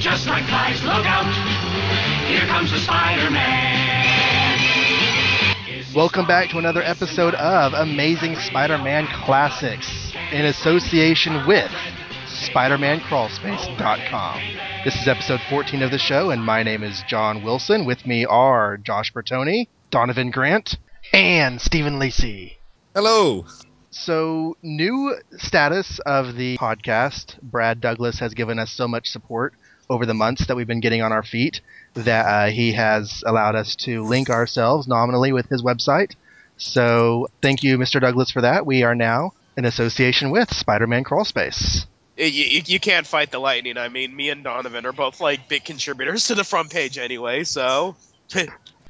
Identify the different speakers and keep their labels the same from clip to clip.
Speaker 1: just like flies. Look out! Here comes the Spider-Man.
Speaker 2: Welcome back to another episode of Amazing Spider Man Classics in association with SpiderManCrawlspace.com. This is episode 14 of the show, and my name is John Wilson. With me are Josh Bertoni, Donovan Grant, and Stephen Lacey.
Speaker 3: Hello.
Speaker 2: So, new status of the podcast. Brad Douglas has given us so much support over the months that we've been getting on our feet that uh, he has allowed us to link ourselves nominally with his website. So, thank you, Mr. Douglas, for that. We are now in association with Spider Man Crawlspace.
Speaker 4: You, you, you can't fight the lightning. I mean, me and Donovan are both like big contributors to the front page anyway, so.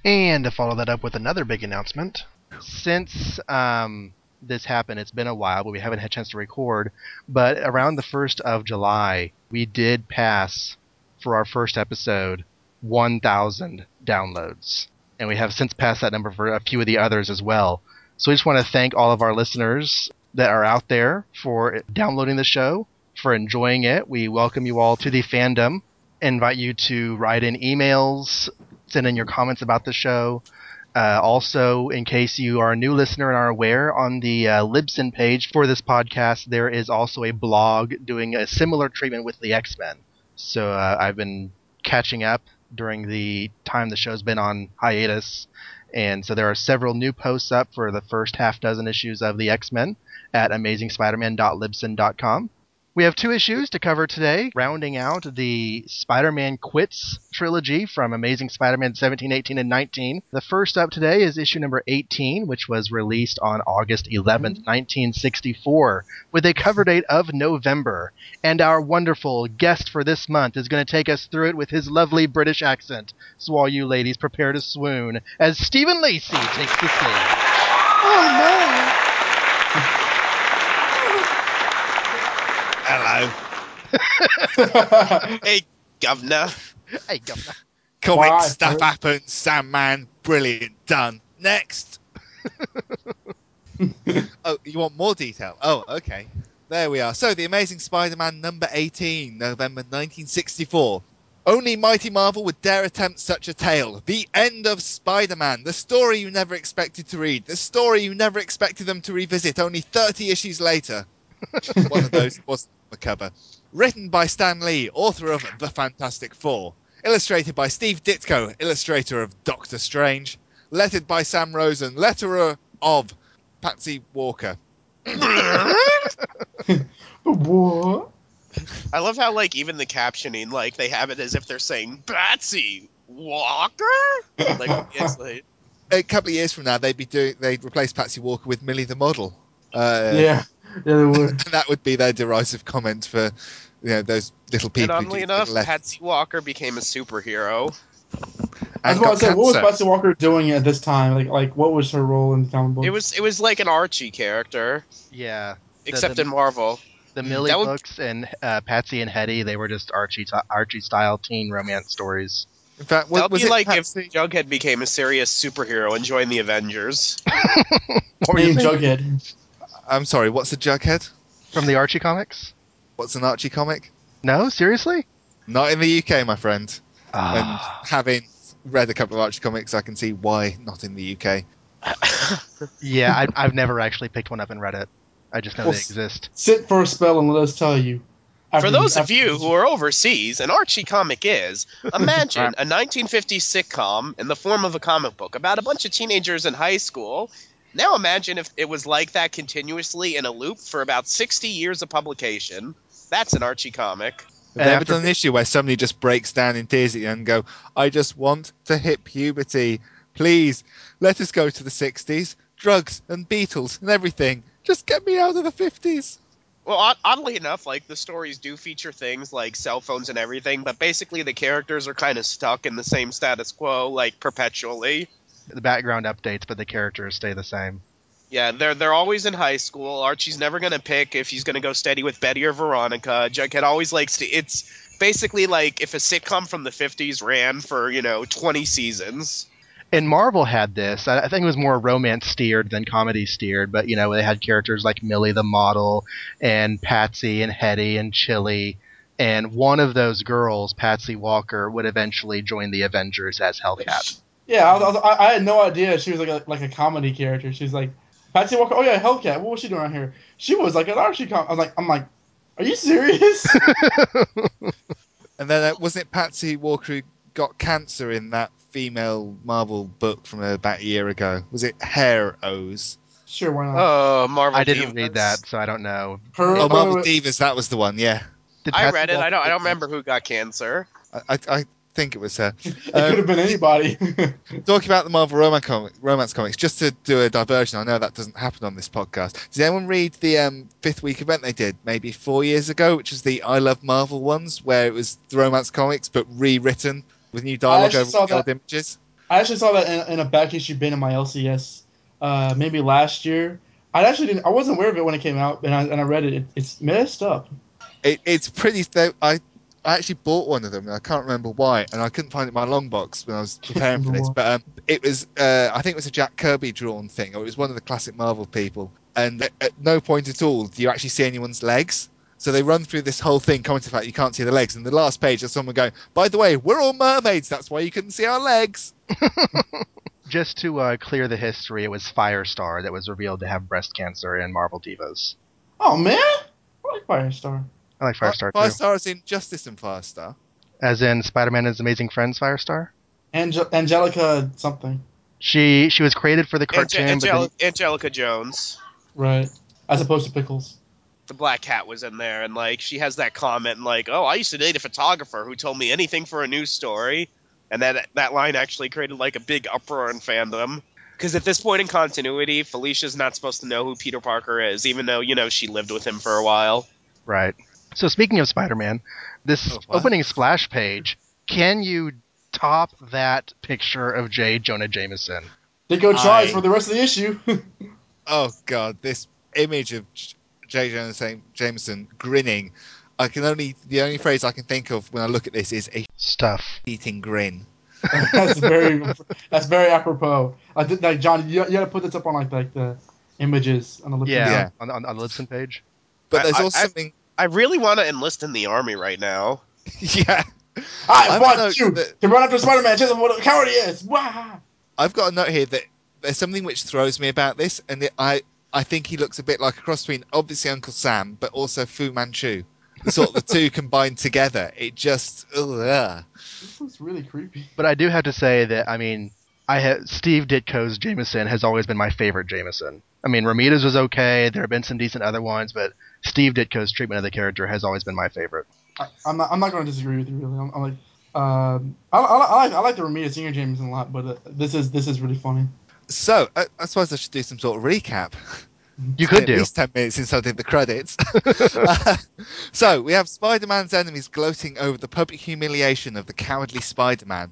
Speaker 2: And to follow that up with another big announcement, since um, this happened, it's been a while, but we haven't had a chance to record. But around the 1st of July, we did pass for our first episode 1,000 downloads. And we have since passed that number for a few of the others as well. So we just want to thank all of our listeners that are out there for downloading the show, for enjoying it. We welcome you all to the fandom. Invite you to write in emails, send in your comments about the show. Uh, also, in case you are a new listener and are aware, on the uh, Libsyn page for this podcast, there is also a blog doing a similar treatment with the X Men. So uh, I've been catching up during the time the show's been on hiatus, and so there are several new posts up for the first half dozen issues of the X Men at amazingspiderman.libsyn.com. We have two issues to cover today, rounding out the Spider Man Quits trilogy from Amazing Spider Man 17, 18, and 19. The first up today is issue number 18, which was released on August 11th, 1964, mm-hmm. with a cover date of November. And our wonderful guest for this month is going to take us through it with his lovely British accent. So, all you ladies, prepare to swoon as Stephen Lacey takes the stage.
Speaker 3: Hello.
Speaker 4: hey, governor.
Speaker 2: Hey, Governor.
Speaker 3: Comic
Speaker 5: Why?
Speaker 3: stuff happens. Sandman, brilliant, done. Next. oh, you want more detail? Oh, okay. There we are. So, The Amazing Spider-Man number 18, November 1964. Only Mighty Marvel would dare attempt such a tale. The end of Spider-Man. The story you never expected to read. The story you never expected them to revisit only 30 issues later. One of those was the cover. Written by Stan Lee, author of The Fantastic Four. Illustrated by Steve Ditko, illustrator of Doctor Strange. Lettered by Sam Rosen, letterer of Patsy Walker.
Speaker 5: what?
Speaker 4: I love how, like, even the captioning, like, they have it as if they're saying, Patsy Walker? Like, it's like,
Speaker 3: A couple of years from now, they'd be doing. They'd replace Patsy Walker with Millie the model. Uh,
Speaker 5: yeah, yeah, they would.
Speaker 3: that would be their derisive comment for, you know, those little people. who
Speaker 4: oddly enough,
Speaker 3: left
Speaker 4: Patsy Walker became a superhero.
Speaker 5: I was
Speaker 3: and
Speaker 5: about to say, what was. Patsy Walker doing at this time? Like, like what was her role in the comic book?
Speaker 4: It was it was like an Archie character,
Speaker 2: Yeah.
Speaker 4: except
Speaker 2: the-
Speaker 4: in Marvel.
Speaker 2: The
Speaker 3: Mm,
Speaker 2: Millie
Speaker 4: would-
Speaker 2: books and uh, Patsy and Hedy, they were just Archie Archie style teen romance stories.
Speaker 3: In fact, was,
Speaker 4: That would
Speaker 3: was
Speaker 4: be
Speaker 3: it
Speaker 4: like
Speaker 3: Patsy?
Speaker 4: if Jughead became a serious superhero and joined the Avengers.
Speaker 2: What were you
Speaker 5: named? Jughead.
Speaker 3: I'm sorry. What's a Jughead?
Speaker 2: From the Archie comics?
Speaker 3: What's an Archie comic?
Speaker 2: No, seriously?
Speaker 3: Not in the UK, my friend. And
Speaker 2: Ah,
Speaker 3: having read a couple of Archie comics, I can see why not in the UK.
Speaker 2: yeah, I, I've never actually picked one up and read it. I just know
Speaker 5: Well,
Speaker 2: they exist.
Speaker 5: Sit for a spell and let us tell you.
Speaker 4: For
Speaker 5: After-
Speaker 4: those of
Speaker 5: after-
Speaker 4: you who are overseas, an Archie comic is imagine a 1950s sitcom in the form of a comic book about a bunch of teenagers in high school. Now imagine if it was like that continuously in a loop for about 60 years of publication. That's an Archie comic.
Speaker 3: Have they ever done an issue where somebody just breaks down in tears at you and go, I just want to hit puberty. Please, let us go to the 60s. Drugs and Beatles and everything. Just get me out of the 50s.
Speaker 4: Well, oddly enough, like the stories do feature things like cell phones and everything, but basically the characters are kind of stuck in the same status quo, like perpetually.
Speaker 2: The background updates, but the characters stay the same.
Speaker 4: Yeah, they're they're always in high school. Archie's never gonna pick if he's gonna go steady with Betty or Veronica. Jughead always likes to. It's basically like if a sitcom from the '50s ran for you know 20 seasons.
Speaker 2: And Marvel had this. I I think it was more romance steered than comedy steered, but you know they had characters like Millie the model, and Patsy and Hedy and Chili, and one of those girls, Patsy Walker, would eventually join the Avengers as Hellcat.
Speaker 5: Yeah, I, was, I, was, I I had no idea she was like a like a comedy character. She's like Patsy Walker. Oh yeah, Hellcat. What was she doing around here? She was like an Archie. Com- I was like, I'm like, are you serious?
Speaker 3: And then uh, wasn't it Patsy Walker who got cancer in that female Marvel book from about a year ago? Was it Hair O's?
Speaker 5: sure, why not?
Speaker 4: Oh, Marvel.
Speaker 2: I didn't
Speaker 4: Divas.
Speaker 2: read that, so I don't know.
Speaker 5: Her,
Speaker 3: Oh, Marvel
Speaker 5: her-
Speaker 3: Divas, that was the one. Yeah,
Speaker 4: I read it. I don't. I don't remember who got cancer.
Speaker 3: I, I, I think it was her.
Speaker 5: it could have been anybody.
Speaker 3: Talking about the Marvel romance, comic, romance comics, just to do a diversion, I know that doesn't happen on this podcast. Did anyone read the um, fifth week event they did maybe four years ago, which is the I Love Marvel ones, where it was the romance comics but rewritten with new dialogue over the old
Speaker 5: that.
Speaker 3: images?
Speaker 5: I actually saw that in, in a back issue bin in my LCS, uh, maybe last year. I actually didn't. I wasn't aware of it when it came out, and I and I read it. it it's messed up.
Speaker 3: It, it's pretty. Th- I I actually bought one of them, and I can't remember why, and I couldn't find it in my long box when I was preparing for this. But um, it was, uh, I think it was a Jack Kirby drawn thing, or it was one of the classic Marvel people. And at, at no point at all do you actually see anyone's legs. So they run through this whole thing, commenting to the fact you can't see the legs. And the last page, there's someone going, "By the way, we're all mermaids. That's why you couldn't see our legs."
Speaker 2: Just to uh, clear the history, it was Firestar that was revealed to have breast cancer in Marvel Divas.
Speaker 5: Oh man, I like Firestar.
Speaker 2: I like Firestar too.
Speaker 3: Firestar is in Justice and Firestar.
Speaker 2: As in Spider-Man and His Amazing Friends Firestar.
Speaker 5: Ange- Angelica something,
Speaker 2: She she was created for the
Speaker 4: Ange-
Speaker 2: cartoon, then-
Speaker 4: Angel- Angelica Jones.
Speaker 5: right? As opposed to Pickles.
Speaker 4: The Black Cat was in there, and like she has that comment, like, "Oh, I used to date a photographer who told me anything for a news story," and that that line actually created like a big uproar in fandom. Because at this point in continuity, Felicia's not supposed to know who Peter Parker is, even though you know she lived with him for a while.
Speaker 2: Right. So speaking of Spider-Man, this
Speaker 3: Oh, what?
Speaker 2: opening splash page, can you top that picture of J. Jonah Jameson?
Speaker 5: Ditko tries
Speaker 3: I-
Speaker 5: for the rest of the issue.
Speaker 3: Oh god, this image of J- J. Jonah Jameson grinning. I can only the only phrase I can think of when I look at this is a
Speaker 2: Stuff.
Speaker 3: eating grin.
Speaker 5: that's very that's very apropos. I did like John. You, you got to put this up on like like the images on the lip.
Speaker 2: Yeah,
Speaker 3: Yeah.
Speaker 2: On, on, on the Libsyn page.
Speaker 3: But
Speaker 4: I-
Speaker 3: there's
Speaker 4: I-
Speaker 3: also
Speaker 4: I-
Speaker 3: something.
Speaker 4: I really want to enlist in the army right now.
Speaker 3: yeah,
Speaker 5: I
Speaker 3: I've
Speaker 5: want
Speaker 3: noticed
Speaker 5: you
Speaker 3: that-
Speaker 5: to run after Spider-Man. Just what a coward he is. Wah!
Speaker 3: I've got a note here that there's something which throws me about this, and it, I I think he looks a bit like a cross between obviously Uncle Sam, but also Fu Manchu. Sort of the two combined together. It just ugh.
Speaker 5: This looks really creepy.
Speaker 2: But I do have to say that I mean, I ha- Steve Ditko's Jameson has always been my favorite Jameson. I mean, Romita's was okay. There have been some decent other ones, but Steve Ditko's treatment of the character has always been my favorite.
Speaker 5: I, I'm not. I'm not going to disagree with you. Really, I'm, I'm like. Um, I, I, I like I like the Romita Senior Jameson a lot, but uh, this is this is really funny.
Speaker 3: So I, I suppose I should do some sort of recap.
Speaker 2: You could
Speaker 3: at
Speaker 2: do.
Speaker 3: least 10 minutes since I did the credits. Uh, so, we have Spider Man's enemies gloating over the public humiliation of the cowardly Spider Man.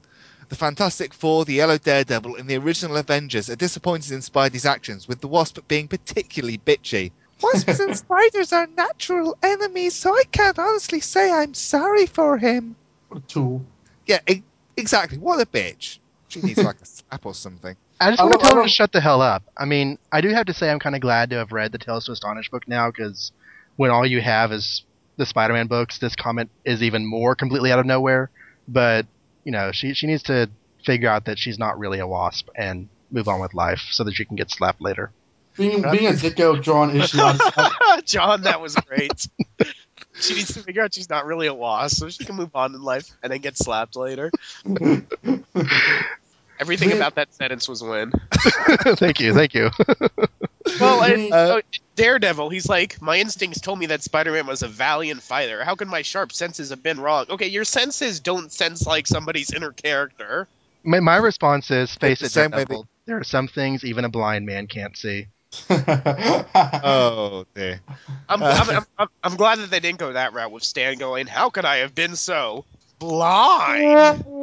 Speaker 3: The Fantastic Four, the Yellow Daredevil, and the original Avengers are disappointed in Spidey's actions, with the Wasp being particularly bitchy. Wasps and spiders are natural enemies, so I can't honestly say I'm sorry for him.
Speaker 5: What a tool.
Speaker 3: Yeah, e- exactly. What a bitch. She needs like a slap or something.
Speaker 2: I just want to tell
Speaker 5: her
Speaker 2: to shut the hell up. I mean, I do have to say I'm kind of glad to have read the Tales to Astonish book now because when all you have is the Spider-Man books, this comment is even more completely out of nowhere. But you know, she she needs to figure out that she's not really a wasp and move on with life so that she can get slapped later.
Speaker 5: Being being a Ditko drawn issue, I
Speaker 4: John, that was great. she needs to figure out she's not really a wasp, so she can move on in life and then get slapped later. Everything about that sentence was win.
Speaker 2: thank you, thank you.
Speaker 4: Well, and,
Speaker 3: Uh,
Speaker 4: uh, Daredevil, he's like, my instincts told me that Spider-Man was a valiant fighter. How can my sharp senses have been wrong? Okay, your senses don't sense like somebody's inner character.
Speaker 2: my, my response is face
Speaker 3: the
Speaker 2: it,
Speaker 3: same way
Speaker 2: Daredevil. There are some things even a blind man can't see.
Speaker 3: Oh, dear.
Speaker 4: I'm, I'm, I'm, I'm, I'm glad that they didn't go that route with Stan going, how could I have been so blind?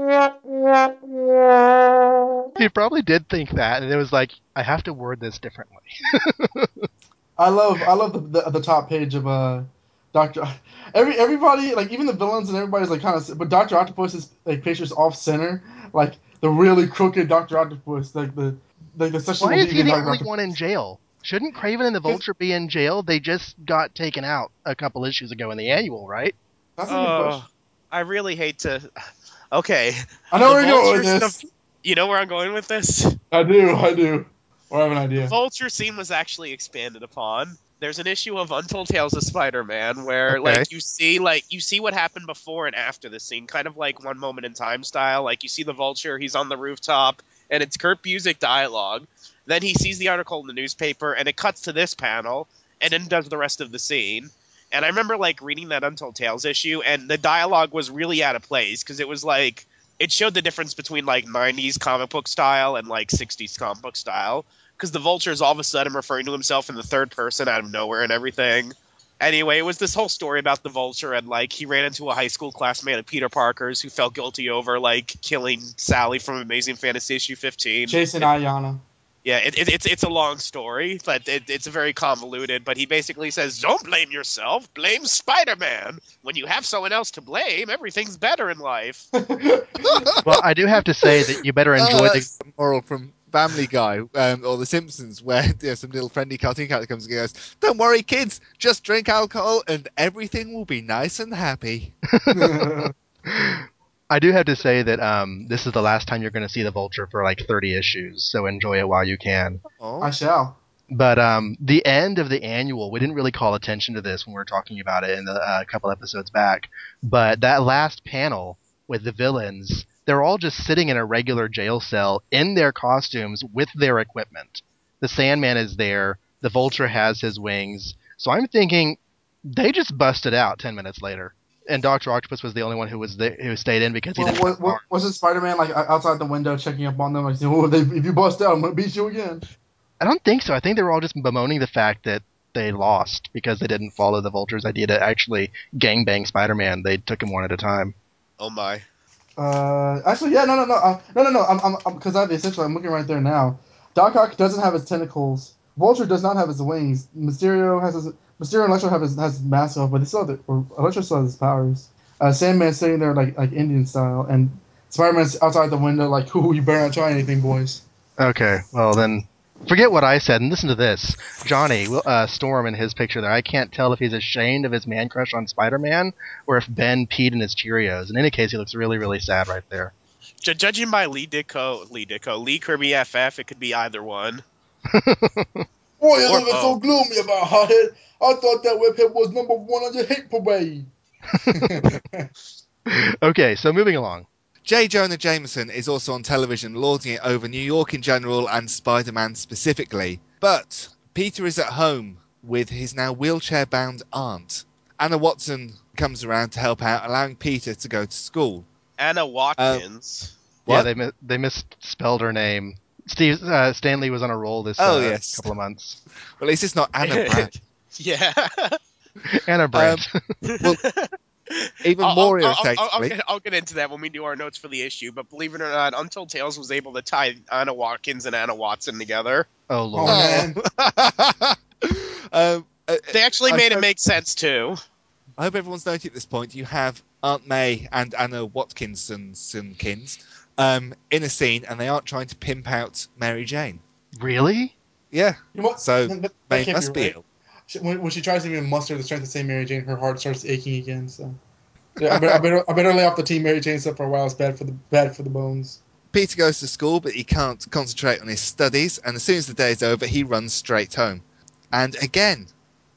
Speaker 2: He probably did think that, and it was like, I have to word this differently.
Speaker 5: I love I love the, the the top page of uh Doctor. Every everybody like even the villains and everybody's like kind of but Doctor Octopus's like pictures off center like the really crooked Doctor Octopus, like the like the sexual
Speaker 2: Why is he the only
Speaker 5: Octopus.
Speaker 2: one in jail? Shouldn't Kraven and the Vulture be in jail? They just got taken out a couple issues ago in the annual, right?
Speaker 5: That's a
Speaker 4: Oh. I really hate to. Okay,
Speaker 5: I know
Speaker 4: the
Speaker 5: where you're going with
Speaker 4: Vulture's
Speaker 5: this.
Speaker 4: you know where I'm going with this.
Speaker 5: I do, I do. Or I have an idea. The.
Speaker 4: Vulture scene was actually expanded upon. There's an issue of Untold Tales of Spider-Man where
Speaker 2: Okay.
Speaker 4: like you see like you see what happened before and after the scene, kind of like one moment in time style. Like you see the Vulture, he's on the rooftop, and it's Kurt Busiek dialogue. Then he sees the article in the newspaper, and it cuts to this panel, and then does the rest of the scene. And I remember like reading that Untold Tales issue, and the dialogue was really out of place because it was like it showed the difference between like 90s comic book style and like 60s comic book style because the vulture is all of a sudden referring to himself in the third person out of nowhere and everything. Anyway, it was this whole story about the vulture and like he ran into a high school classmate of Peter Parker's who felt guilty over like killing Sally from Amazing Fantasy issue 15.
Speaker 5: Jason Ionello.
Speaker 4: Yeah, it, it, it's it's a long story, but it, it's very convoluted. But he basically says, "Don't blame yourself. Blame Spider-Man. When you have someone else to blame, everything's better in life."
Speaker 2: Well, I do have to say that you better enjoy the.
Speaker 3: that's the uh, moral from Family Guy um, or The Simpsons, where you know, some little friendly cartoon character comes and goes, "Don't worry, kids, just drink alcohol and everything will be nice and happy."
Speaker 2: I do have to say that um, this is the last time you're going to see the Vulture for like 30 issues, so enjoy it while you can.
Speaker 3: Oh,
Speaker 5: I shall.
Speaker 2: But um, the end of the annual, we didn't really call attention to this when we were talking about it in the uh, couple episodes back. But that last panel with the villains, they're all just sitting in a regular jail cell in their costumes with their equipment. The Sandman is there. The Vulture has his wings. So I'm thinking they just busted out 10 minutes later. And Doctor Octopus was the only one who was there, who stayed in because he
Speaker 5: Well,
Speaker 2: didn't.
Speaker 5: what,
Speaker 2: have
Speaker 5: wasn't Spider-Man like outside the window checking up on them? Like, oh, they, if you bust out, I'm gonna beat you again.
Speaker 2: I don't think so. I think they were all just bemoaning the fact that they lost because they didn't follow the Vulture's idea to actually gangbang Spider-Man. They took him one at a time.
Speaker 4: Oh my!
Speaker 5: Uh, actually, yeah, no, no, no, uh, no, no, no. I'm, I'm, I'm, because I have the essential. I'm looking right there now. Doc Ock doesn't have his tentacles. Vulture does not have his wings. Mysterio has his. Mysterio and Electro have his has mask off, but they still have the, Electro still has his powers. Uh, Sandman's sitting there like like Indian style, and Spider-Man's outside the window like, "Ooh, you better not try anything, boys."
Speaker 2: Okay, well then, forget what I said and listen to this. Johnny uh, Storm in his picture there. I can't tell if he's ashamed of his man crush on Spider-Man or if Ben peed in his Cheerios. In any case, he looks really, really sad right there.
Speaker 4: Ju- judging by Lee Ditko, Lee Ditko, Lee Kirby FF, it could be either one.
Speaker 5: Boy, you're looking so gloomy about Hothead. I thought that webhead was number one on your hate parade.
Speaker 2: okay, so moving along.
Speaker 3: J. Jonah Jameson is also on television, lording it over New York in general and Spider Man specifically. But Peter is at home with his now wheelchair bound aunt. Anna Watson comes around to help out, allowing Peter to go to school.
Speaker 4: Anna Watkins.
Speaker 2: Yeah,
Speaker 3: What?
Speaker 2: they mi- they misspelled her name. Steve uh, Stanley was on a roll this
Speaker 3: Oh,
Speaker 2: uh,
Speaker 3: yes.
Speaker 2: couple of months.
Speaker 3: Well, at least it's not Anna Brant.
Speaker 4: yeah.
Speaker 2: Anna Brant.
Speaker 3: Even
Speaker 4: I'll-
Speaker 3: more
Speaker 4: I'll, I'll, I'll, I'll
Speaker 3: irritatingly,
Speaker 4: get, I'll get into that when we do our notes for the issue. But believe it or not, Untold Tales was able to tie Anna Watkins and Anna Watson together.
Speaker 2: oh
Speaker 5: Oh
Speaker 2: lord.
Speaker 5: man,
Speaker 3: um, uh,
Speaker 4: They actually
Speaker 3: I
Speaker 4: made it make sense too.
Speaker 3: I hope everyone's noted at this point. You have Aunt May and Anna Watkinson um, in a scene, and they aren't trying to pimp out Mary Jane.
Speaker 2: Really?
Speaker 3: Yeah,
Speaker 5: you know what?
Speaker 3: So,
Speaker 5: That- that
Speaker 3: they must be
Speaker 5: right.
Speaker 3: ill.
Speaker 5: She, when, when she tries to even muster the strength to say Mary Jane, her heart starts aching again. So, yeah, I better, I better, I better lay off the team Mary Jane stuff for a while. It's bad for the bad for the bones.
Speaker 3: Peter goes to school, but he can't concentrate on his studies, and as soon as the day is over, he runs straight home. And again,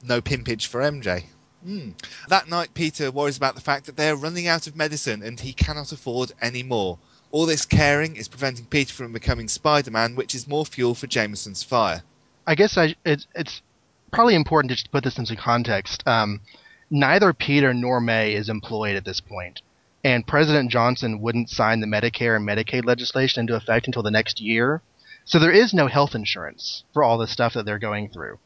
Speaker 3: no pimpage for MJ. Hmm. That night, Peter worries about the fact that they are running out of medicine and he cannot afford any more. All this caring is preventing Peter from becoming Spider Man, which is more fuel for Jameson's fire.
Speaker 2: I guess I, it's it's probably important to just put this into context. Um, neither Peter nor May is employed at this point, and President Johnson wouldn't sign the Medicare and Medicaid legislation into effect until the next year. So there is no health insurance for all the stuff that they're going through.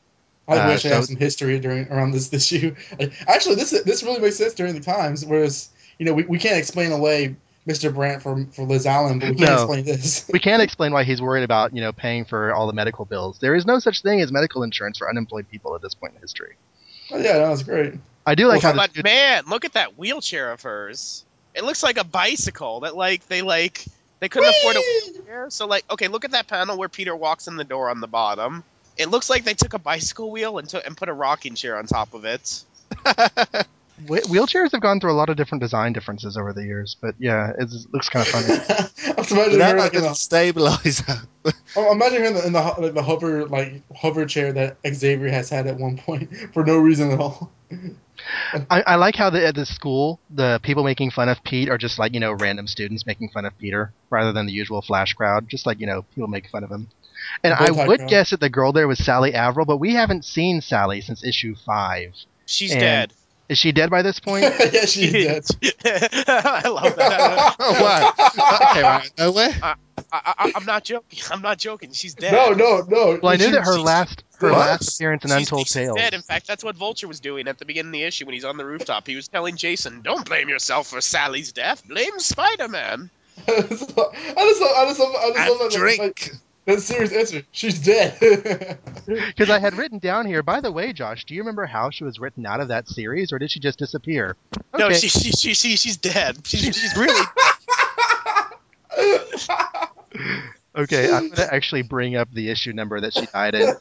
Speaker 5: I
Speaker 2: Uh,
Speaker 5: wish I had some history during around this issue. Actually, this this really makes sense during the times. Whereas you know we, we can't explain away Mr. Brant for for Liz Allen, but we can
Speaker 2: No.
Speaker 5: explain this.
Speaker 2: We can't explain why he's worried about you know paying for all the medical bills. There is no such thing as medical insurance for unemployed people at this point in history.
Speaker 5: Oh, yeah, that was great.
Speaker 2: I do like
Speaker 5: Well,
Speaker 2: how this
Speaker 4: But man, look at that wheelchair of hers. It looks like a bicycle that like they like They couldn't afford a wheelchair. So, like, okay, look at that panel where Peter walks in the door on the bottom. It looks like they took a bicycle wheel and, took and put a rocking chair on top of it.
Speaker 2: Whe- wheelchairs have gone through a lot of different design differences over the years, but yeah, it looks kind of funny.
Speaker 5: I'm imagining
Speaker 3: Without
Speaker 5: her
Speaker 3: like
Speaker 5: like in
Speaker 3: a
Speaker 5: the,
Speaker 3: stabilizer.
Speaker 5: oh, imagine her in the, in the like the hover like hover chair that Xavier has had at one point for no reason at all.
Speaker 2: I, I like how the, at the school, the people making fun of Pete are just like, you know, random students making fun of Peter rather than the usual Flash crowd. Just like, you know, people make fun of him. And I would
Speaker 5: crowd.
Speaker 2: guess that the girl there was Sally Avril, but we haven't seen Sally since issue five.
Speaker 4: She's
Speaker 2: And-
Speaker 4: dead.
Speaker 2: Is she dead by this point?
Speaker 5: yeah, she's dead.
Speaker 4: I love that.
Speaker 3: wow. That came out of nowhere.
Speaker 4: I, I, I'm not joking. I'm not joking. She's dead.
Speaker 5: No, no, no.
Speaker 2: Well, I knew
Speaker 5: She-
Speaker 2: that her
Speaker 5: she-
Speaker 2: last her
Speaker 5: What?
Speaker 2: last appearance in
Speaker 4: She's-
Speaker 2: Untold
Speaker 4: she's
Speaker 2: Tales.
Speaker 4: dead. In fact, that's what Vulture was doing at the beginning of the issue when he's on the rooftop. He was telling Jason, "Don't blame yourself for Sally's death. Blame Spider-Man."
Speaker 5: I just, I just, love- I just, love- I just love
Speaker 3: And
Speaker 5: that.
Speaker 3: drink.
Speaker 5: Like, that's a serious answer. She's dead.
Speaker 2: Because I had written down here. By the way, Josh, do you remember how she was written out of that series, or did she just disappear?
Speaker 4: No, she, she, she, she, she's dead. She's, she's really.
Speaker 2: Okay, I'm gonna actually bring up the issue number that she died in.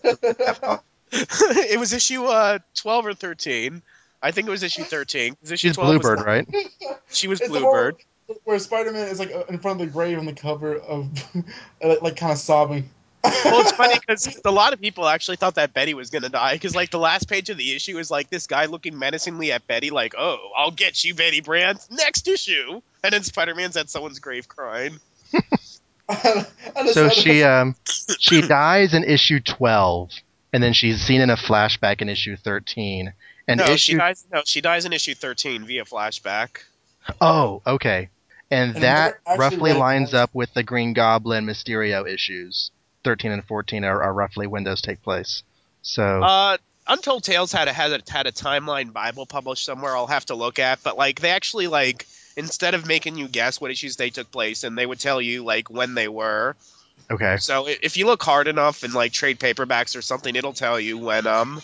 Speaker 4: it was issue uh 12 or 13. I think it was issue thirteen. Issue
Speaker 2: She's
Speaker 4: 12 was-
Speaker 2: Bluebird, right?
Speaker 4: She was
Speaker 5: It's
Speaker 4: Bluebird.
Speaker 5: One Where Spider-Man is like in front of the grave on the cover of, like, like kind of sobbing.
Speaker 4: Well, it's funny because a lot of people actually thought that Betty was gonna die because, like, the last page of the issue is like this guy looking menacingly at Betty, like, "Oh, I'll get you, Betty Brant." Next issue, and then Spider-Man's at someone's grave crying.
Speaker 2: So she um she dies in issue 12, and then she's seen in a flashback in issue 13. And
Speaker 4: no, she dies. No, she dies in issue 13 via flashback.
Speaker 2: oh okay, and,
Speaker 5: And
Speaker 2: that roughly
Speaker 5: read
Speaker 2: lines
Speaker 5: those.
Speaker 2: up with the Green Goblin Mysterio issues. 13 and 14 are, are roughly when those take place. So
Speaker 4: Uh, Untold Tales had a, had a had a timeline Bible published somewhere. I'll have to look at, but like they actually like instead of making you guess what issues they took place, and they would tell you like when they were.
Speaker 2: okay,
Speaker 4: So if you look hard enough in like trade paperbacks or something, it'll tell you when um.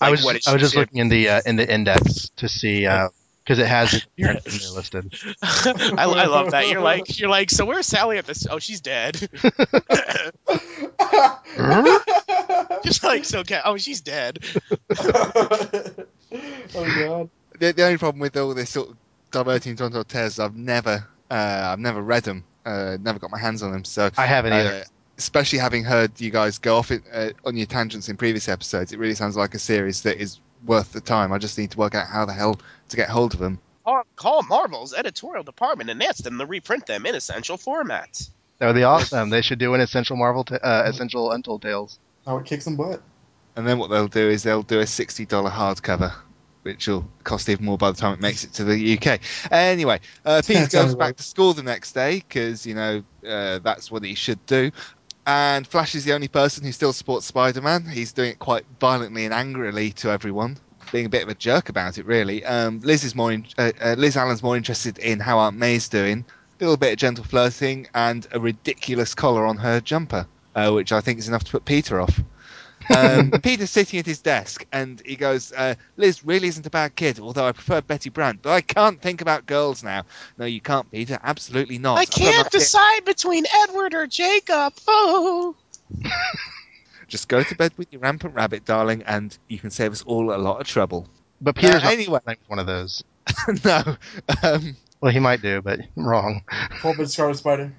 Speaker 2: I was
Speaker 4: what
Speaker 2: I was just
Speaker 4: it-
Speaker 2: looking in the uh, in the index to see because it has it here listed.
Speaker 4: I, I love that. You're like you're like. So where's Sally at this? Oh, she's dead. Just like so. ca- Oh, she's dead.
Speaker 5: oh god.
Speaker 3: The, the only problem with all this sort of diverting Tonto Tales, I've never, uh, I've never read them, uh, never got my hands on them. So,
Speaker 2: I haven't either.
Speaker 3: uh, especially having heard you guys go off it, uh, on your tangents in previous episodes, it really sounds like a series that is worth the time. I just need to work out how the hell to get hold of them.
Speaker 4: Call, call Marvel's editorial department and ask them to reprint them in essential formats.
Speaker 2: That would be awesome. They should do an essential Marvel, t- uh, essential Untold Tales.
Speaker 5: I would kick some butt.
Speaker 3: And then what they'll do is they'll do a sixty dollar hardcover, which will cost even more by the time it makes it to the UK. Anyway, uh, Peter goes back to school the next day because you know uh, that's what he should do. And Flash is the only person who still supports Spider-Man. He's doing it quite violently and angrily to everyone, being a bit of a jerk about it, really. Um, Liz is more, in, uh, uh, Liz Allen's more interested in how Aunt May's doing. A little bit of gentle flirting and a ridiculous collar on her jumper, uh, which I think is enough to put Peter off. Um, Peter's sitting at his desk and he goes, uh, Liz really isn't a bad kid, although I prefer Betty Brant, but I can't think about girls now. No, you can't, Peter. Absolutely not.
Speaker 4: I
Speaker 3: I've
Speaker 4: can't
Speaker 3: an idea.
Speaker 4: decide between Edward or Jacob. Oh.
Speaker 3: Just go to bed with your rampant rabbit, darling, and you can save us all a lot of trouble.
Speaker 2: But Peter's not
Speaker 3: anyway.
Speaker 2: one of those.
Speaker 3: no. Um,
Speaker 2: Well, he might do, but I'm wrong.
Speaker 5: Pulpit Scarlet Spider.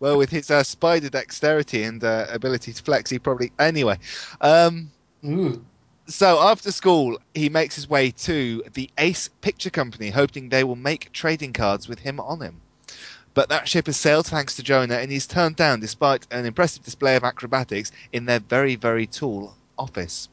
Speaker 3: Well, with his uh, spider dexterity and uh, ability to flex, he probably. Anyway. Um,
Speaker 5: Ooh.
Speaker 3: So after school, he makes his way to the Ace Picture Company, hoping they will make trading cards with him on him. But that ship has sailed thanks to Jonah, and he's turned down despite an impressive display of acrobatics in their very, very tall office.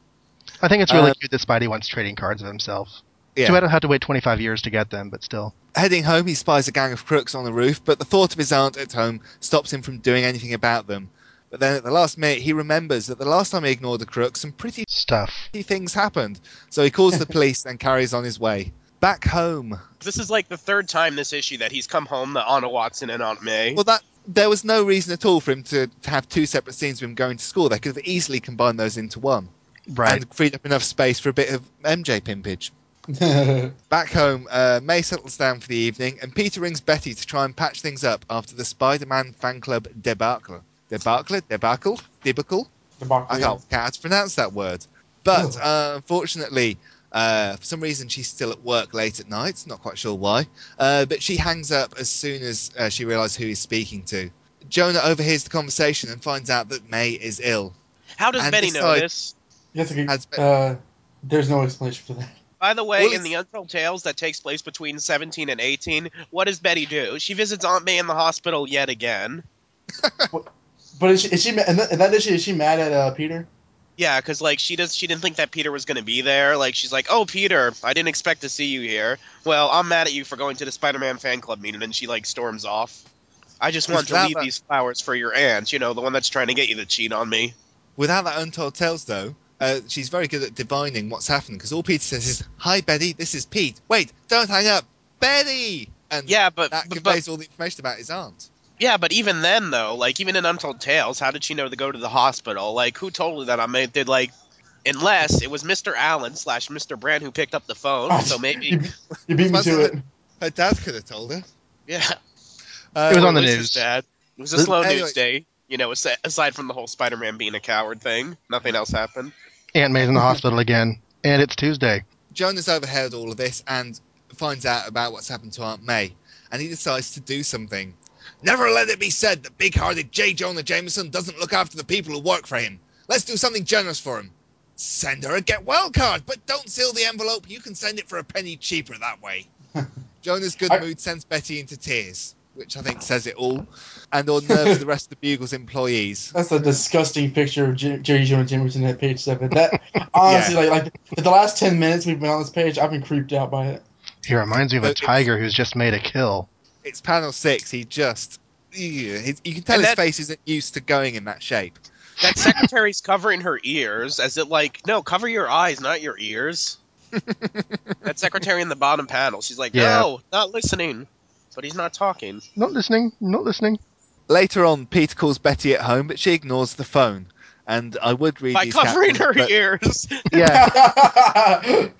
Speaker 2: I think it's really
Speaker 3: Uh,
Speaker 2: cute that Spidey wants trading cards of himself.
Speaker 3: Yeah.
Speaker 2: Too bad I don't to wait 25 years to get them, but still.
Speaker 3: Heading home, he spies a gang of crooks on the roof, but the thought of his aunt at home stops him from doing anything about them. But then at the last minute, he remembers that the last time he ignored the crooks, some pretty
Speaker 2: Stuff.
Speaker 3: things happened. So he calls the police and carries on his way. Back home.
Speaker 4: This is like the third time this issue that he's come home to Anna Watson and Aunt May.
Speaker 3: Well, that there was no reason at all for him to, to have two separate scenes of him going to school. They could have easily combined those into one
Speaker 2: Right.
Speaker 3: and freed up enough space for a bit of MJ pimpage. Back home, uh, May settles down for the evening, and Peter rings Betty to try and patch things up after the Spider-Man fan club debacle. Debacle? Debacle? Debacle? debacle I can't, can't pronounce that word. But uh, unfortunately, uh, for some reason, she's still at work late at night. Not quite sure why. Uh, but she hangs up as soon as uh, she realizes who he's speaking to. Jonah overhears the conversation and finds out that May is ill.
Speaker 4: How does
Speaker 3: And
Speaker 4: Betty know this?
Speaker 5: Yes, okay.
Speaker 3: Has
Speaker 5: uh, there's no explanation for that.
Speaker 4: By the way,
Speaker 3: Well,
Speaker 4: in the Untold Tales that takes place between 17 and 18, what does Betty do? She visits Aunt May in the hospital yet again.
Speaker 5: But is she, is she ma- and that, and that is she, is she mad at uh, Peter?
Speaker 4: Yeah, because like she does, she didn't think that Peter was going to be there. Like she's like, "Oh, Peter, I didn't expect to see you here. Well, I'm mad at you for going to the Spider-Man fan club meeting." And she like storms off. I just want to leave
Speaker 3: that-
Speaker 4: these flowers for your aunt. You know, the one that's trying to get you to cheat on me.
Speaker 3: Without that untold tales, though, uh, she's very good at divining what's happening because all Peter says is, "Hi, Betty. This is Pete. Wait, don't hang up, Betty." And
Speaker 4: Yeah, but
Speaker 3: that
Speaker 4: but,
Speaker 3: conveys
Speaker 4: but
Speaker 3: all the information about his aunt.
Speaker 4: yeah, but even then though, like even in Untold Tales, how did she know to go to the hospital? Like who told her that I made did like. Unless it was Mr. Allen slash Mr. Brand who picked up the phone, so maybe,
Speaker 5: be- you beat me to it.
Speaker 3: Her dad could have told her.
Speaker 4: yeah.
Speaker 3: Uh,
Speaker 2: It was on the news.
Speaker 4: dad. It was a slow
Speaker 3: anyway-
Speaker 4: news day. You know, aside from the whole Spider-Man being a coward thing, nothing else happened.
Speaker 2: Aunt May's in the hospital again, and it's Tuesday.
Speaker 3: Jonah's overheard all of this and finds out about what's happened to Aunt May, and he decides to do something. Never let it be said that big-hearted J. Jonah Jameson doesn't look after the people who work for him. Let's do something generous for him. Send her a get well card, but don't seal the envelope. You can send it for a penny cheaper that way. Jonah's good
Speaker 5: I-
Speaker 3: mood sends Betty into tears, which I think says it all, and unnerves the rest of the Bugle's employees.
Speaker 5: That's a disgusting picture of J- Jerry Jonah Jameson at page seven. That honestly, like, like the last ten minutes we've been on this page, I've been creeped out by it.
Speaker 2: He reminds me of a tiger who's just made a kill.
Speaker 3: It's panel six. He just, yeah, you can tell
Speaker 4: And
Speaker 3: his
Speaker 4: that-
Speaker 3: face isn't used to going in that shape.
Speaker 4: That secretary's covering her ears, as it like, no, cover your eyes, not your ears. that secretary in the bottom panel, she's like,
Speaker 2: Yeah.
Speaker 4: no, not listening, but he's not talking.
Speaker 2: Not listening. Not listening.
Speaker 3: Later on, Peter calls Betty at home, but she ignores the phone. And I would read
Speaker 4: By
Speaker 3: these
Speaker 4: covering
Speaker 3: captions,
Speaker 4: her
Speaker 3: but,
Speaker 4: ears.
Speaker 2: Yeah.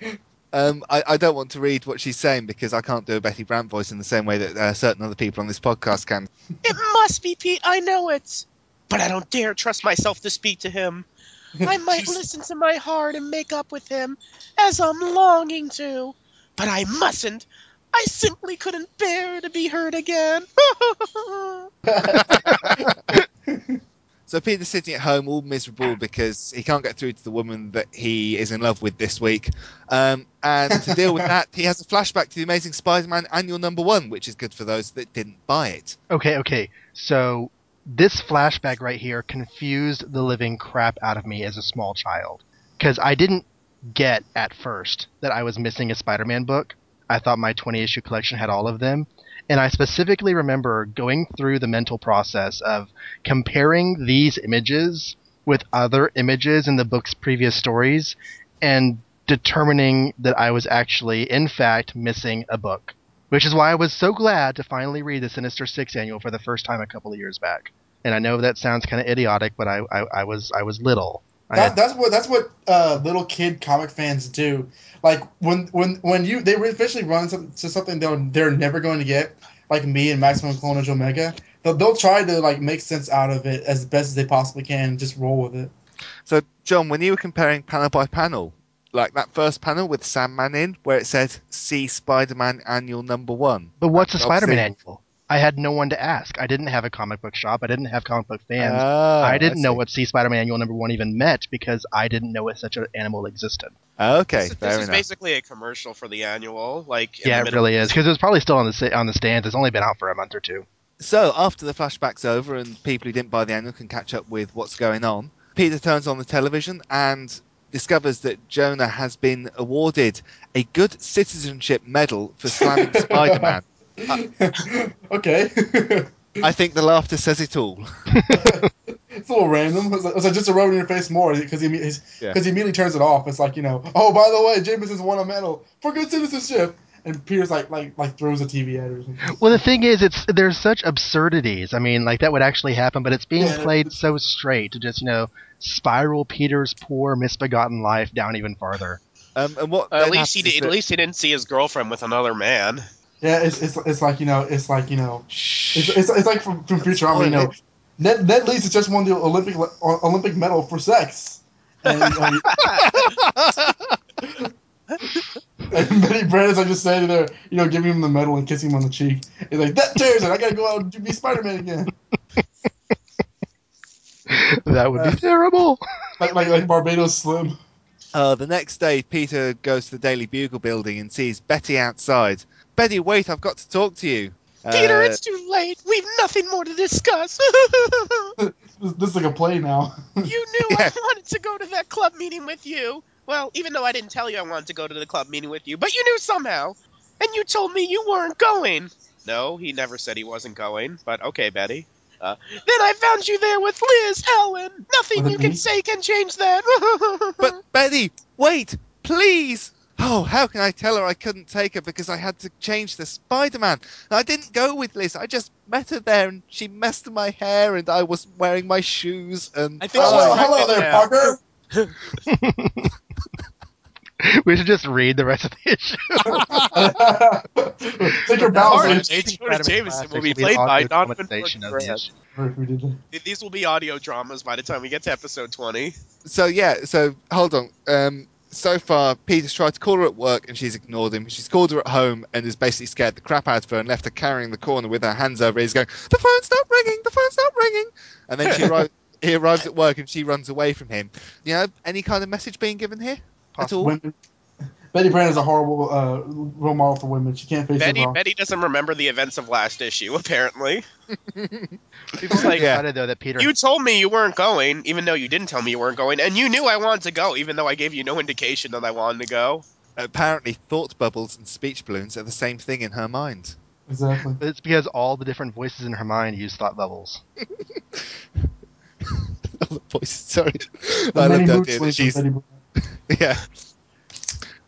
Speaker 3: Um, I, I don't want to read what she's saying because I can't do a Betty Brant voice in the same way that uh, certain other people on this podcast can.
Speaker 4: it must be Pete, I know it. But I don't dare trust myself to speak to him. I might listen to my heart and make up with him, as I'm longing to. But I mustn't. I simply couldn't bear to be hurt again.
Speaker 3: So Peter's sitting at home all miserable because he can't get through to the woman that he is in love with this week. Um, and to deal with that, he has a flashback to the Amazing Spider-Man annual number one, which is good for those that didn't buy it.
Speaker 2: Okay, okay. So this flashback right here confused the living crap out of me as a small child. Because I didn't get at first that I was missing a Spider Man book. I thought my 20 issue collection had all of them. And I specifically remember going through the mental process of comparing these images with other images in the book's previous stories and determining that I was actually, in fact, missing a book which is why I was so glad to finally read the Sinister Six annual for the first time a couple of years back. And I know that sounds kind of idiotic, but I, I, I was I was little. I
Speaker 5: That,
Speaker 2: had,
Speaker 5: that's what that's what uh, little kid comic fans do. Like when when when you they eventually run some, to something they're they're never going to get, like me and Maximum Clonage Omega. They'll, they'll try to like make sense out of it as best as they possibly can, and just roll with it.
Speaker 3: So, John, when you were comparing panel by panel, like that first panel with Sandman in, where it said "See Spider-Man Annual Number One,"
Speaker 2: but what's a Spider-Man annual? I had no one to ask. I didn't have a comic book shop. I didn't have comic book fans.
Speaker 3: Ah,
Speaker 2: I didn't know what See Spider-Man Annual Number One even meant because I didn't know what such an animal existed.
Speaker 3: Okay,
Speaker 4: this,
Speaker 3: fair
Speaker 4: this is
Speaker 3: enough.
Speaker 4: basically a commercial for the annual. Like,
Speaker 2: yeah, it really is because it was probably still on the on the stands. It's only been out for a month or two.
Speaker 3: So, after the flashback's over and people who didn't buy the annual can catch up with what's going on, Peter turns on the television and discovers that Jonah has been awarded a Good Citizenship Medal for slamming Spider-Man.
Speaker 5: okay,
Speaker 3: I think the laughter says it all.
Speaker 5: it's a little random. It's like, it's like just a rub in your face more because he because
Speaker 3: Yeah.
Speaker 5: he immediately turns it off. It's like you know, oh by the way, Jameson's won a medal for good citizenship, and Peter's like like like throws a TV at her. Or something.
Speaker 2: Well, the thing is, it's there's such absurdities. I mean, like that would actually happen, but it's being
Speaker 5: Yeah.
Speaker 2: played so straight to just you know spiral Peter's poor misbegotten life down even farther.
Speaker 3: Um, and what?
Speaker 4: Uh, at least he did, at least he didn't see his girlfriend with another man.
Speaker 5: Yeah, it's, it's it's like you know, it's like you know, it's, it's, it's like from, from Futurama. You know, Ned Ned Leeds has just won the Olympic uh, Olympic medal for sex, and, you uh, know, and Betty Brandon's like just standing there, you know, giving him the medal and kissing him on the cheek. He's like, "That tears it. I gotta go out and be Spider Man again."
Speaker 2: that would be uh, terrible.
Speaker 5: Like like like Barbados Slim.
Speaker 3: Uh, the next day, Peter goes to the Daily Bugle building and sees Betty outside. Betty, wait, I've got to talk to you.
Speaker 4: Peter,
Speaker 3: Uh,
Speaker 4: it's too late. We've nothing more to discuss.
Speaker 5: This, this is like a play now.
Speaker 4: you knew
Speaker 3: Yeah.
Speaker 4: I wanted to go to that club meeting with you. Well, even though I didn't tell you I wanted to go to the club meeting with you, but you knew somehow. And you told me you weren't going. No, he never said he wasn't going, but okay, Betty. Uh, then I found you there with Liz Ellen. Nothing you
Speaker 5: me?
Speaker 4: can say can change that.
Speaker 3: But Betty, wait, please. Oh, how can I tell her I couldn't take her because I had to change the Spider-Man? I didn't go with Liz. I just met her there and she messed my hair and I was wearing my shoes and
Speaker 4: I think
Speaker 3: oh,
Speaker 5: hello,
Speaker 4: she's
Speaker 5: hello there,
Speaker 4: now.
Speaker 5: Parker.
Speaker 2: we should just read the rest of the issue.
Speaker 5: Take your
Speaker 2: Now,
Speaker 5: bows.
Speaker 4: Sorry,
Speaker 5: in.
Speaker 4: J. Jonah
Speaker 2: Spider-Man
Speaker 4: Jameson will be played by
Speaker 2: audio
Speaker 4: Donovan
Speaker 2: dramatization the
Speaker 5: we did that.
Speaker 4: These will be audio dramas by the time we get to episode 20.
Speaker 3: So yeah, so hold on. Um, so far, Peter's tried to call her at work and she's ignored him. She's called her at home and has basically scared the crap out of her and left her carrying the corner with her hands over his, going, "The phone's not ringing. The phone's not ringing." And then she arrives. He arrives at work and she runs away from him. You know, any kind of message being given here at all?
Speaker 5: Women. Betty Brand is a horrible uh, role model for women. She can't face
Speaker 4: Betty,
Speaker 5: it wrong.
Speaker 4: Betty doesn't remember the events of last issue, apparently.
Speaker 2: People
Speaker 4: like-
Speaker 2: are excited though that Peter.
Speaker 4: You told me you weren't going, even though you didn't tell me you weren't going, and you knew I wanted to go, even though I gave you no indication that I wanted to go.
Speaker 3: Apparently, thought bubbles and speech balloons are the same thing in her mind.
Speaker 5: Exactly.
Speaker 2: It's because all the different voices in her mind use thought bubbles.
Speaker 3: All the voices, sorry.
Speaker 5: The
Speaker 3: I love
Speaker 5: mood
Speaker 3: idea that she's yeah.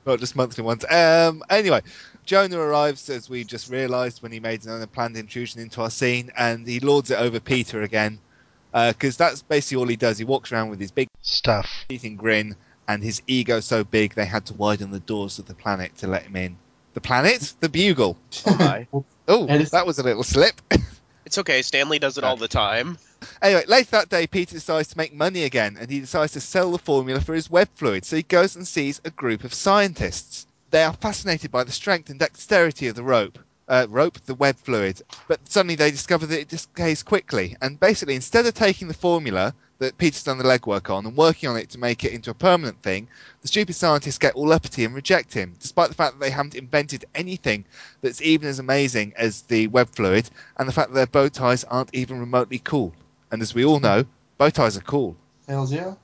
Speaker 3: Not just monthly ones. Um, anyway, Jonah arrives as we just realised when he made an unplanned intrusion into our scene, and he lords it over Peter again, because that's basically all he does. He walks around with his big
Speaker 2: Stuff.
Speaker 3: eating grin, and his ego so big they had to widen the doors of the planet to let him in. The planet, the Bugle.
Speaker 4: Oh, my.
Speaker 3: Oh, that was a little slip.
Speaker 4: It's okay, Stanley does it all the time.
Speaker 3: Anyway, late that day, Peter decides to make money again, and he decides to sell the formula for his web fluid. So he goes and sees a group of scientists. They are fascinated by the strength and dexterity of the rope. Uh, rope, the web fluid. But suddenly they discover that it decays quickly. And basically, instead of taking the formula that Peter's done the legwork on and working on it to make it into a permanent thing, the stupid scientists get all uppity and reject him, despite the fact that they haven't invented anything that's even as amazing as the web fluid, and the fact that their bow ties aren't even remotely cool. And as we all know, bow ties are cool.
Speaker 5: Hells yeah.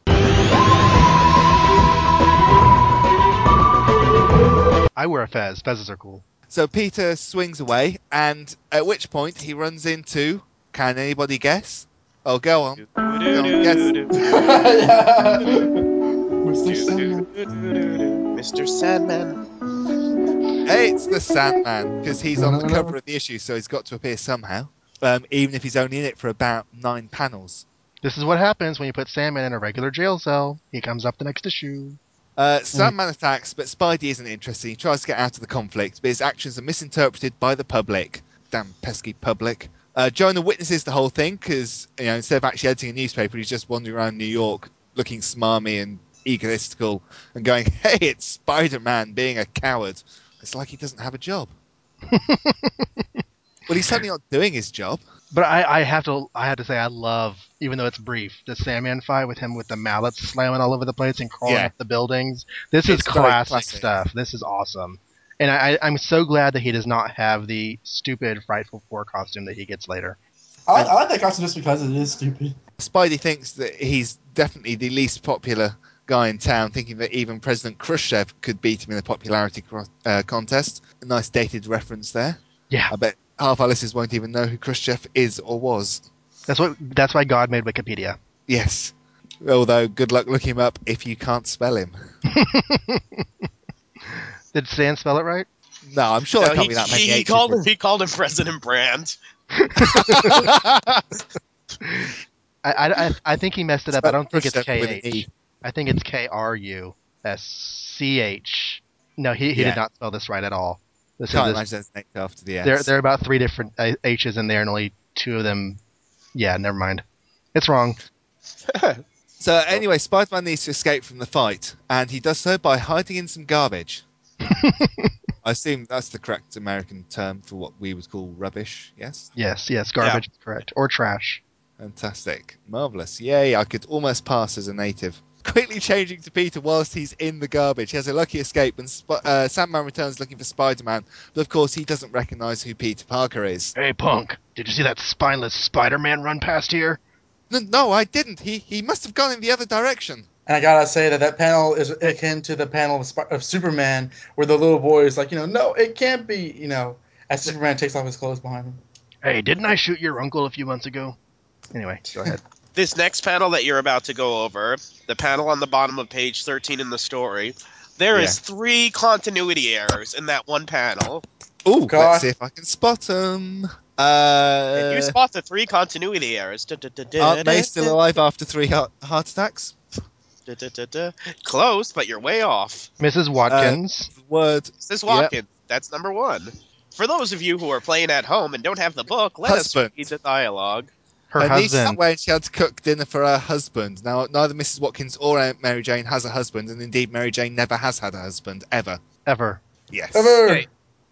Speaker 2: I wear a fez. Fezes are cool.
Speaker 3: So Peter swings away, and at which point he runs into. Can anybody guess? Oh, go on.
Speaker 5: yeah. Mr. Sandman.
Speaker 4: Mr. Sandman.
Speaker 3: Hey, it's the Sandman, because he's on the cover of the issue, so he's got to appear somehow. Um, even if he's only in it for about nine panels.
Speaker 2: This is what happens when you put Sandman in a regular jail cell. He comes up the next issue.
Speaker 3: Uh, Sandman attacks, but Spidey isn't interested. He tries to get out of the conflict, but his actions are misinterpreted by the public. Damn pesky public. Uh, Jonah witnesses the whole thing because you know instead of actually editing a newspaper, he's just wandering around New York, looking smarmy and egotistical, and going, "Hey, it's Spider-Man being a coward." It's like he doesn't have a job. well, he's certainly not doing his job.
Speaker 2: But I, I have to I have to say I love, even though it's brief, the Sandman fight with him with the mallets slamming all over the place and crawling
Speaker 3: Yeah.
Speaker 2: up the buildings. This is
Speaker 3: It's very
Speaker 2: classic,
Speaker 3: classic.
Speaker 2: stuff. This is awesome. And I, I'm so glad that he does not have the stupid Frightful Four costume that he gets later.
Speaker 5: I, like- I like that costume just because it is stupid.
Speaker 3: Spidey thinks that he's definitely the least popular guy in town, thinking that even President Khrushchev could beat him in a popularity cro- uh, contest. A nice dated reference there.
Speaker 2: Yeah,
Speaker 3: I bet half our listeners won't even know who Khrushchev is or was.
Speaker 2: that's what that's why God made Wikipedia.
Speaker 3: Yes. Although, good luck looking him up if you can't spell him.
Speaker 2: Did Stan spell it right?
Speaker 3: No, I'm sure
Speaker 4: No,
Speaker 3: there can't
Speaker 4: he,
Speaker 3: be that many
Speaker 4: he, he called him, he called him President Brand.
Speaker 2: I, I, I, I think he messed it up. I don't think it's
Speaker 3: Khrushchev with an
Speaker 2: K
Speaker 3: E.
Speaker 2: H. I think it's K R U. S C H. No, he, he
Speaker 3: Yeah.
Speaker 2: did not spell this right at all. This
Speaker 3: Can't
Speaker 2: is
Speaker 3: imagine that's named after the S.
Speaker 2: there. There are about three different uh, H's in there, and only two of them. Yeah, never mind. It's wrong.
Speaker 3: So anyway, Spider-Man needs to escape from the fight, and he does so by hiding in some garbage. I assume that's the correct American term for what we would call rubbish. Yes,
Speaker 2: Yes, yes, garbage is correct or trash.
Speaker 3: fantastic, marvelous, yay! I could almost pass as a native. Quickly changing to Peter whilst he's in the garbage. He has a lucky escape when Sp- uh, Sandman returns looking for Spider-Man, but of course he doesn't recognise who Peter Parker is.
Speaker 2: Hey, punk! Did you see that spineless Spider-Man run past here?
Speaker 3: No, no, I didn't. He he must have gone in the other direction.
Speaker 5: And I gotta say that that panel is akin to the panel of, Sp- of Superman, where the little boy is like, you know, no, it can't be, you know, as Superman takes off his clothes behind him.
Speaker 2: Hey, didn't I shoot your uncle a few months ago? Anyway, go ahead.
Speaker 4: This next panel that you're about to go over, the panel on the bottom of page 13 in the story, there is three continuity errors in that one panel.
Speaker 3: Oh,
Speaker 5: God.
Speaker 3: let's see if I can spot them. Uh,
Speaker 4: and you spot the three continuity errors.
Speaker 3: Aunt May still alive after three heart, heart attacks?
Speaker 4: Close, but you're way off.
Speaker 2: Mrs. Watkins.
Speaker 3: Word.
Speaker 4: Mrs. is Watkins. That's number one. For those of you who are playing at home and don't have the book, let
Speaker 3: Husband.
Speaker 4: us read the dialogue.
Speaker 2: Her
Speaker 3: Her niece
Speaker 2: husband.
Speaker 3: that way she had to cook dinner for her husband. Now, neither Mrs. Watkins or Aunt Mary Jane has a husband, and indeed, Mary Jane never has had a husband ever.
Speaker 2: Ever.
Speaker 3: Yes.
Speaker 5: Ever.
Speaker 4: Okay.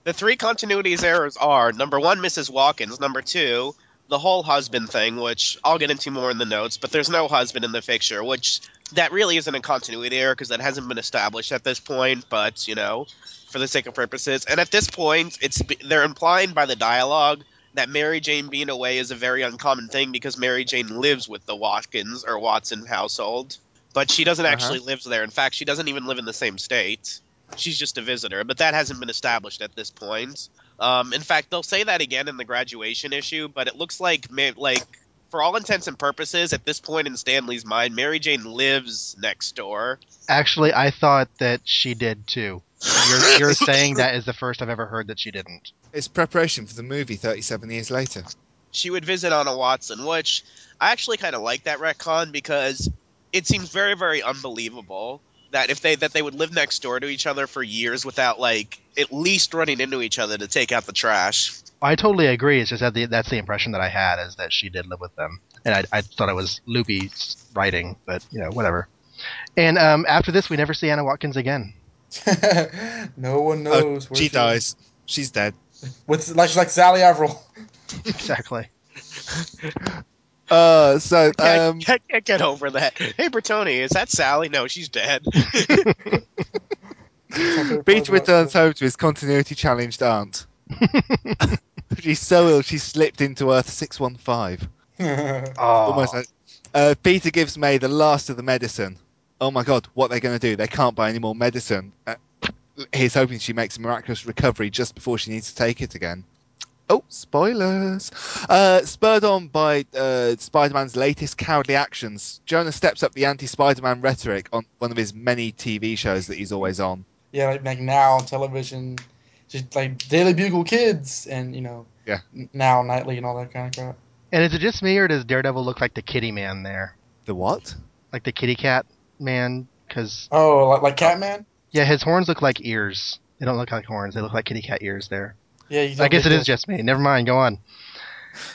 Speaker 4: The three continuities errors are number one, Mrs. Watkins. Number two, the whole husband thing, which I'll get into more in the notes, but there's no husband in the picture, which that really isn't a continuity error because that hasn't been established at this point, but, you know, for the sake of purposes. And at this point, it's they're implying by the dialogue that Mary Jane being away is a very uncommon thing because Mary Jane lives with the Watkins or Watson household, but she doesn't
Speaker 3: Uh-huh.
Speaker 4: actually live there. In fact, she doesn't even live in the same state. She's just a visitor, but that hasn't been established at this point. Um, in fact, they'll say that again in the graduation issue, but it looks like like for all intents and purposes, at this point in Stanley's mind, Mary Jane lives next door.
Speaker 2: Actually, I thought that she did too. You're, you're saying that is the first I've ever heard that she didn't.
Speaker 3: It's preparation for the movie 37 years later.
Speaker 4: She would visit Anna Watson, which I actually kind of like that retcon because it seems very, very unbelievable that if they that they would live next door to each other for years without like at least running into each other to take out the trash.
Speaker 2: I totally agree. It's just that the, that's the impression that I had is that she did live with them, and I, I thought it was Loopy's writing, but you know, whatever. And um, after this, we never see Anna Watkins again.
Speaker 5: no one knows where
Speaker 3: she
Speaker 5: is.
Speaker 3: dies. She's dead.
Speaker 5: With like she's like Sally Avril.
Speaker 2: Exactly.
Speaker 3: Uh, so
Speaker 4: Can't,
Speaker 3: um,
Speaker 4: can't, can't get over that. Hey, Bertoni, is that Sally? No, she's dead.
Speaker 3: Peter returns home to his continuity challenged aunt. she's so ill she slipped into Earth 615.
Speaker 2: Oh,
Speaker 3: Almost. like- Uh, Peter gives May the last of the medicine. Oh my god, what are they going to do? They can't buy any more medicine. Uh, he's hoping she makes a miraculous recovery just before she needs to take it again. Oh, spoilers! Uh, spurred on by uh, Spider-Man's latest cowardly actions, Jonah steps up the anti-Spider-Man rhetoric on one of his many TV shows that he's always on.
Speaker 5: yeah, like, like now on television, just like Daily Bugle Kids and you know,
Speaker 3: Yeah.
Speaker 5: n- now nightly and all that kind of crap.
Speaker 2: and is it just me, or does Daredevil look like the Kitty Man there,
Speaker 3: The what?
Speaker 2: like the Kitty Cat Man? Because
Speaker 5: Oh, like, like Catman.
Speaker 2: yeah, his horns look like ears. They don't look like horns. They look like kitty cat ears there.
Speaker 5: Yeah, you
Speaker 2: I guess
Speaker 5: get
Speaker 2: it
Speaker 5: the-
Speaker 2: is just me. Never mind. Go on.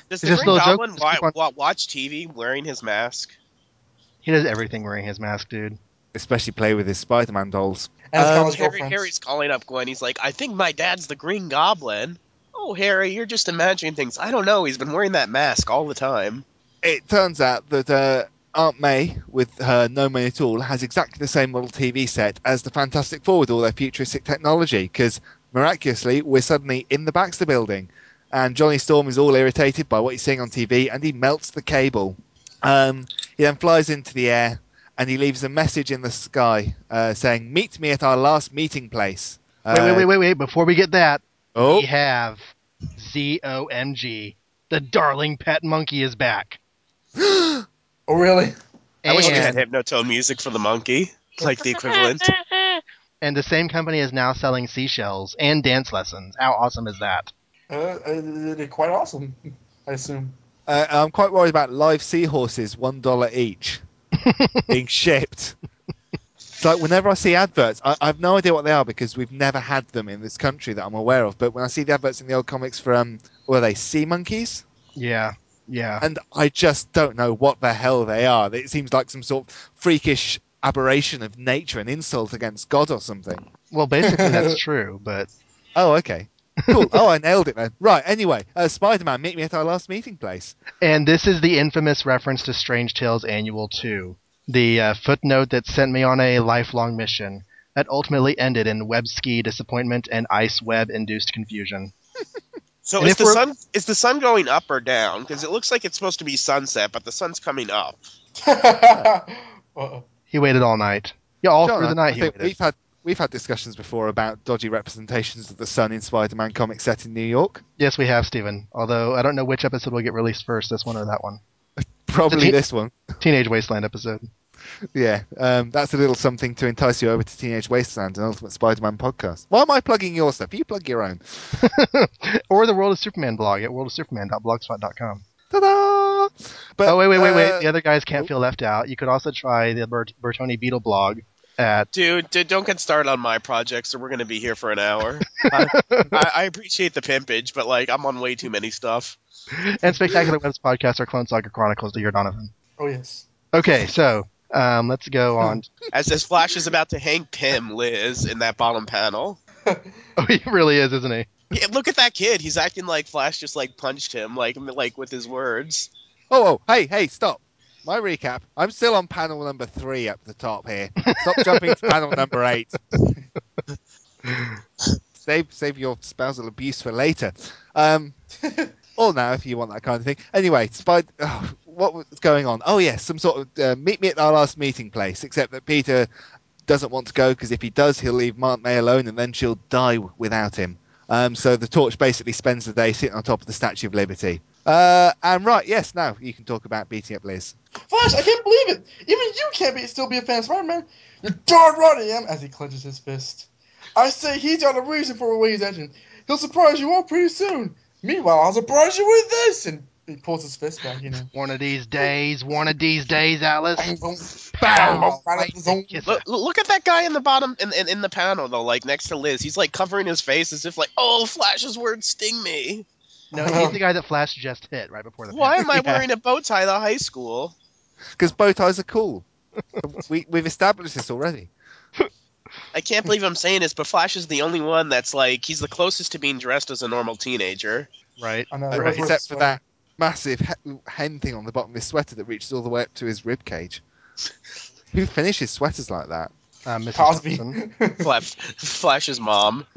Speaker 4: Does the
Speaker 2: this
Speaker 4: Green
Speaker 2: little?
Speaker 4: Goblin
Speaker 2: Just
Speaker 4: wa-
Speaker 2: keep on-
Speaker 4: watch TV wearing his mask?
Speaker 2: He does everything wearing his mask, dude.
Speaker 3: Especially play with his Spider-Man dolls.
Speaker 5: And
Speaker 3: Um,
Speaker 4: Harry. Harry's calling up Gwen. He's like, I think my dad's the Green Goblin. Oh, Harry, you're just imagining things. I don't know. He's been wearing that mask all the time.
Speaker 3: It turns out that uh, Aunt May, with her no money at all, has exactly the same model TV set as the Fantastic Four with all their futuristic technology. Because miraculously, we're suddenly in the Baxter Building, and Johnny Storm is all irritated by what he's seeing on TV, and he melts the cable. Um, he then flies into the air, and he leaves a message in the sky uh, saying, "Meet me at our last meeting place."
Speaker 2: Wait, wait, wait, wait, wait. Before we get that,
Speaker 3: Oh,
Speaker 2: we have Z O M G. The darling pet monkey is back.
Speaker 5: Oh, really?
Speaker 4: I wish we
Speaker 2: And-
Speaker 4: had hypnotone music for the monkey, like the equivalent.
Speaker 2: And the same company is now selling seashells and dance lessons. How awesome is that?
Speaker 5: Uh, uh, they're quite awesome, I assume.
Speaker 3: Uh, I'm quite worried about live seahorses, one dollar each, being shipped. It's like whenever I see adverts, I, I have no idea what they are because we've never had them in this country that I'm aware of. But when I see the adverts in the old comics for um, what are they sea monkeys?
Speaker 2: Yeah, yeah.
Speaker 3: and I just don't know what the hell they are. It seems like some sort of freakish aberration of nature, an insult against God or something.
Speaker 2: Well, basically that's true, but
Speaker 3: Oh, okay. Cool. oh, I nailed it then. Right, anyway, uh, Spider Man, meet me at our last meeting place.
Speaker 2: and this is the infamous reference to Strange Tales Annual 2, the uh, footnote that sent me on a lifelong mission that ultimately ended in web ski disappointment and ice web induced confusion.
Speaker 4: So
Speaker 2: And
Speaker 4: is the sun is the sun going up or down? Because it looks like it's supposed to be sunset, but the sun's coming up.
Speaker 2: He waited all night. Yeah, all
Speaker 3: John,
Speaker 2: through the
Speaker 3: I
Speaker 2: night he waited.
Speaker 3: we've had we've had discussions before about dodgy representations of the sun in Spider Man comics set in New York.
Speaker 2: Yes, we have, Stephen. Although I don't know which episode will get released first, this one or that one.
Speaker 3: Probably
Speaker 2: te-
Speaker 3: this one.
Speaker 2: Teenage Wasteland episode.
Speaker 3: Yeah, um, that's a little something to entice you over to Teenage Wasteland, and Ultimate Spider Man podcast. Why am I plugging your stuff? You plug your own.
Speaker 2: or the World of Superman blog at worldofsuperman.blogspot.com.
Speaker 3: Ta-da! But,
Speaker 2: oh, wait, wait, wait, wait.
Speaker 3: uh,
Speaker 2: The other guys can't feel left out. You could also try the Bert- Bertoni Beetle blog at
Speaker 4: Dude, dude, don't get started on my projects, or we're gonna be here for an hour. I, I, I appreciate the pimpage, but like I'm on way too many stuff.
Speaker 2: and Spectacular Webs podcast or Clone Saga Chronicles to hear Donovan.
Speaker 5: Oh yes.
Speaker 2: Okay, so um, let's go on.
Speaker 4: As this Flash is about to Hank Pym Liz in that bottom panel.
Speaker 2: Oh, he really is, isn't he?
Speaker 4: Yeah, look at that kid. He's acting like Flash just like punched him, like like with his words.
Speaker 3: Oh, oh, hey, hey, stop. My recap. I'm still on panel number three up the top here. Stop jumping to panel number eight. save, save your spousal abuse for later. Um, or now, if you want that kind of thing. Anyway, Spider. Oh, what was going on? Oh, yes, some sort of uh, meet me at our last meeting place. Except that Peter doesn't want to go because if he does, he'll leave Aunt May alone, and then she'll die without him. Um, so the torch basically spends the day sitting on top of the Statue of Liberty. Uh, and right, yes, now you can talk about beating up Liz.
Speaker 5: Flash, I can't believe it. Even you can't be still be a fan of Spider-Man. You're darn right I am. As he clenches his fist. I say he's got a reason for the way he's acting. He'll surprise you all pretty soon. Meanwhile, I'll surprise you with this. And he pulls his fist back, you know.
Speaker 2: One of these days, one of these days, Alice.
Speaker 5: Bang.
Speaker 2: Bow,
Speaker 5: Bow,
Speaker 2: right
Speaker 5: right
Speaker 2: in
Speaker 5: zone.
Speaker 2: the kiss.
Speaker 4: Look, look at that guy in the bottom in, in in the panel though, like next to Liz. He's like covering his face as if like, oh, Flash's words sting me.
Speaker 2: No, he's the guy that Flash just hit right before the.
Speaker 4: Why am I
Speaker 3: Yeah.
Speaker 4: wearing a bow tie to high school?
Speaker 3: Because bow ties are cool. we, we've established this already.
Speaker 4: I can't believe I'm saying this, but Flash is the only one that's like he's the closest to being dressed as a normal teenager.
Speaker 2: Right.
Speaker 5: I know. Everyone's wearing
Speaker 3: except for that massive hen thing on the bottom of his sweater that reaches all the way up to his rib cage. Who finishes sweaters like that?
Speaker 2: Uh, Mrs.
Speaker 5: Cosby.
Speaker 4: Flash, Flash's mom.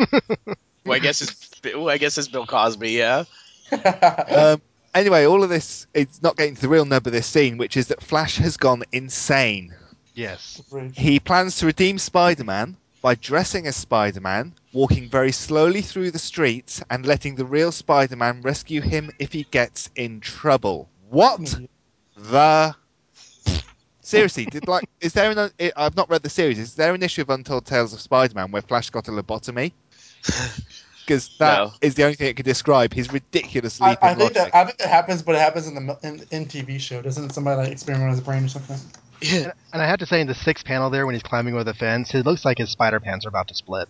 Speaker 4: Who I guess it's who I guess is Bill Cosby. Yeah.
Speaker 3: Um, anyway, all of this, it's not getting to the real nub of this scene, which is that Flash has gone insane.
Speaker 2: Yes.
Speaker 3: He plans to redeem Spider Man by dressing as Spider Man, walking very slowly through the streets, and letting the real Spider Man rescue him if he gets in trouble. What mm-hmm. the. Seriously, did like is there an uh, I- I've not read the series. Is there an issue of Untold Tales of Spider-Man where Flash got a lobotomy? Because that is
Speaker 4: No.
Speaker 3: the only thing it could describe his ridiculous
Speaker 5: I, I think
Speaker 3: logic.
Speaker 5: that I think that happens, but it happens in the in, in TV show. Doesn't somebody like experiment on his brain or something?
Speaker 2: And, and I have to say, in the sixth panel there, when he's climbing over the fence, it looks like his spider pants are about to split.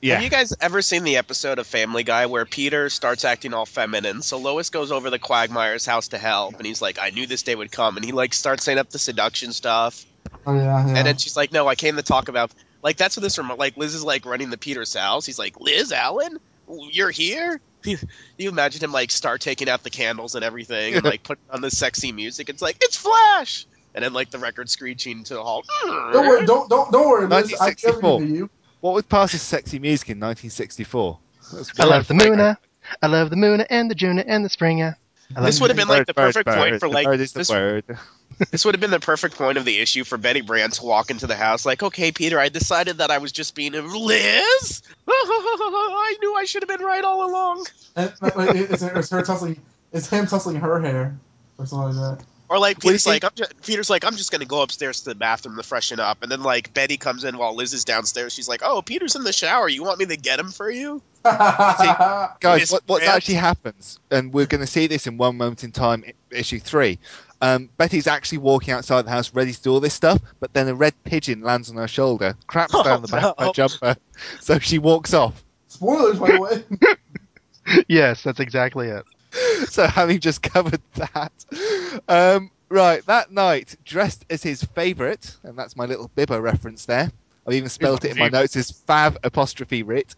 Speaker 2: Yeah.
Speaker 4: Have you guys ever seen the episode of Family Guy where Peter starts acting all feminine? So Lois goes over to Quagmire's house to help, and he's like, "I knew this day would come," and he like starts saying up the seduction stuff,
Speaker 5: Oh yeah, yeah.
Speaker 4: and then she's like, "No, I came to talk about." Like that's what this remo- like Liz is like running the Peter's house. He's like, "Liz Allen, you're here." you imagine him like start taking out the candles and everything, and like putting on the sexy music. It's like it's Flash, and then like the record screeching to a halt.
Speaker 5: don't worry, don't don't don't worry, Liz. I
Speaker 3: 1964.
Speaker 5: to you.
Speaker 3: What would pass as sexy music in 1964? Eh?
Speaker 2: I love the
Speaker 3: Flagrant.
Speaker 2: Moona. I love the Moona and the Juna and the Springer.
Speaker 4: This would have been like the perfect
Speaker 3: bird,
Speaker 4: point
Speaker 3: bird.
Speaker 4: for
Speaker 3: The
Speaker 4: like
Speaker 3: bird is the
Speaker 4: this
Speaker 3: word.
Speaker 4: This would have been the perfect point of the issue for Betty Brant to walk into the house like, okay, Peter, I decided that I was just being a Liz. I knew I should have been right all along.
Speaker 5: And, like, like, it's, it's her tussling. It's him tussling her hair or something like that.
Speaker 4: Or like
Speaker 3: What do you
Speaker 4: Peter's like, I'm just, Peter's like, I'm just gonna go upstairs to the bathroom to freshen up, and then like Betty comes in while Liz is downstairs. She's like, Oh, Peter's in the shower. You want me to get him for you?
Speaker 3: Guys, what, what actually happens, and we're going to see this in one moment in time, issue three. Um, Betty's actually walking outside the house ready to do all this stuff, but then a red pigeon lands on her shoulder, craps
Speaker 4: Oh,
Speaker 3: down the back of her jumper, so she walks off.
Speaker 5: Spoilers, by the way.
Speaker 2: yes, that's exactly it.
Speaker 3: so having just covered that, um, right, that night, dressed as his favourite, and that's my little Bieber reference there. I've even spelled it in my notes as Fav apostrophe Rit.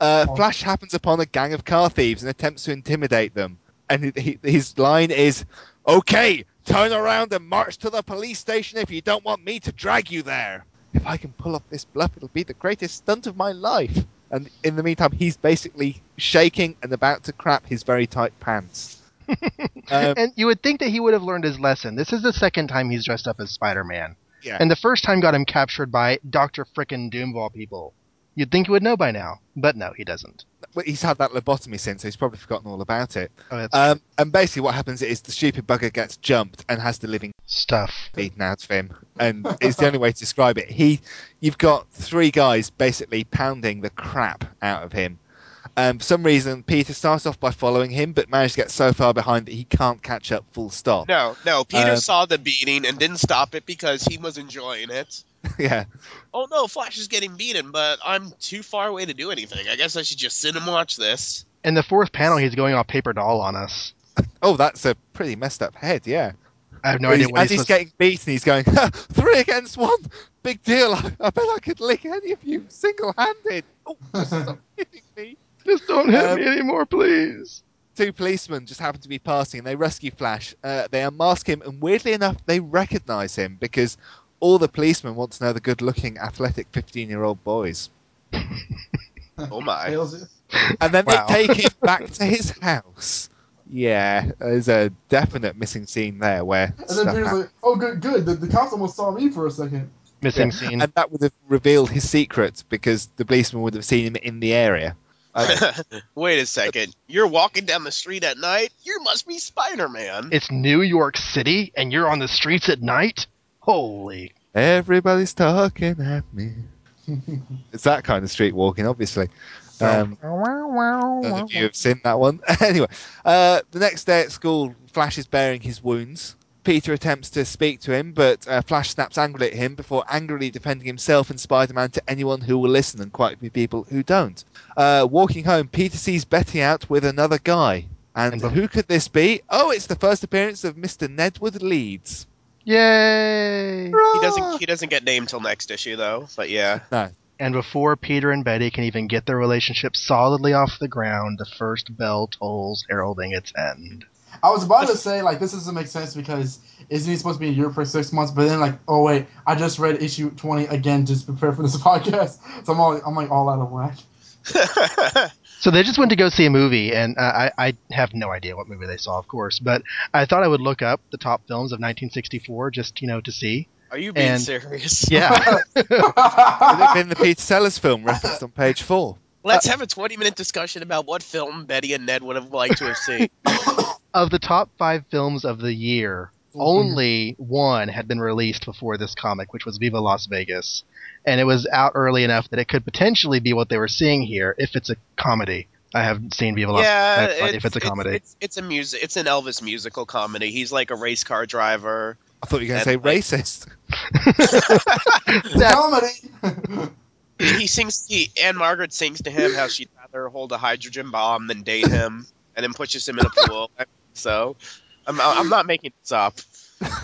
Speaker 3: Uh,
Speaker 5: Oh.
Speaker 3: Flash happens upon a gang of car thieves and attempts to intimidate them. And he- his line is, "Okay, turn around and march to the police station if you don't want me to drag you there. If I can pull off this bluff, it'll be the greatest stunt of my life." And in the meantime, he's basically shaking and about to crap his very tight pants. Um,
Speaker 2: and you would think that he would have learned his lesson. This is the second time he's dressed up as Spider-Man,
Speaker 3: yeah.
Speaker 2: and the first time got him captured by Doctor Frickin' Doom of all people. You'd think he would know by now, but no, he doesn't.
Speaker 3: Well, he's had that lobotomy since, so he's probably forgotten all about it.
Speaker 2: Oh,
Speaker 3: Um, and basically, what happens is the stupid bugger gets jumped and has the living
Speaker 2: stuff.
Speaker 3: beaten out of him, and it's the only way to describe it. He, you've got three guys basically pounding the crap out of him. Um, for some reason, Peter starts off by following him, but manages to get so far behind that he can't catch up. Full stop.
Speaker 4: No, no. Peter
Speaker 3: Um,
Speaker 4: saw the beating and didn't stop it because he was enjoying it.
Speaker 3: yeah,
Speaker 4: Oh no, Flash is getting beaten, but I'm too far away to do anything. I guess I should just sit and watch this.
Speaker 2: In the fourth panel, he's going all paper doll on us.
Speaker 3: Oh, that's a pretty messed up head. Yeah.
Speaker 2: I have no idea what
Speaker 3: as
Speaker 2: he's
Speaker 3: he's getting beaten, he's going "Ha, three against one. Big deal. I, I bet I could lick any of you single-handed. Oh, stop hitting me.
Speaker 2: Just don't hit
Speaker 3: Um,
Speaker 2: me anymore, please.
Speaker 3: two policemen just happen to be passing and they rescue Flash. Uh, they unmask him, and weirdly enough, they recognize him because all the policemen want to know the good looking, athletic 15 year old boys.
Speaker 4: Oh my.
Speaker 3: And then
Speaker 2: Wow.
Speaker 3: they take him back to his house. Yeah, there's a definite missing scene there where.
Speaker 5: And then Peter's
Speaker 3: happened.
Speaker 5: like, "Oh, good, good. The, the cops almost saw me for a second.
Speaker 2: Missing
Speaker 3: Yeah.
Speaker 2: scene.
Speaker 3: and that would have revealed his secret because the policeman would have seen him in the area.
Speaker 4: Wait a second. You're walking down the street at night? You must be Spider Man.
Speaker 2: It's New York City, and you're on the streets at night. Holy!
Speaker 3: Everybody's talking at me. It's that kind of street walking, obviously. Um, don't you've seen that one. anyway, uh, the next day at school, Flash is bearing his wounds. Peter attempts to speak to him, but uh, Flash snaps angrily at him before angrily defending himself and Spider-Man to anyone who will listen, and quite a few people who don't. Uh, walking home, Peter sees Betty out with another guy. And
Speaker 2: And
Speaker 3: who could this be? Oh, it's the first appearance of Mr. Nedwood Leeds.
Speaker 2: Yay!
Speaker 4: He doesn't he doesn't get named till next issue though, but yeah.
Speaker 2: And before Peter and Betty can even get their relationship solidly off the ground, the first bell tolls, heralding its end.
Speaker 5: I was about to say like this doesn't make sense because isn't he supposed to be in Europe for six months? But then like, oh wait, I just read issue twenty again just prepare for this podcast, so I'm all I'm like all out of whack.
Speaker 2: So they just went to go see a movie, and uh, I, I have no idea what movie they saw, of course, but I thought I would look up the top films of 1964 just, you know, to see.
Speaker 4: Are you being
Speaker 2: And-
Speaker 4: serious?
Speaker 2: Yeah.
Speaker 3: Would it have been the Peter Sellers film referenced on page four?
Speaker 4: Let's have a 20 minute discussion about what film Betty and Ned would have liked to have seen.
Speaker 2: Of the top five films of the year, mm-hmm. only one had been released before this comic, which was Viva Las Vegas. And it was out early enough that it could potentially be what they were seeing here if it's a comedy. I haven't seen Viva Las
Speaker 4: yeah,
Speaker 2: Vegas if it's a comedy.
Speaker 4: It's, it's a music. It's an Elvis musical comedy. He's like a race car driver.
Speaker 3: I thought you were going to say
Speaker 4: like-
Speaker 3: racist.
Speaker 5: comedy.
Speaker 4: He, he sings. He, Ann-Margret sings to him how she'd rather hold a hydrogen bomb than date him, and then pushes him in a pool. So, I'm, I'm not making this up.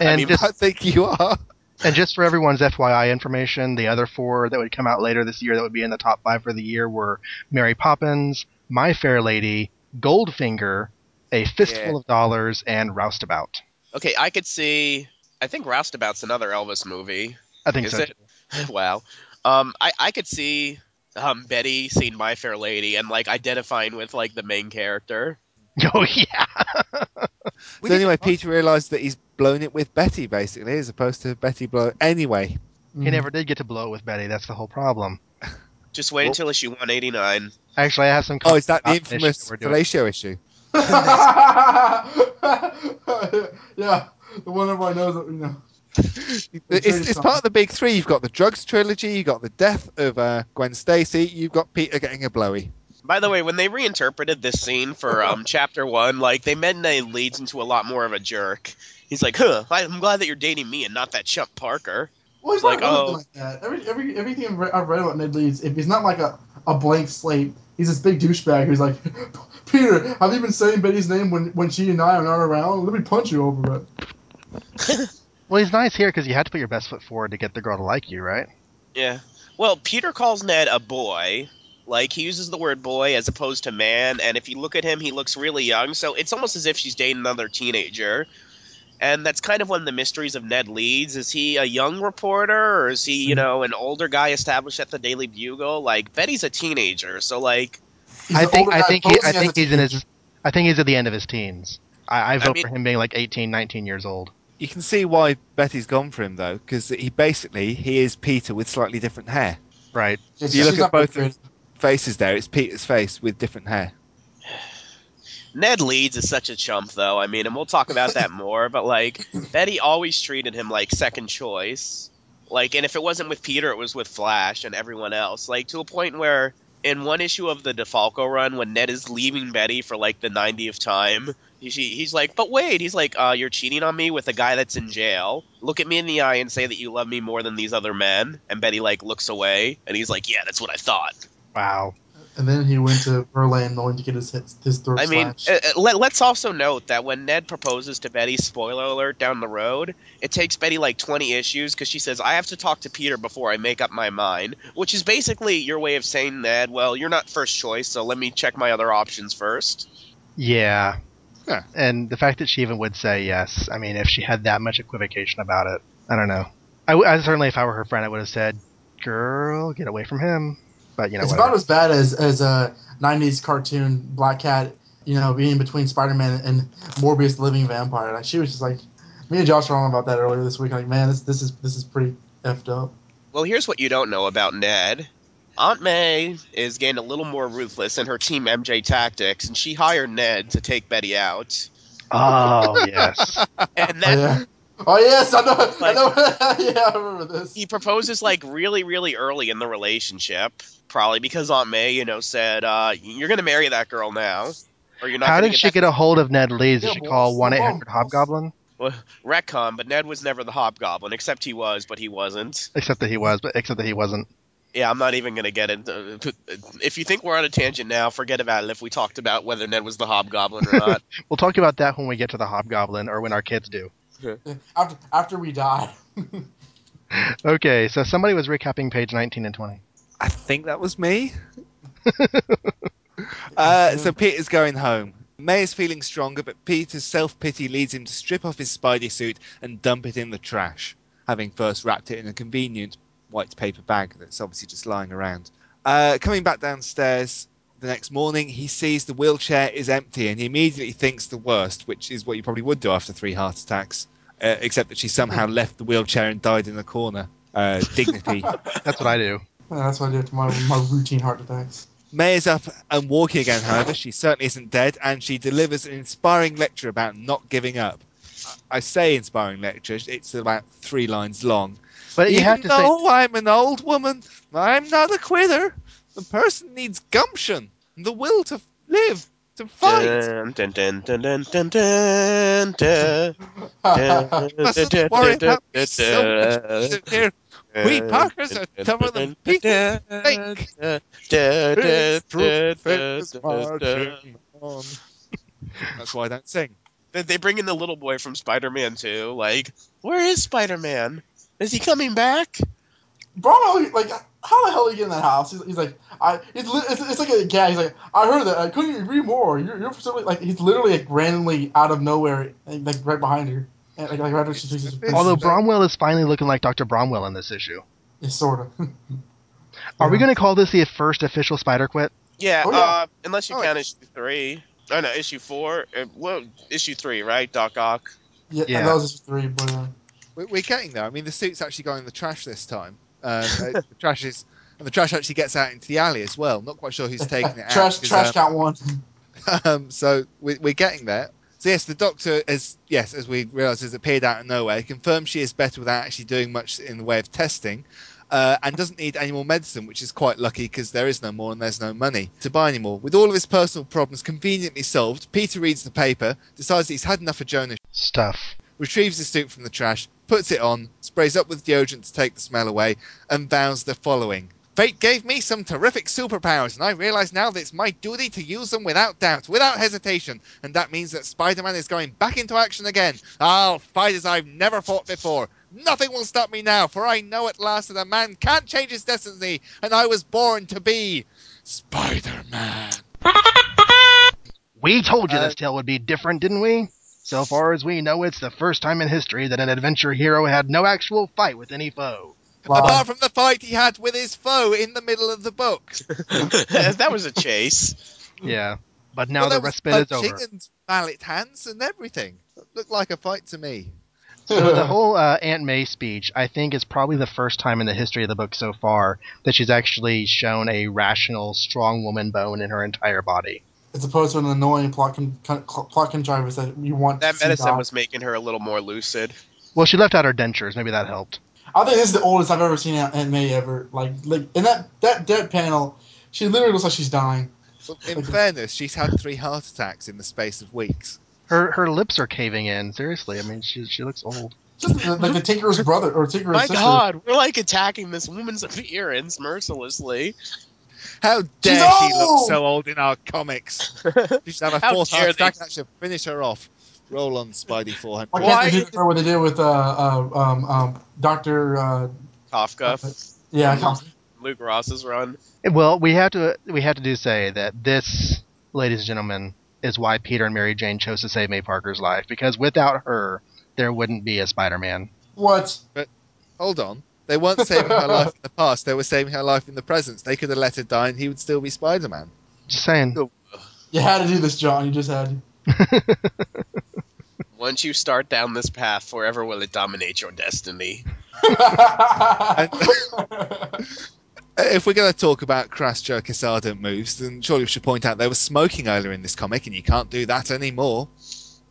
Speaker 2: and
Speaker 4: mean,
Speaker 2: just
Speaker 3: I think you are.
Speaker 2: And just for everyone's FYI information, the other four that would come out later this year that would be in the top five for the year were Mary Poppins, My Fair Lady, Goldfinger, A Fistful
Speaker 4: Yeah.
Speaker 2: of Dollars, and Roustabout.
Speaker 4: Okay, I could see. I think Roustabout's another Elvis movie.
Speaker 2: I think
Speaker 4: Is
Speaker 2: so.
Speaker 4: it? wow. Um, I I could see um Betty seeing My Fair Lady and like identifying with like the main character.
Speaker 2: Oh yeah.
Speaker 3: So anyway, Peter realised that he's blown it with Betty, basically, as opposed to Betty blow. Anyway,
Speaker 2: He never did get to blow it with Betty. That's the whole problem.
Speaker 4: Just wait
Speaker 3: Well-
Speaker 4: until issue 189.
Speaker 2: Actually, I have some.
Speaker 3: oh, is that the infamous
Speaker 2: this issue
Speaker 3: fellatio issue?
Speaker 5: yeah, the one everybody knows. that, You know.
Speaker 3: It's, it's part of the big three. You've got the drugs trilogy, you've got the death of uh, Gwen Stacy, you've got Peter getting a blowy.
Speaker 4: By the way, when they reinterpreted this scene for um, chapter one, like they made Ned Leeds into a lot more of a jerk. He's like, "Huh, I'm glad that you're dating me and not that chump Parker."
Speaker 5: Well, he's
Speaker 4: Like,
Speaker 5: like, not
Speaker 4: oh.
Speaker 5: like that. Every, every, everything I've read, I've read about Ned Leeds, if he's not like a, a blank slate, he's this big douchebag who's like, Peter, have you been saying Betty's name when, when she and I are not around? Let me punch you over it.
Speaker 2: Well, he's nice here because you had to put your best foot forward to get the girl to like you, right?
Speaker 4: Yeah. Well, Peter calls Ned a boy. Like he uses the word boy as opposed to man, and if you look at him, he looks really young. So it's almost as if she's dating another teenager. And that's kind of one of the mysteries of Ned Leeds. Is he a young reporter, or is he, you mm-hmm. know, an older guy established at the Daily Bugle? Like Betty's a teenager, so like,
Speaker 2: I think I think he, I think
Speaker 5: a
Speaker 2: he's in his I think he's at the end of his teens. I, I vote
Speaker 4: mean-
Speaker 2: for him being like 18, 19 years old.
Speaker 3: You can see why Betty's gone for him though, because he basically he is Peter with slightly different hair.
Speaker 2: Right.
Speaker 5: Yeah,
Speaker 3: If you look at both
Speaker 5: very
Speaker 3: of faces there, it's Peter's face with different hair.
Speaker 4: Ned Leeds is such a chump, though. I mean, and we'll talk about that more. But like, Betty always treated him like second choice. Like, and if it wasn't with Peter, it was with Flash and everyone else. Like to a point where, in one issue of the DeFalco run, when Ned is leaving Betty for like the 90th time, he, he's like, "But wait," he's like, uh, "You're cheating on me with a guy that's in jail. Look at me in the eye and say that you love me more than these other men." And Betty like looks away, and he's like, "Yeah, that's what I thought."
Speaker 2: Wow.
Speaker 5: And then he went to Berlin knowing to get his his, his throat
Speaker 4: I mean,
Speaker 5: slashed.
Speaker 4: uh, uh, let, let's also note that when Ned proposes to Betty, spoiler alert, down the road, it takes Betty like 20 issues because she says, I have to talk to Peter before I make up my mind, which is basically your way of saying, Ned, well, you're not first choice, so let me check my other options first.
Speaker 2: Yeah.
Speaker 3: Huh.
Speaker 2: And the fact that she even would say yes, I mean, if she had that much equivocation about it, I don't know. I, w- I certainly, if I were her friend, I would have said, "Girl, get away from him." But you know,
Speaker 5: it's
Speaker 2: whatever.
Speaker 5: about as bad as as a '90s cartoon Black Cat, you know, being between Spider-Man and Morbius, the living vampire. Like she was just like, me and Josh were on about that earlier this week. Like, man, this this is this is pretty effed up.
Speaker 4: Well, here's what you don't know about Ned. Aunt May is getting a little more ruthless in her Team MJ tactics, and she hired Ned to take Betty out.
Speaker 2: oh yes.
Speaker 4: And
Speaker 5: Oh,
Speaker 4: that
Speaker 5: yeah. Oh yes, I know.
Speaker 4: Like-
Speaker 5: I know. yeah, I remember this.
Speaker 4: he proposes like really, really early in the relationship, probably because Aunt May, you know, said, uh, "You're gonna marry that girl now, or you're not."
Speaker 2: How did
Speaker 4: get
Speaker 2: she get a hold of Ned Leeds? Did
Speaker 5: Yeah,
Speaker 2: she
Speaker 5: boss.
Speaker 2: call one eight
Speaker 5: Come on,
Speaker 2: hundred
Speaker 5: boss.
Speaker 2: Hobgoblin?
Speaker 4: well, retcon? But Ned was never the Hobgoblin, except he was, but he wasn't.
Speaker 2: Except that he was, but except that he wasn't.
Speaker 4: Yeah, I'm not even gonna get into. If you think we're on a tangent now, forget about it. If we talked about whether Ned was the Hobgoblin or not.
Speaker 2: We'll talk about that when we get to the Hobgoblin, or when our kids do.
Speaker 5: After after we die.
Speaker 2: Okay, so somebody was recapping page nineteen and twenty.
Speaker 3: I think that was me. uh, so Peter's going home. May is feeling stronger, but Peter's self pity leads him to strip off his Spidey suit and dump it in the trash, having first wrapped it in a convenient white paper bag that's obviously just lying around. Uh, coming back downstairs the next morning, he sees the wheelchair is empty and he immediately thinks the worst, which is what you probably would do after three heart attacks, uh, except that she somehow left the wheelchair and died in the corner. Uh, dignity.
Speaker 2: That's what I do.
Speaker 5: Yeah, that's what I do to my my routine heart attacks.
Speaker 3: May is up and walking again, however. She certainly isn't dead, and she delivers an inspiring lecture about not giving up. I say inspiring lecture, it's about three lines long.
Speaker 2: But you
Speaker 3: Even
Speaker 2: have to say
Speaker 3: though I'm an old woman, I'm not a quitter. The person needs gumption, the will to live, to fight.
Speaker 4: Dun, dun, dun, dun, dun, dun, dun, dun. Dun,
Speaker 3: Mustn't worry
Speaker 4: dun,
Speaker 3: about me
Speaker 4: dun,
Speaker 3: so much
Speaker 4: dun.
Speaker 3: We Parkers are tougher than people think. It's truth is marching on. That's why I don't sing.
Speaker 4: They- They bring in the little boy from Spider-Man 2. Like, where is Spider-Man? Is he coming back?
Speaker 5: Bruno, like, how the hell did he get in that house? He's, he's like, I, it's, it's, it's like a guy. He's like, I heard that. I couldn't agree more. You're, you're simply like, he's literally like randomly out of nowhere, like right behind her, and, like, like right after she she's just,
Speaker 2: although Bromwell is finally looking like Dr. Bromwell in this issue.
Speaker 5: yeah, sort of.
Speaker 2: Are we going to call this the first official Spider Quit?
Speaker 4: Yeah,
Speaker 5: Oh, yeah.
Speaker 4: uh, unless you
Speaker 3: Oh,
Speaker 4: count issue 3. Oh, no, issue 4. Uh, well, issue 3, right? Doc Ock.
Speaker 5: Yeah,
Speaker 2: Yeah.
Speaker 5: that was just three, but uh,
Speaker 3: We're getting there. I mean, the suit's actually going in the trash this time. Um, uh, the trash is, and the trash actually gets out into the alley as well. Not quite sure who's taking it
Speaker 5: trash
Speaker 3: out. 'cause,
Speaker 5: trash
Speaker 3: um,
Speaker 5: count one.
Speaker 3: um, so we, we're getting there. So yes, the doctor is yes, as we realise, has appeared out of nowhere. Confirms she is better without actually doing much in the way of testing. uh, and doesn't need any more medicine, which is quite lucky because there is no more and there's no money to buy any more. With all of his personal problems conveniently solved, Peter reads the paper, decides that he's had enough of Jonah,
Speaker 2: Stuff.
Speaker 3: retrieves the suit from the trash, puts it on, sprays up with deodorant to take the smell away, and vows the following. Fate gave me some terrific superpowers, and I realize now that it's my duty to use them without doubt, without hesitation. And that means that Spider Man is going back into action again. I'll fight as I've never fought before. Nothing will stop me now, for I know at last that a man can't change his destiny, and I was born to be Spider Man.
Speaker 2: We told you
Speaker 3: Uh,
Speaker 2: this tale would be different, didn't we? So far as we know, it's the first time in history that an adventure hero had no actual fight with any foe.
Speaker 5: Wow.
Speaker 3: Apart from the fight he had with his foe in the middle of the book.
Speaker 4: that was a chase.
Speaker 2: Yeah. But now
Speaker 3: Well,
Speaker 2: the
Speaker 3: there was
Speaker 2: respite is
Speaker 3: punching
Speaker 2: over.
Speaker 3: and mallet hands and everything. It Looked like a fight to me.
Speaker 2: So the whole uh, Aunt May speech, I think, is probably the first time in the history of the book so far that she's actually shown a rational, strong woman bone in her entire body.
Speaker 5: As opposed to an annoying plot, con- con- plot contrivance that you want
Speaker 4: That
Speaker 5: to
Speaker 4: medicine
Speaker 5: die.
Speaker 4: was making her a little more lucid.
Speaker 2: Well, she left out her dentures. Maybe that helped.
Speaker 5: I think this is the oldest I've ever seen Aunt Aunt May ever. Like, like in that that dead panel, she literally looks like she's dying.
Speaker 3: Well, in fairness, she's had three heart attacks in the space of weeks.
Speaker 2: Her her lips are caving in. Seriously, I mean, she she looks old.
Speaker 5: Just uh, like the Tinker's brother or Tinker's
Speaker 4: My
Speaker 5: sister.
Speaker 4: God, we're like attacking this woman's appearance mercilessly.
Speaker 3: How dare she look so old in our comics? She should have a
Speaker 4: How
Speaker 3: fourth
Speaker 4: dare
Speaker 3: heart attack
Speaker 4: they-
Speaker 3: and that should finish her off. Roll on, Spidey 400.
Speaker 5: Why
Speaker 4: Why
Speaker 5: can't they do for what they did with uh, uh um um Doctor uh
Speaker 4: Kafka,
Speaker 5: yeah. Kafka.
Speaker 4: Luke Ross's run.
Speaker 2: Well, we have to we have to do say that this, ladies and gentlemen, is why Peter and Mary Jane chose to save May Parker's life because without her, there wouldn't be a Spider-Man.
Speaker 5: what But
Speaker 3: Hold on. They weren't saving her life in the past, they were saving her life in the present. They could have let her die and he would still be Spider Man.
Speaker 2: Just saying.
Speaker 5: you had to do this, John. You just had.
Speaker 4: Once you start down this path, forever will it dominate your destiny.
Speaker 3: If we're going to talk about crass Joe Quesada moves, then surely we should point out they were smoking earlier in this comic, and you can't do that anymore.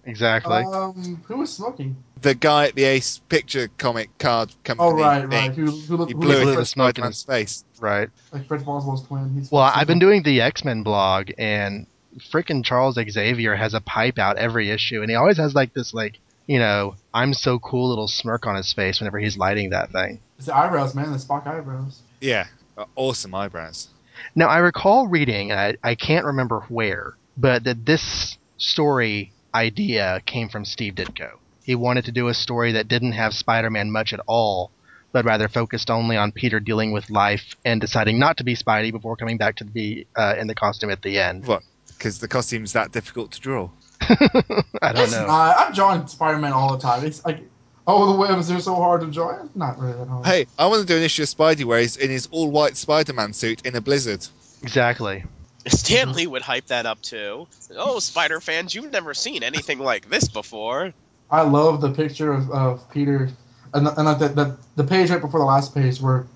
Speaker 2: Exactly.
Speaker 5: um, who was smoking?
Speaker 3: The guy at the Ace Picture comic card company.
Speaker 5: Oh right,
Speaker 3: thing,
Speaker 5: right. Who who looked
Speaker 3: He
Speaker 5: who
Speaker 3: blew it
Speaker 2: blew
Speaker 3: in
Speaker 2: the
Speaker 5: like,
Speaker 2: smoke
Speaker 3: Spider Man's face.
Speaker 2: right.
Speaker 5: like Fred Foswell's twin? He's
Speaker 2: Well, I've been doing the X Men blog, and frickin' Charles Xavier has a pipe out every issue, and he always has like this like you know I'm so cool little smirk on his face whenever he's lighting that thing.
Speaker 5: It's the eyebrows, man. The Spock eyebrows.
Speaker 3: Yeah, uh, awesome eyebrows.
Speaker 2: Now I recall reading, I, I can't remember where, but that this story idea came from Steve Ditko. He wanted to do a story that didn't have Spider-Man much at all, but rather focused only on Peter dealing with life and deciding not to be Spidey before coming back to be uh, in the costume at the end. What?
Speaker 3: Because the costume's that difficult to draw.
Speaker 2: I don't
Speaker 5: It's
Speaker 2: know.
Speaker 5: not. I'm drawing Spider-Man all the time. It's like, oh, the webs are so hard to draw. It's not really that hard.
Speaker 3: Hey, I want to do an issue of Spidey where he's in his all white Spider Man suit in a blizzard.
Speaker 2: Exactly.
Speaker 4: Stan Lee would hype that up too. Oh, Spider fans, you've never seen anything like this before.
Speaker 5: I love the picture of, of Peter, and, and like the, the the page right before the last page where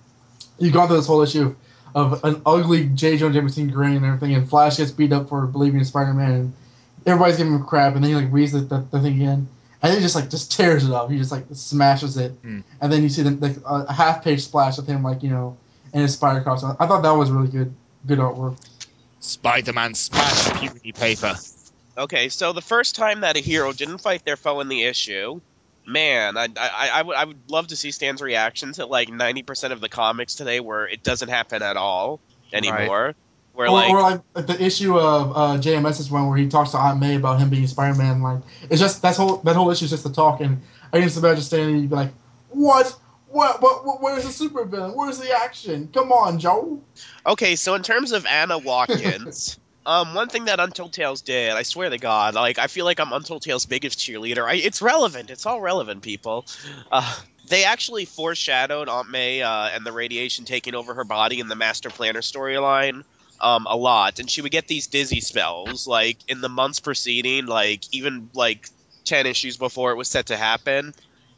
Speaker 5: you gone through this whole issue of an ugly J. Jonah Jameson grin and everything, and Flash gets beat up for believing in Spider-Man, and everybody's giving him crap, and then he like reads the, the, the thing again, and he just like just tears it up. He just like smashes it,
Speaker 3: Hmm.
Speaker 5: and then you see the, like a half page splash of him like you know in his spider costume. I thought that was really good, good artwork.
Speaker 3: Spider Man smash puny paper.
Speaker 4: Okay, so the first time that a hero didn't fight their foe in the issue, man, I, I, I, would, I would love to see Stan's reaction to like 90% of the comics today where it doesn't happen at all anymore. Where
Speaker 5: or,
Speaker 4: like,
Speaker 5: or like the issue of uh, JMS's one where he talks to Aunt May about him being Spider-Man. Like it's just that's whole that whole issue is just a talk, and I can just imagine Stan and be like, "What? What? What? what where's the supervillain? Where's the action? Come on, Joe."
Speaker 4: Okay, so in terms of Anna Watkins, um, one thing that Untold Tales did, I swear to God, like I feel like I'm Untold Tales' biggest cheerleader. I, it's relevant. It's all relevant, people. Uh, they actually foreshadowed Aunt May uh, and the radiation taking over her body in the Master Planner storyline. Um, a lot, and she would get these dizzy spells, like in the months preceding, like even like ten issues before it was set to happen.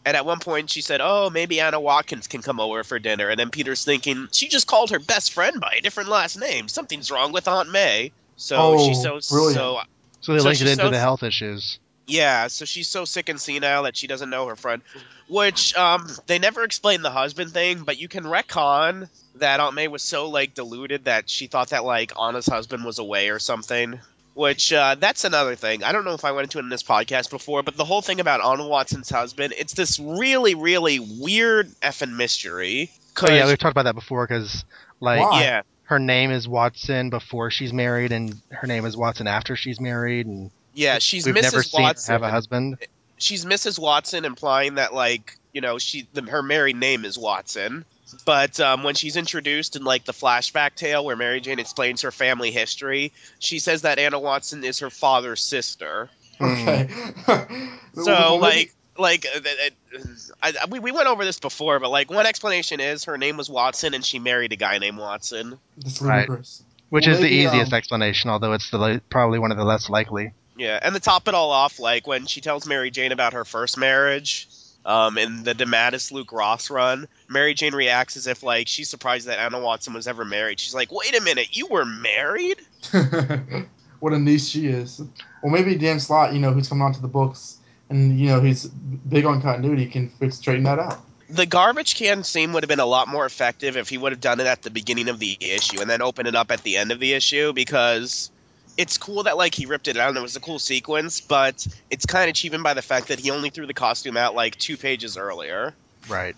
Speaker 4: And at one point, she said, "Oh, maybe Anna Watkins can come over for dinner." And then Peter's thinking, "She just called her best friend by a different last name. Something's wrong with Aunt May." So
Speaker 5: Oh,
Speaker 4: she's so
Speaker 5: brilliant.
Speaker 4: so
Speaker 2: So they
Speaker 4: So
Speaker 2: linked it into
Speaker 4: so-
Speaker 2: the health issues.
Speaker 4: Yeah, so she's so sick and senile that she doesn't know her friend. Which um they never explain the husband thing, but you can retcon that Aunt May was so like deluded that she thought that like Anna's husband was away or something. Which uh, that's another thing. I don't know if I went into it in this podcast before, but the whole thing about Anna Watson's husband, it's this really, really weird effing mystery.
Speaker 2: Oh, yeah, we've talked about that before because like
Speaker 5: Why?
Speaker 4: yeah,
Speaker 2: her name is Watson before she's married, and her name is Watson after she's married, and
Speaker 4: yeah, she's
Speaker 2: we've
Speaker 4: Mrs.
Speaker 2: never seen
Speaker 4: Watson.
Speaker 2: her have a husband.
Speaker 4: she's Mrs. Watson, implying that like you know she the, her married name is Watson. But um, when she's introduced in like the flashback tale where Mary Jane explains her family history, she says that Anna Watson is her father's sister.
Speaker 5: Okay.
Speaker 4: So like like uh, uh, uh, I, I- we we went over this before, but like one explanation is her name was Watson and she married a guy named Watson.
Speaker 5: That's
Speaker 2: Right.
Speaker 5: ludicrous.
Speaker 2: Which
Speaker 5: Well,
Speaker 2: is the easiest
Speaker 5: um,
Speaker 2: explanation, although it's the probably one of the less likely.
Speaker 4: Yeah, and to top it all off, like when she tells Mary Jane about her first marriage, um, in the DeMatteis Luke Ross run, Mary Jane reacts as if like she's surprised that Anna Watson was ever married. She's like, "Wait a minute, you were married?"
Speaker 5: what a niece she is. Well, maybe Dan Slott, you know, who's coming onto the books and you know he's big on continuity, can fix straighten that out.
Speaker 4: The garbage can scene would have been a lot more effective if he would have done it at the beginning of the issue and then open it up at the end of the issue because it's cool that like he ripped it out and it was a cool sequence, but it's kind of cheapened by the fact that he only threw the costume out like two pages earlier.
Speaker 2: Right.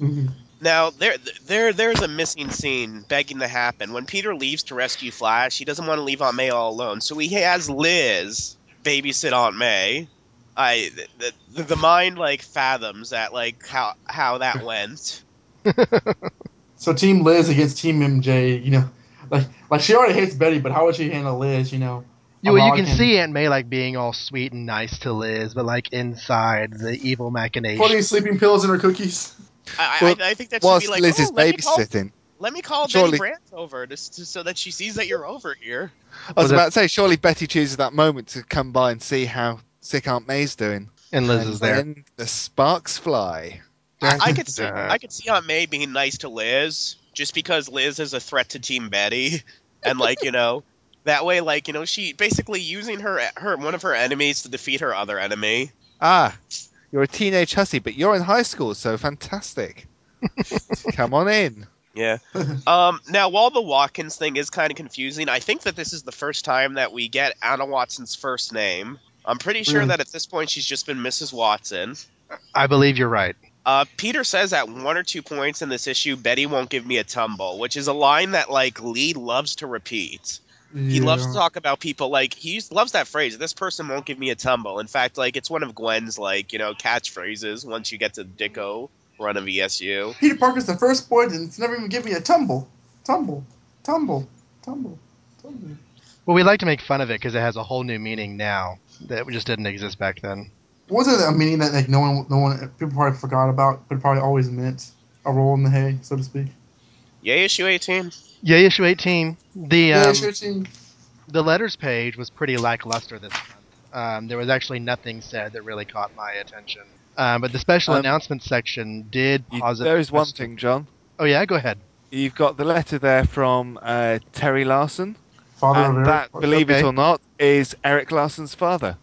Speaker 5: Mhm.
Speaker 4: Now there there there's a missing scene begging to happen. When Peter leaves to rescue Flash, he doesn't want to leave Aunt May all alone, so he has Liz babysit Aunt May. I the, the, the mind like fathoms that like how how that went.
Speaker 5: So Team Liz against Team MJ, you know, like like she already hates Betty, but how would she handle Liz? You know,
Speaker 2: You, well, you can
Speaker 5: him-
Speaker 2: see Aunt May like being all sweet and nice to Liz, but like inside the evil machination.
Speaker 5: putting sleeping pills in her cookies.
Speaker 4: I,
Speaker 3: Well,
Speaker 4: I, I think that should
Speaker 3: Whilst
Speaker 4: be like
Speaker 3: Liz
Speaker 4: oh,
Speaker 3: is
Speaker 4: let me call,
Speaker 3: babysitting.
Speaker 4: let me call
Speaker 3: Surely-
Speaker 4: Betty Brant over just to, so that she sees that you're over here.
Speaker 3: I was
Speaker 2: Was
Speaker 3: about to say, surely Betty chooses that moment to come by and see how sick Aunt May's doing.
Speaker 2: and Liz
Speaker 3: and
Speaker 2: is there.
Speaker 3: then the sparks fly.
Speaker 4: I, I could see I could see Aunt May being nice to Liz just because Liz is a threat to Team Betty, and like you know that way like you know she basically using her her one of her enemies to defeat her other enemy.
Speaker 3: Ah, you're a teenage hussy, but you're in high school, so fantastic. come on in.
Speaker 4: Yeah. Um. Now, while the Watkins thing is kind of confusing, I think that this is the first time that we get Anna Watson's first name. I'm pretty sure
Speaker 5: Really?
Speaker 4: that at this point she's just been Mrs. Watson.
Speaker 2: I believe you're right.
Speaker 4: Uh, Peter says at one or two points in this issue, Betty won't give me a tumble, which is a line that like Lee loves to repeat. He loves to talk about people like he loves that phrase. This person won't give me a tumble. In fact, like it's one of Gwen's like you know catchphrases. Once you get to Ditko run of ESU,
Speaker 5: Peter Parker's the first boy to never even give me a tumble, tumble, tumble, tumble, tumble.
Speaker 2: Well, we like to make fun of it because it has a whole new meaning now that just didn't exist back then.
Speaker 5: Was it a meaning that like no one, no one, people probably forgot about, but probably always meant a roll in the hay, so to speak?
Speaker 4: yay issue 18.
Speaker 2: Yeah, issue 18. The
Speaker 5: Yeah,
Speaker 2: um,
Speaker 5: sure, team.
Speaker 2: the letters page was pretty lackluster this month. Um, there was actually nothing said that really caught my attention. Um, but the special
Speaker 3: Um,
Speaker 2: announcement section did
Speaker 3: You-
Speaker 2: posit.
Speaker 3: there is one thing, John.
Speaker 2: Oh yeah, go ahead.
Speaker 3: You've got the letter there from uh, Terry Larson,
Speaker 5: Father
Speaker 3: and
Speaker 5: Eric.
Speaker 3: that, believe it or not, is Erik Larsen's father.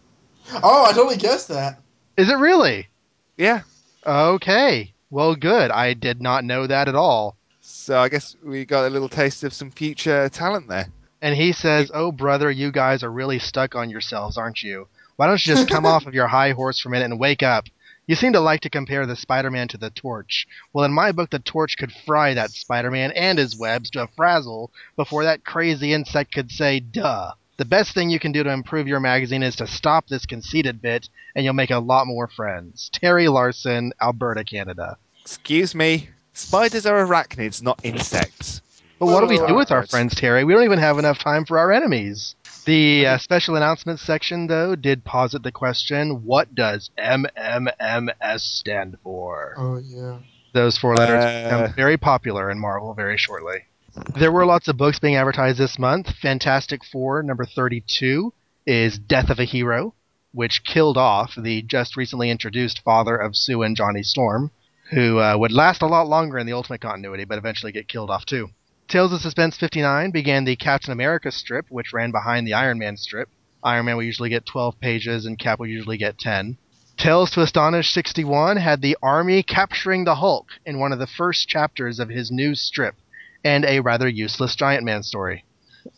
Speaker 5: Oh, I totally guessed that.
Speaker 2: Is it really?
Speaker 3: Yeah.
Speaker 2: Okay. Well, good. I did not know that at all.
Speaker 3: So I guess we got a little taste of some future talent there.
Speaker 2: And he says, "Oh, brother, you guys are really stuck on yourselves, aren't you? Why don't you just come off of your high horse for a minute and wake up? You seem to like to compare the Spider-Man to the Torch. Well, in my book, the Torch could fry that Spider-Man and his webs to a frazzle before that crazy insect could say, duh. The best thing you can do to improve your magazine is to stop this conceited bit, and you'll make a lot more friends. Terry Larson, Alberta, Canada.
Speaker 3: Excuse me. Spiders are arachnids, not insects.
Speaker 2: But what do we
Speaker 5: Oh,
Speaker 2: do with our friends, Terry? We don't even have enough time for our enemies. The uh, special announcements section, though, did posit the question what does MMMS stand for?
Speaker 5: Oh yeah.
Speaker 2: Those four letters
Speaker 3: Uh.
Speaker 2: become very popular in Marvel very shortly. There were lots of books being advertised this month. Fantastic Four, number 32, is Death of a Hero, which killed off the just recently introduced father of Sue and Johnny Storm, who uh, would last a lot longer in the Ultimate continuity, but eventually get killed off too. Tales of Suspense 59 began the Captain America strip, which ran behind the Iron Man strip. Iron Man will usually get 12 pages, and Cap will usually get 10. Tales to Astonish 61 had the Army capturing the Hulk in one of the first chapters of his new strip, and a rather useless Giant Man story.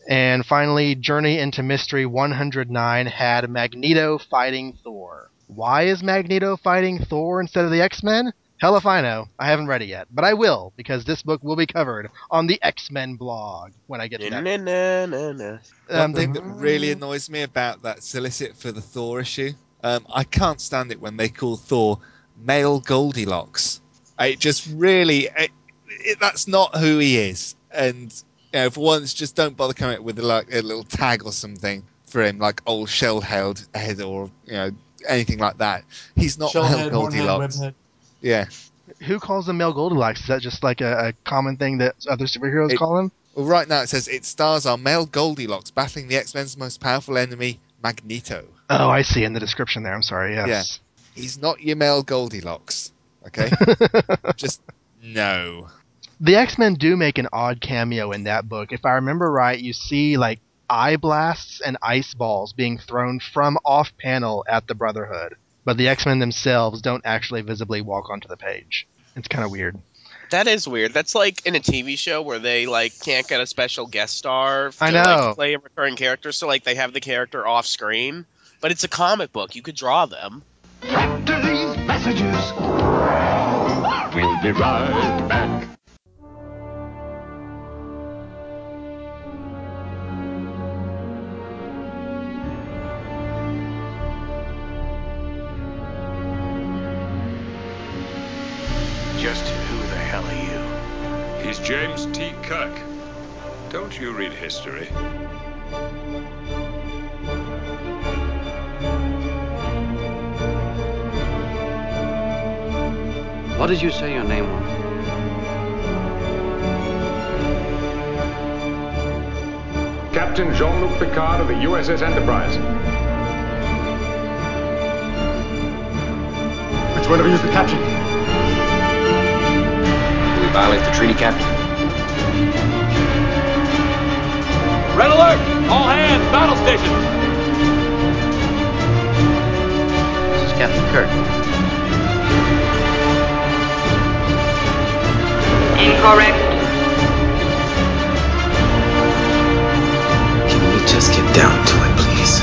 Speaker 2: And finally, Journey into Mystery 109 had Magneto fighting Thor. Why is Magneto fighting Thor instead of the X Men? Hell if I know. I haven't read it yet, but I will because this book will be covered on the X Men blog when I get to
Speaker 4: Na,
Speaker 2: that.
Speaker 4: na, na, na.
Speaker 3: One
Speaker 2: Um,
Speaker 3: thing that really annoys me about that solicit for the Thor issue, um, I can't stand it when they call Thor male Goldilocks. It just really, it, it, that's not who he is. And you know, for once, just don't bother coming up with like a little tag or something for him, like old shell-held head or you know anything like that. He's not male
Speaker 5: Shellhead, Hornhead,
Speaker 3: Goldilocks.
Speaker 5: Webhead.
Speaker 3: Yeah.
Speaker 2: who calls him Mel Goldilocks? Is that just like a, a common thing that other superheroes
Speaker 3: It-
Speaker 2: call him?
Speaker 3: Well, right now it says it stars our male Goldilocks battling the X-Men's most powerful enemy, Magneto.
Speaker 2: Oh, I see in the description there. I'm sorry. Yes.
Speaker 3: He's not your male Goldilocks. Okay. just no.
Speaker 2: The X Men do make an odd cameo in that book. If I remember right, you see like eye blasts and ice balls being thrown from off panel at the Brotherhood, but the X Men themselves don't actually visibly walk onto the page. It's kind of weird.
Speaker 4: That is weird. That's like in a TV show where they like can't get a special guest star to
Speaker 2: I
Speaker 4: like
Speaker 2: know.
Speaker 4: play a recurring character, so like they have the character off screen. But it's a comic book. You could draw them.
Speaker 1: After these messages, we'll be right back.
Speaker 6: Just who the hell are you?
Speaker 7: He's James T. Kirk. Don't you read history?
Speaker 8: What did you say your name was?
Speaker 6: Captain Jean-Luc Picard of the USS Enterprise. Which one of you is the captain?
Speaker 8: We violate the treaty, Captain?
Speaker 6: Red alert! All hands, battle stations!
Speaker 8: This is Captain Kirk.
Speaker 9: Incorrect.
Speaker 10: Can we just get down to it, please?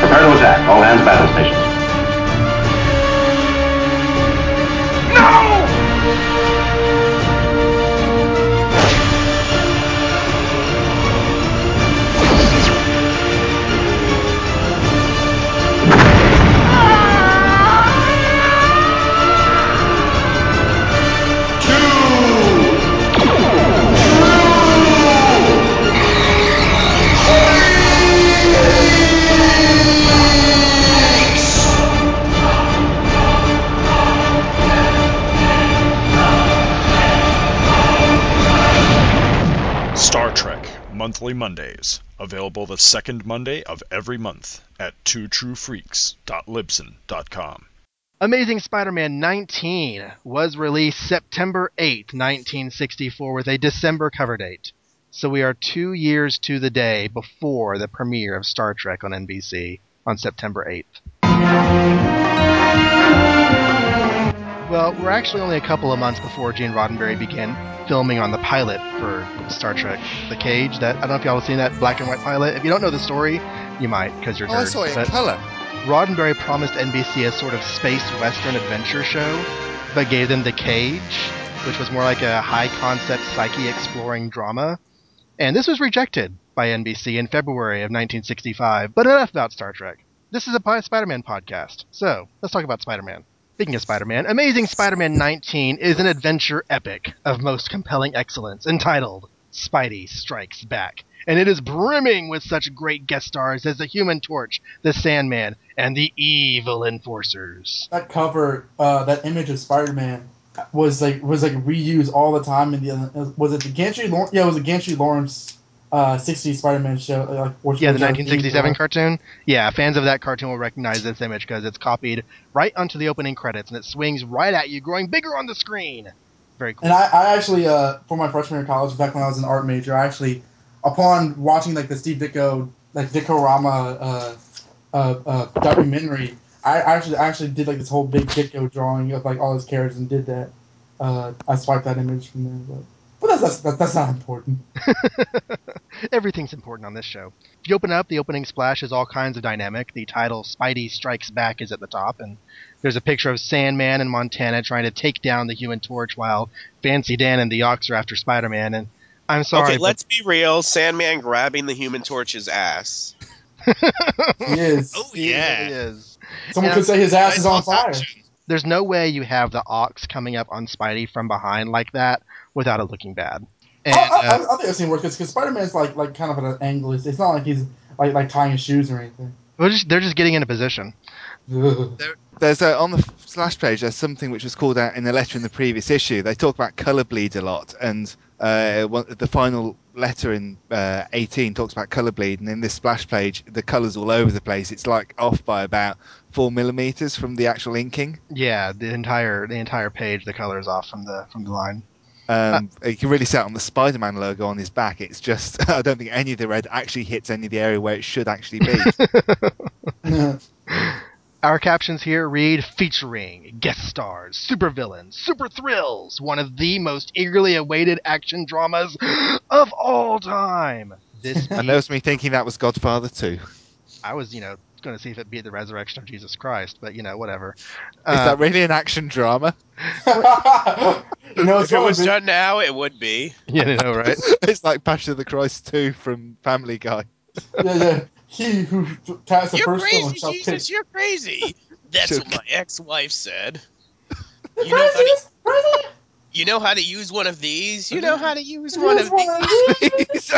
Speaker 6: Prepare to attack. All hands, battle stations.
Speaker 11: Monthly Mondays, available the second Monday of every month at twotruefreaks.libsyn.com.
Speaker 2: Amazing Spider-Man 19 was released September 8th, 1964, with a December cover date. So we are two years to the day before the premiere of Star Trek on NBC on September 8th. Well, we're actually only a couple of months before Gene Roddenberry began filming on the pilot for Star Trek: The Cage. That I don't know if y'all have seen that black and white pilot. If you don't know the story, you might because you're
Speaker 3: Oh, I
Speaker 2: nerds.
Speaker 3: saw it in
Speaker 2: but-
Speaker 3: colour.
Speaker 2: Roddenberry promised NBC a sort of space western adventure show, but gave them The Cage, which was more like a high concept psyche exploring drama. And this was rejected by NBC in February of 1965. But enough about Star Trek. This is a Spider Man podcast, so let's talk about Spider Man. Speaking of Spider Man, Amazing Spider Man 19 is an adventure epic of most compelling excellence entitled Spidey Strikes Back. And it is brimming with such great guest stars as the Human Torch, the Sandman, and the Evil Enforcers.
Speaker 5: That cover, uh, that image of Spider-Man was like was like reused all the time in the was it the Grantray-Lawrence? Yeah, it was the Grantray-Lawrence uh, 60s Spider-Man show. uh, Like,
Speaker 2: Yeah, the
Speaker 5: uh,
Speaker 2: 1967
Speaker 5: uh,
Speaker 2: cartoon. Yeah, fans of that cartoon will recognize this image because it's copied right onto the opening credits and it swings right at you, growing bigger on the screen. Very cool.
Speaker 5: And I, I actually, uh, for my freshman year of college, back when I was an art major, I actually upon watching like the Steve Ditko like Ditko Rama uh, uh, uh, documentary, I actually I actually did like this whole big Ditko drawing of like all his characters and did that. Uh, I swiped that image from there, but but that's that's, that's not important.
Speaker 2: Everything's important on this show. If you open up, the opening splash is all kinds of dynamic. The title Spidey Strikes Back is at the top, and there's a picture of Sandman and Montana trying to take down the Human Torch while Fancy Dan and the Ox are after Spider Man. And I'm sorry.
Speaker 4: okay, let's be real. Sandman grabbing the Human Torch's ass.
Speaker 5: He is.
Speaker 3: Oh
Speaker 2: He
Speaker 3: yeah.
Speaker 2: really is.
Speaker 5: Someone
Speaker 2: Yeah.
Speaker 5: could say his ass is on fire.
Speaker 3: action.
Speaker 2: There's no way you have the Ox coming up on Spidey from behind like that without it looking bad. And
Speaker 5: I, I,
Speaker 2: uh,
Speaker 5: I think I've seen worse because Spider Man's like like kind of at an angle. It's, it's not like he's like like tying his shoes or anything.
Speaker 2: we're just, they're just getting into position.
Speaker 5: Ugh.
Speaker 3: There's a, on the slash page. There's something which was called out in the letter in the previous issue. They talk about color bleed a lot, and uh, one, the final letter in uh, 18 talks about color bleed. And in this splash page, the colors all over the place. It's like off by about four millimeters from the actual inking.
Speaker 2: Yeah, the entire the entire page, the color is off from the from the line.
Speaker 3: Um, you can really see it on the Spider-Man logo on his back. It's just I don't think any of the red actually hits any of the area where it should actually be.
Speaker 2: Our captions here read featuring guest stars, supervillains, super thrills, one of the most eagerly awaited action dramas of all time. This
Speaker 3: and that was me thinking that was Godfather 2.
Speaker 2: I was, you know, going to see if it beat the resurrection of Jesus Christ, but you know, whatever.
Speaker 3: Is
Speaker 2: Uh,
Speaker 3: that really an action drama?
Speaker 5: you know,
Speaker 4: If it was
Speaker 5: of the-
Speaker 4: done now, it would be.
Speaker 2: you know, right?
Speaker 3: it's like Passion of the Christ 2 from Family Guy.
Speaker 5: yeah, yeah. He who cast the
Speaker 4: You're
Speaker 5: first stone
Speaker 4: crazy,
Speaker 5: shall
Speaker 4: Jesus.
Speaker 5: take.
Speaker 4: You're crazy. That's
Speaker 3: Sure.
Speaker 4: what my ex-wife said. You know, how to, you know how to use one of these. You know how to use one of these.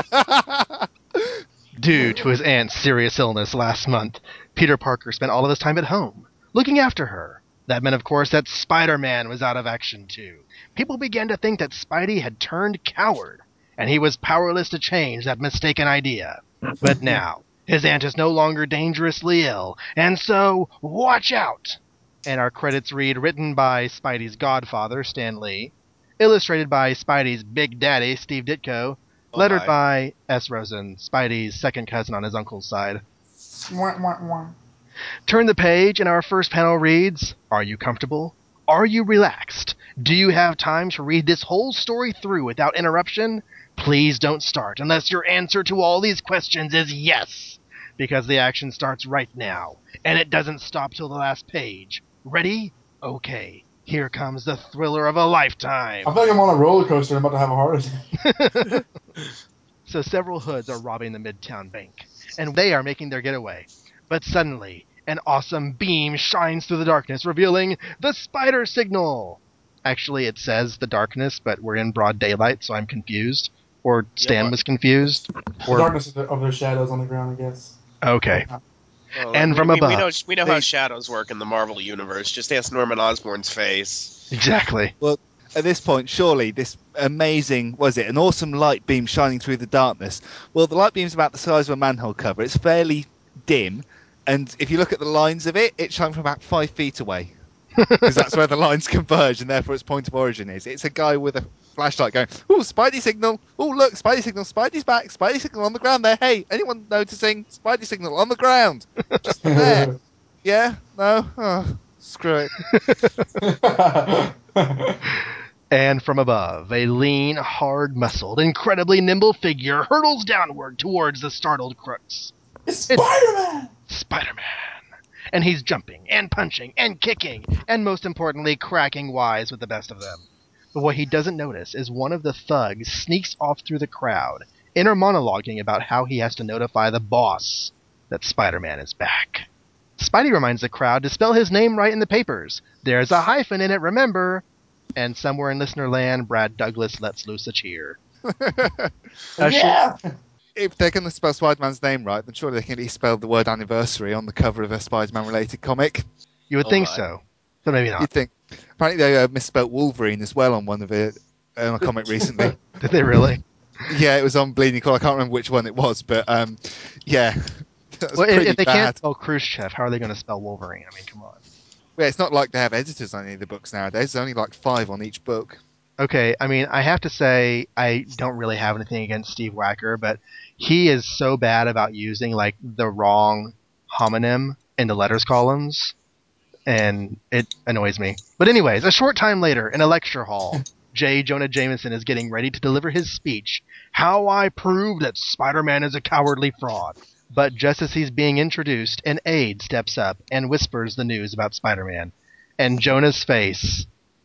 Speaker 2: Due to his aunt's serious illness last month, Peter Parker spent all of his time at home, looking after her. That meant, of course, that Spider Man was out of action too. People began to think that Spidey had turned coward, and he was powerless to change that mistaken idea. But now, his aunt is no longer dangerously ill, and so, watch out! And our credits read written by Spidey's godfather, Stan Lee, illustrated by Spidey's big daddy, Steve Ditko,
Speaker 4: Oh
Speaker 2: lettered
Speaker 4: my.
Speaker 2: by S. Rosen, Spidey's second cousin on his uncle's side.
Speaker 5: Wah, wah, wah.
Speaker 2: Turn the page, and our first panel reads Are you comfortable? Are you relaxed? Do you have time to read this whole story through without interruption? Please don't start unless your answer to all these questions is yes, because the action starts right now, and it doesn't stop till the last page. Ready? Okay. Here comes the thriller of a lifetime.
Speaker 5: I feel like I'm on a roller coaster. I'm about to have a heart attack.
Speaker 2: So several hoods are robbing the Midtown Bank, and they are making their getaway. But suddenly, an awesome beam shines through the darkness, revealing the spider signal. Actually, it says the darkness, but we're in broad daylight, so I'm confused. Or Stan
Speaker 4: what?
Speaker 2: was confused.
Speaker 5: The
Speaker 2: Or
Speaker 5: darkness of, of their shadows on the ground, I guess.
Speaker 2: okay, uh,
Speaker 4: Well,
Speaker 2: And
Speaker 4: we-
Speaker 2: from
Speaker 4: we,
Speaker 2: above.
Speaker 4: we know we know
Speaker 3: They-
Speaker 4: how shadows work in the Marvel universe. Just ask Norman Osborn's face.
Speaker 2: exactly.
Speaker 3: Well, at this point, surely this amazing, was it, an awesome light beam shining through the darkness? Well, the light beam's about the size of a manhole cover. It's fairly dim, and if you look at the lines of it, it's shining from about five feet away. Because that's where the lines converge, and therefore its point of origin is. It's a guy with a flashlight going, "Ooh, Spidey signal! Ooh, look, Spidey signal! Spidey's back! Spidey signal on the ground there! Hey, anyone noticing? Spidey signal on the ground! Just there! Yeah? No? Oh, screw it.
Speaker 2: And from above, a lean, hard muscled, incredibly nimble figure hurtles downward towards the startled crooks.
Speaker 5: it's Spider Man!
Speaker 2: Spider Man! And he's jumping, and punching, and kicking, and most importantly, cracking wise with the best of them. But what he doesn't notice is one of the thugs sneaks off through the crowd, inner monologuing about how he has to notify the boss that Spider Man is back. Spidey reminds the crowd to spell his name right in the papers. There's a hyphen in it, remember? And somewhere in listener land, Brad Douglas lets loose a cheer. Actually-
Speaker 5: yeah!
Speaker 3: If they're going to spell Spider-Man's name right, then surely they can at least spell the word anniversary on the cover of a Spider-Man related comic.
Speaker 2: You would
Speaker 4: Oh
Speaker 2: think
Speaker 4: my.
Speaker 2: so, but maybe not.
Speaker 3: You'd think. Apparently they uh, misspelt Wolverine as well on one of it on a comic recently.
Speaker 2: Did they really?
Speaker 3: yeah, it was on Bleeding Cool. I can't remember which one it was, but um, yeah. That was
Speaker 2: Well, if, if they
Speaker 3: bad.
Speaker 2: can't spell Khrushchev, how are they going to spell Wolverine? I mean, come on.
Speaker 3: Yeah, it's not like they have editors on any of the books nowadays. There's only like five on each book.
Speaker 2: Okay, I mean, I have to say, I don't really have anything against Steve Wacker, but he is so bad about using like the wrong homonym in the letters columns, and it annoys me. But anyways, a short time later, in a lecture hall, J. Jonah Jameson is getting ready to deliver his speech, "How I Prove That Spider-Man is a Cowardly Fraud." But just as he's being introduced, an aide steps up and whispers the news about Spider-Man, and Jonah's face,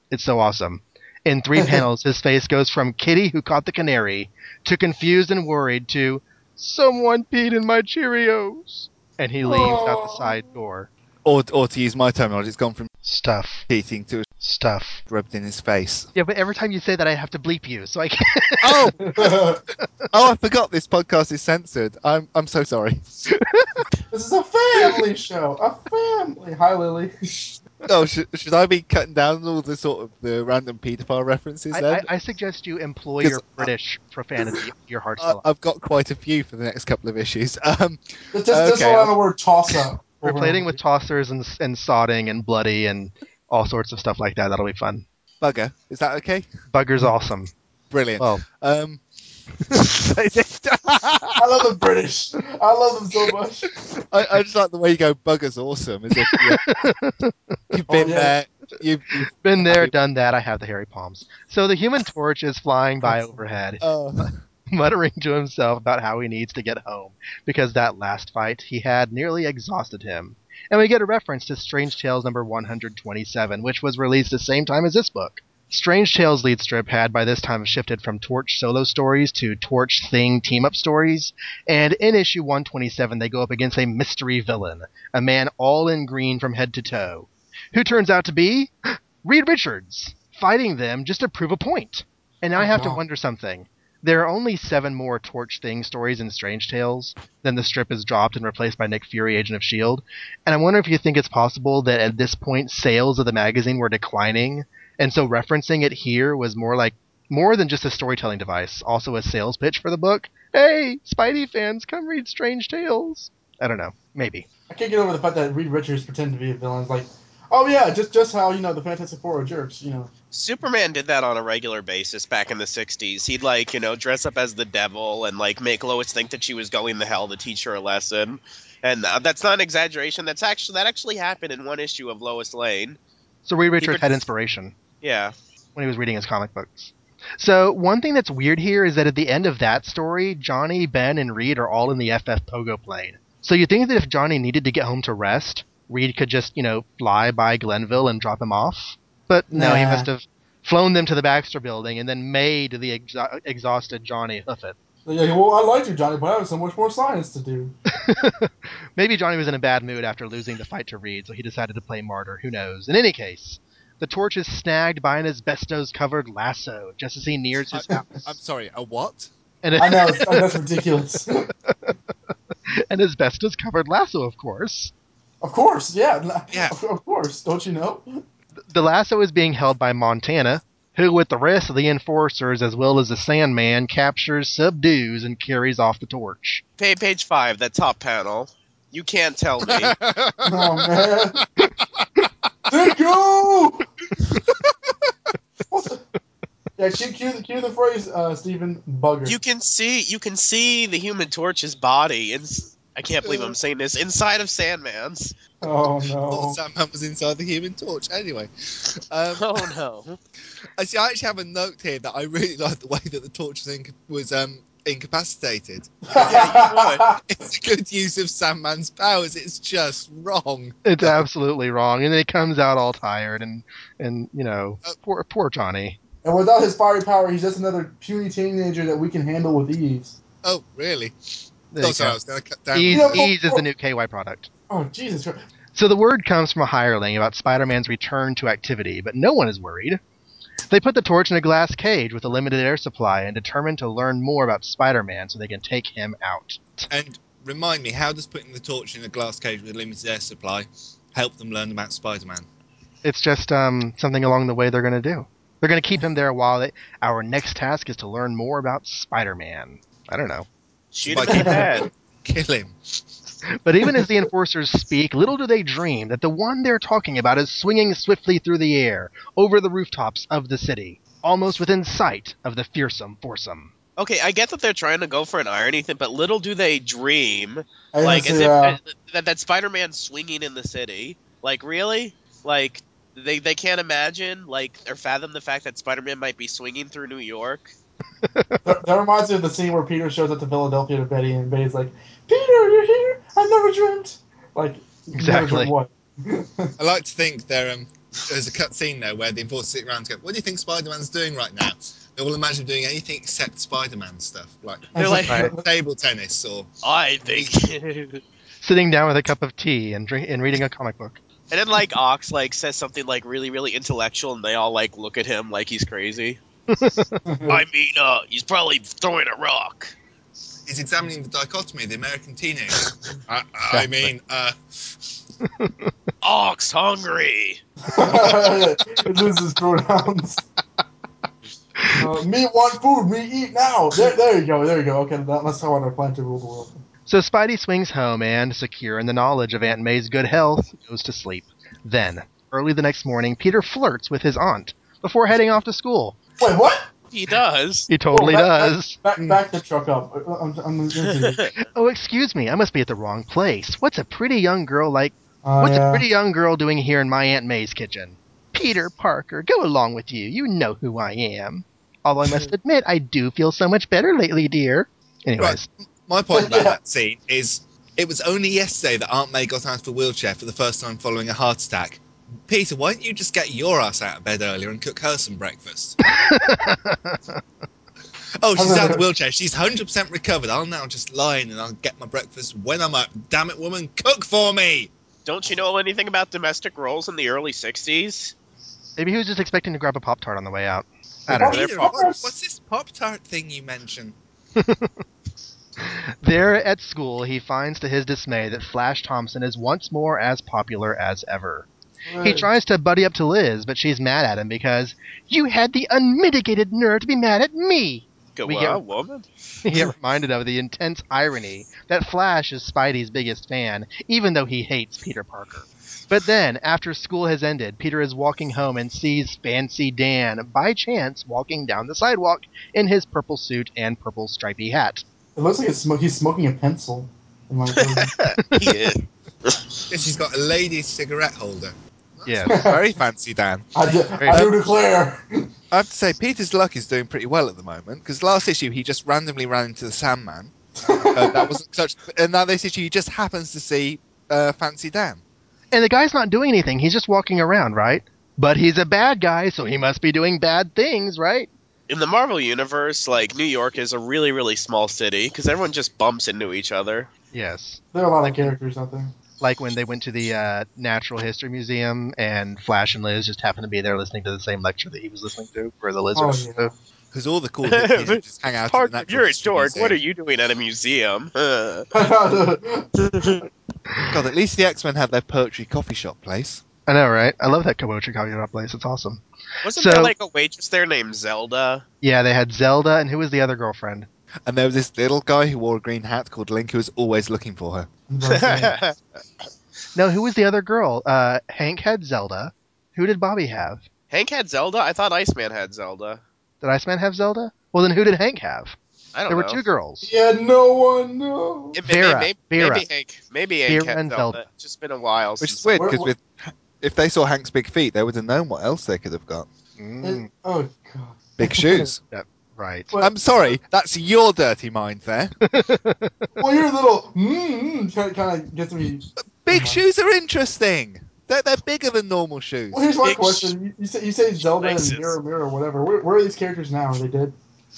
Speaker 2: it's so awesome. In three panels, his face goes from Kitty who caught the canary to confused and worried to someone peed in my Cheerios, and he leaves out the side door.
Speaker 3: Or, or to use my terminology, it's gone from
Speaker 2: Stuff,
Speaker 3: cheating to
Speaker 2: stuff.
Speaker 3: rubbed in his face.
Speaker 2: Yeah, but every time you say that, I have to bleep you, so I can't.
Speaker 3: Oh, oh! I forgot this podcast is censored. I'm I'm so sorry.
Speaker 5: This is a family show. A family. Hi, Lily.
Speaker 3: Oh, should, should I be cutting down all the sort of the random paedophile references
Speaker 2: I,
Speaker 3: then?
Speaker 2: I, I suggest you employ your
Speaker 3: I-
Speaker 2: British profanity, your heart's
Speaker 3: I, I've got quite a few for the next couple of issues. Um,
Speaker 5: Just, just
Speaker 3: Okay,
Speaker 5: hold on
Speaker 3: I'll-
Speaker 5: the word toss up.
Speaker 2: We're playing with tossers and and sodding and bloody and all sorts of stuff like that. That'll be fun.
Speaker 3: bugger, is that okay?
Speaker 2: Bugger's awesome.
Speaker 3: Brilliant.
Speaker 2: Well,
Speaker 3: Um,
Speaker 5: I love the British. I love them so much.
Speaker 3: I, I just like the way you go. Bugger's awesome. As if you, you've
Speaker 5: Oh,
Speaker 3: been
Speaker 5: yeah.
Speaker 3: there. You've, you've
Speaker 2: been there, done that. I have the hairy palms. So the Human Torch is flying by overhead,
Speaker 3: uh,
Speaker 2: muttering to himself about how he needs to get home because that last fight he had nearly exhausted him. And we get a reference to Strange Tales number 127, which was released the same time as this book. Strange Tales lead strip had by this time shifted from Torch solo stories to Torch Thing team up stories, and in issue 127 they go up against a mystery villain, a man all in green from head to toe, who turns out to be Reed Richards, fighting them just to prove a point. And now I have to wonder something. There are only seven more Torch Thing stories in Strange Tales. Then the strip is dropped and replaced by Nick Fury, Agent of S.H.I.E.L.D. And I wonder if you think it's possible that at this point sales of the magazine were declining, and so referencing it here was more like more than just a storytelling device, also a sales pitch for the book. Hey, Spidey fans, come read Strange Tales. I don't know. Maybe.
Speaker 5: I can't get over the fact that Reed Richards pretended to be a villain. It's like, oh yeah, just just how you know the Fantastic Four are jerks. You know.
Speaker 4: Superman did that on a regular basis back in the 60s. He'd like, you know, dress up as the devil and like make Lois think that she was going to hell to teach her a lesson. And uh, that's not an exaggeration. That's actually that actually happened in one issue of Lois Lane.
Speaker 2: So Reed Richards had inspiration.
Speaker 4: Yeah.
Speaker 2: when he was reading his comic books. So one thing that's weird here is that at the end of that story, Johnny, Ben, and Reed are all in the FF Pogo plane. So you think that if Johnny needed to get home to rest, Reed could just, you know, fly by Glenville and drop him off? But no, he must have flown them to the Baxter building and then made the exha- exhausted Johnny hoof it.
Speaker 5: Yeah, well, I like you, Johnny, but I have so much more science to do.
Speaker 2: Maybe Johnny was in a bad mood after losing the fight to Reed, so he decided to play martyr. Who knows? In any case, the torch is snagged by an asbestos covered lasso just as he nears his house.
Speaker 3: I'm sorry. A what?
Speaker 2: And
Speaker 5: I know it's, oh, that's ridiculous.
Speaker 2: an asbestos covered lasso, of course.
Speaker 5: of course, yeah,
Speaker 3: Yeah.
Speaker 5: Of, of course. Don't you know?
Speaker 2: The lasso is being held by Montana, who, with the rest of the enforcers as well as the Sandman, captures, subdues, and carries off the torch.
Speaker 4: Pa- page five, that top panel. You can't tell me.
Speaker 5: Oh man. Thank you. Yeah, cue, cue, the- cue the phrase, uh, Stephen Bugger.
Speaker 4: you can see you can see the Human Torch's body. In, I can't believe I'm saying this inside of Sandman's.
Speaker 5: oh no.
Speaker 3: Sandman was inside the Human Torch. Anyway, um,
Speaker 4: Oh no.
Speaker 3: I see. I actually have a note here that I really like the way that the torch thing was um, incapacitated. It's a good use of Sandman's powers. It's just wrong.
Speaker 2: It's absolutely wrong, and then he comes out all tired, and and you know,
Speaker 3: Uh,
Speaker 2: poor poor Johnny.
Speaker 5: and without his fiery power, he's just another puny teenager that we can handle with ease.
Speaker 3: Oh, really?
Speaker 2: There
Speaker 3: oh, sorry. I was going to cut down.
Speaker 2: Ease,
Speaker 5: Yeah,
Speaker 2: Ease is the new KY product.
Speaker 5: Oh Jesus Christ!
Speaker 2: So the word comes from a hireling about Spider-Man's return to activity, but no one is worried. They put the torch in a glass cage with a limited air supply and determined to learn more about Spider-Man so they can take him out.
Speaker 3: And remind me, how does putting the torch in a glass cage with a limited air supply help them learn about Spider-Man?
Speaker 2: It's just um, something along the way they're going to do. They're going to keep him there while they, our next task is to learn more about Spider-Man. I don't know.
Speaker 4: Shoot him in the head.
Speaker 3: Kill him.
Speaker 2: But even as the enforcers speak, little do they dream that the one they're talking about is swinging swiftly through the air over the rooftops of the city. almost within sight of the fearsome foursome.
Speaker 4: Okay, I get that they're trying to go for an irony thing, but little do they dream,
Speaker 5: I
Speaker 4: like
Speaker 5: guess,
Speaker 4: as if
Speaker 5: yeah.
Speaker 4: that, that Spider-Man swinging in the city. Like really? Like they they can't imagine like or fathom the fact that Spider-Man might be swinging through New York.
Speaker 5: That, that reminds me of the scene where Peter shows up to Philadelphia to Betty, and Betty's like, "Peter, you're here. I never dreamt." Like,
Speaker 2: Exactly.
Speaker 5: dreamt what?
Speaker 3: I like to think there um, there's a cut scene though where the enforcers sit around and go, "What do you think Spider-Man's doing right now?" They will imagine doing anything except Spider-Man stuff, like
Speaker 4: They're like,
Speaker 2: Right.
Speaker 3: table tennis or
Speaker 4: I think.
Speaker 2: Sitting down with a cup of tea and drink and reading a comic book.
Speaker 4: And then like Ox like says something like really really intellectual, and they all like look at him like he's crazy. I mean, uh, he's probably throwing a rock.
Speaker 3: He's examining the dichotomy of the American teenager. I, I mean, uh,
Speaker 4: Ox hungry.
Speaker 5: it loses pronouns. Uh, me want food. Me eat now. There, there you go. There you go. Okay, that, that's how I plan to rule the world.
Speaker 2: So Spidey swings home and, secure in the knowledge of Aunt May's good health, goes to sleep. Then, early the next morning, Peter flirts with his aunt before heading off to school.
Speaker 5: Wait, what?
Speaker 4: He does.
Speaker 2: He totally
Speaker 5: Oh, that-
Speaker 2: does.
Speaker 5: Back, back the truck up. I'm, I'm into it.
Speaker 2: Oh, excuse me, I must be at the wrong place. What's a pretty young girl like?
Speaker 5: Uh,
Speaker 2: What's
Speaker 5: yeah.
Speaker 2: a pretty young girl doing here in my Aunt May's kitchen? Peter Parker, go along with you. You know who I am. Although I must admit, I do feel so much better lately, dear. Anyways,
Speaker 3: my point about that scene is it was only yesterday that Aunt May got out of a wheelchair for the first time following a heart attack. Peter, why don't you just get your ass out of bed earlier and cook her some breakfast? oh, she's out of the wheelchair. She's 100% recovered. I'll now just lie in and I'll get my breakfast when I'm up. Damn it, woman, cook for me!
Speaker 4: Don't you know anything about domestic roles in the early '60s?
Speaker 2: maybe he was just expecting to grab a Pop Tart on the way out. I don't.
Speaker 3: Peter,
Speaker 5: Pop-
Speaker 3: what- what's this Pop Tart thing you mentioned?
Speaker 2: There at school, he finds to his dismay that Flash Thompson is once more as popular as ever. He tries to buddy up to Liz, but she's mad at him because you had the unmitigated nerve to be mad at me.
Speaker 4: Go,
Speaker 2: We get-
Speaker 4: woman.
Speaker 2: We get reminded of the intense irony that Flash is Spidey's biggest fan, even though he hates Peter Parker. But then, after school has ended, Peter is walking home and sees Fancy Dan, by chance, walking down the sidewalk in his purple suit and purple stripy hat.
Speaker 5: It looks like it's sm- he's smoking a pencil. In my opinion.
Speaker 4: yeah.
Speaker 3: Yeah, she's got a lady's cigarette holder.
Speaker 2: Yes.
Speaker 3: Very fancy, Dan.
Speaker 5: I, do, I do declare.
Speaker 3: I have to say, Peter's luck is doing pretty well at the moment because last issue he just randomly ran into the Sandman. uh, that wasn't such, and now this issue he just happens to see uh, Fancy Dan.
Speaker 2: And the guy's not doing anything. He's just walking around, right? But he's a bad guy, so he must be doing bad things, right?
Speaker 4: In the Marvel universe, like New York is a really really small city because everyone just bumps into each other.
Speaker 2: Yes.
Speaker 5: There are a lot of characters out there.
Speaker 2: Like when they went to the uh, Natural History Museum and Flash and Liz just happened to be there listening to the same lecture that he was listening to for the Lizard.
Speaker 5: Oh, yeah.
Speaker 3: Because all the cool hippies just hang out. at the
Speaker 4: you're a
Speaker 3: History
Speaker 4: dork. What are you doing at a museum?
Speaker 3: God, at least the X Men had their poetry coffee shop place.
Speaker 2: I know, right? I love that Kobochi coffee shop place. It's awesome.
Speaker 4: wasn't
Speaker 2: So-
Speaker 4: there like a waitress there named Zelda?
Speaker 2: Yeah, they had Zelda, and who was the other girlfriend?
Speaker 3: And there was this little guy who wore a green hat called Link who was always looking for her.
Speaker 2: No, who was the other girl? Uh, Hank had Zelda. Who did Bobby have?
Speaker 4: Hank had Zelda. I thought Iceman had Zelda.
Speaker 2: Did Iceman have Zelda? Well, then who did Hank have?
Speaker 4: I don't know.
Speaker 2: There were two girls.
Speaker 5: yeah, no one knows.
Speaker 4: It-
Speaker 2: Vera,
Speaker 4: maybe,
Speaker 2: Vera.
Speaker 4: maybe Hank. Maybe Hank
Speaker 2: Vera
Speaker 4: had
Speaker 2: and
Speaker 4: Zelda.
Speaker 2: Zelda.
Speaker 4: It's just been a while.
Speaker 3: Which
Speaker 4: since
Speaker 3: is weird because with if they saw Hank's big feet, they would have known what else they could have got.
Speaker 2: Mm,
Speaker 5: It- oh god.
Speaker 3: Big shoes.
Speaker 2: right.
Speaker 5: Well,
Speaker 3: I'm sorry, that's your dirty mind there.
Speaker 5: well, your little mm, kind of gets me.
Speaker 3: Big
Speaker 5: Uh-huh.
Speaker 3: shoes are interesting. They're, they're bigger than normal shoes.
Speaker 5: Well, here's my
Speaker 4: Big
Speaker 5: question. You, you say you say Zelda
Speaker 4: Places.
Speaker 5: and Mirror Mirror whatever. Where, where are these characters now? Are they dead?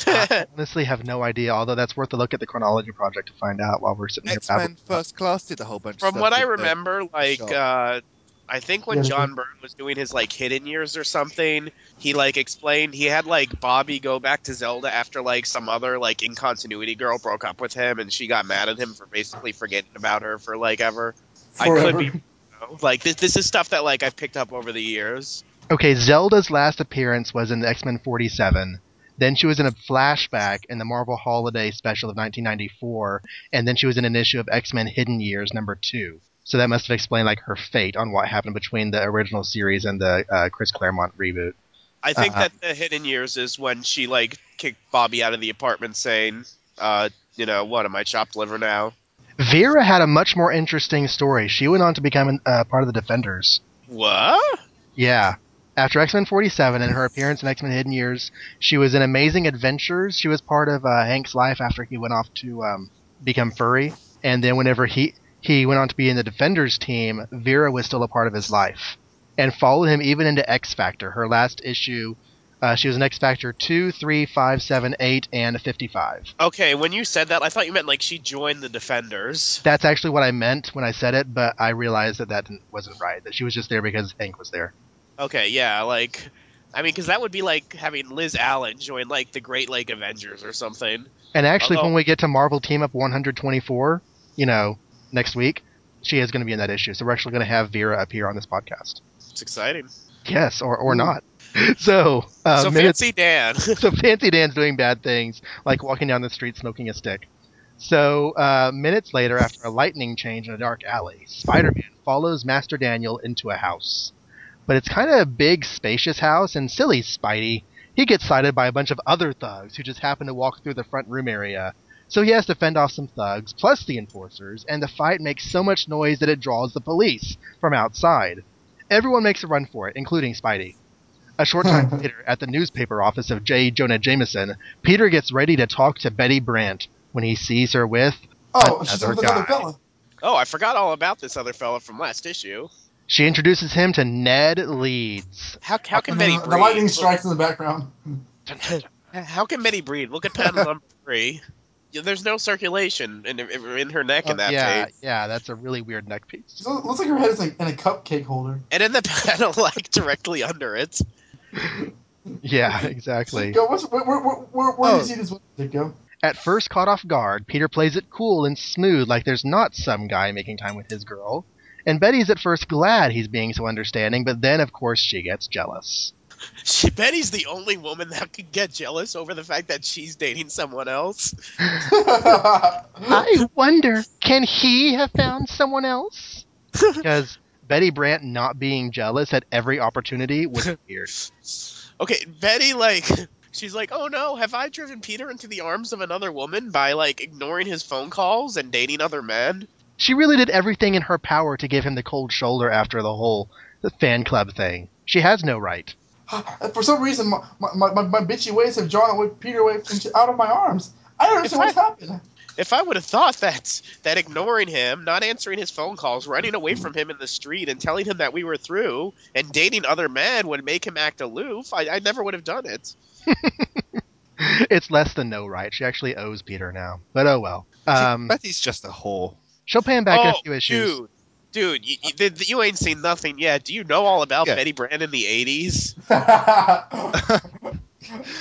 Speaker 2: I honestly have no idea, although that's worth a look at the chronology project to find out while we're sitting here.
Speaker 3: X Men
Speaker 2: babbling.
Speaker 3: First Class did a whole bunch. of
Speaker 4: From
Speaker 3: stuff
Speaker 4: what I remember, like uh, I think when
Speaker 5: Yeah,
Speaker 4: John. Byrne was doing his like hidden years or something, he like explained he had like Bobby go back to Zelda after like some other like in continuity girl broke up with him and she got mad at him for basically forgetting about her for like ever. I could be you know? like this. This is stuff that like I've picked up over the years.
Speaker 2: Okay, Zelda's last appearance was in X Men 47. Then she was in a flashback in the Marvel Holiday Special of 1994, and then she was in an issue of X Men Hidden Years number two. So that must have explained like her fate on what happened between the original series and the uh, Chris Claremont reboot.
Speaker 4: I think
Speaker 2: Uh-uh.
Speaker 4: that the hidden years is when she like kicked Bobby out of the apartment, saying, uh, you know, what am I chopped liver now?
Speaker 2: Vera had a much more interesting story. She went on to become uh, part of the Defenders.
Speaker 4: What?
Speaker 2: Yeah. After X Men 47 and her appearance in X Men Hidden Years, she was in Amazing Adventures. She was part of uh, Hank's life after he went off to um, become furry. And then whenever he, he went on to be in the Defenders team, Vera was still a part of his life and followed him even into X Factor. Her last issue, uh, she was in X Factor 2, 3, 5, 7, 8, and 55.
Speaker 4: Okay, when you said that, I thought you meant like she joined the Defenders.
Speaker 2: That's actually what I meant when I said it, but I realized that that wasn't right. That she was just there because Hank was there.
Speaker 4: Okay, yeah, like, I mean, because that would be like having Liz Allan join like the Great Lake Avengers or something.
Speaker 2: And actually,
Speaker 4: Although-
Speaker 2: when we get to Marvel Team Up 124, you know, next week, she is going to be in that issue. So we're actually going to have Vera appear on this podcast.
Speaker 4: It's exciting.
Speaker 2: Yes, or, or not. So, uh,
Speaker 4: so
Speaker 2: minutes-
Speaker 4: fancy Dan.
Speaker 2: so Fancy Dan's doing bad things, like walking down the street smoking a stick. So, uh, minutes later, after a lightning change in a dark alley, Spider Man follows Master Daniel into a house. But it's kind of a big, spacious house, and silly Spidey, he gets sighted by a bunch of other thugs who just happen to walk through the front room area. So he has to fend off some thugs, plus the enforcers, and the fight makes so much noise that it draws the police from outside. Everyone makes a run for it, including Spidey. A short time later, at the newspaper office of J. Jonah Jameson, Peter gets ready to talk to Betty Brant when he sees her with
Speaker 5: Oh, she's
Speaker 2: another
Speaker 5: with another
Speaker 2: guy.
Speaker 5: fella.
Speaker 4: oh, I forgot all about this other fella from last issue.
Speaker 2: She introduces him to Ned Leeds.
Speaker 4: How, how can
Speaker 5: And
Speaker 4: Betty
Speaker 5: then
Speaker 4: breathe?
Speaker 5: the lightning strikes in the background.
Speaker 4: How can Betty breed? Look at panel number three. Yeah, There's no circulation in, in her neck in oh, that
Speaker 2: Oh, yeah,
Speaker 4: page.
Speaker 2: yeah, that's a really weird neck piece.
Speaker 5: looks looks like her head is like in a cupcake holder.
Speaker 4: And in the panel, like directly under it.
Speaker 2: Yeah, exactly.
Speaker 5: Go, what's, where, where, where, where, where
Speaker 3: Oh.
Speaker 5: do you oh. see this one, Dick,
Speaker 2: At first caught off guard, Peter plays it cool and smooth like there's not some guy making time with his girl. And Betty's at first glad he's being so understanding, but then of course she gets jealous.
Speaker 4: She, Betty's the only woman that could get jealous over the fact that she's dating someone else.
Speaker 2: I wonder, can he have found someone else? Because Betty Brant not being jealous at every opportunity was weird.
Speaker 4: Okay, Betty, like, she's like, oh no, have I driven Peter into the arms of another woman by, like, ignoring his phone calls and dating other men?
Speaker 2: She really did everything in her power to give him the cold shoulder after the whole fan club thing. She has no right.
Speaker 5: For some reason, my, my, my, my bitchy ways have drawn away Peter away from, out of my arms. I don't understand
Speaker 4: If
Speaker 5: what's happened.
Speaker 4: If I would have thought that that ignoring him, not answering his phone calls, running away from him in the street, and telling him that we were through, and dating other men would make him act aloof, I, I never would have done it.
Speaker 2: It's less than no right. She actually owes Peter now. But oh well. Um,
Speaker 3: Betty's just a whore.
Speaker 2: she'll pay him back in a
Speaker 4: oh,
Speaker 2: few issues.
Speaker 4: dude, dude, you, you, th- th- you ain't seen nothing yet. Do you know all about
Speaker 3: Yeah.
Speaker 4: Betty Brant in the '80s?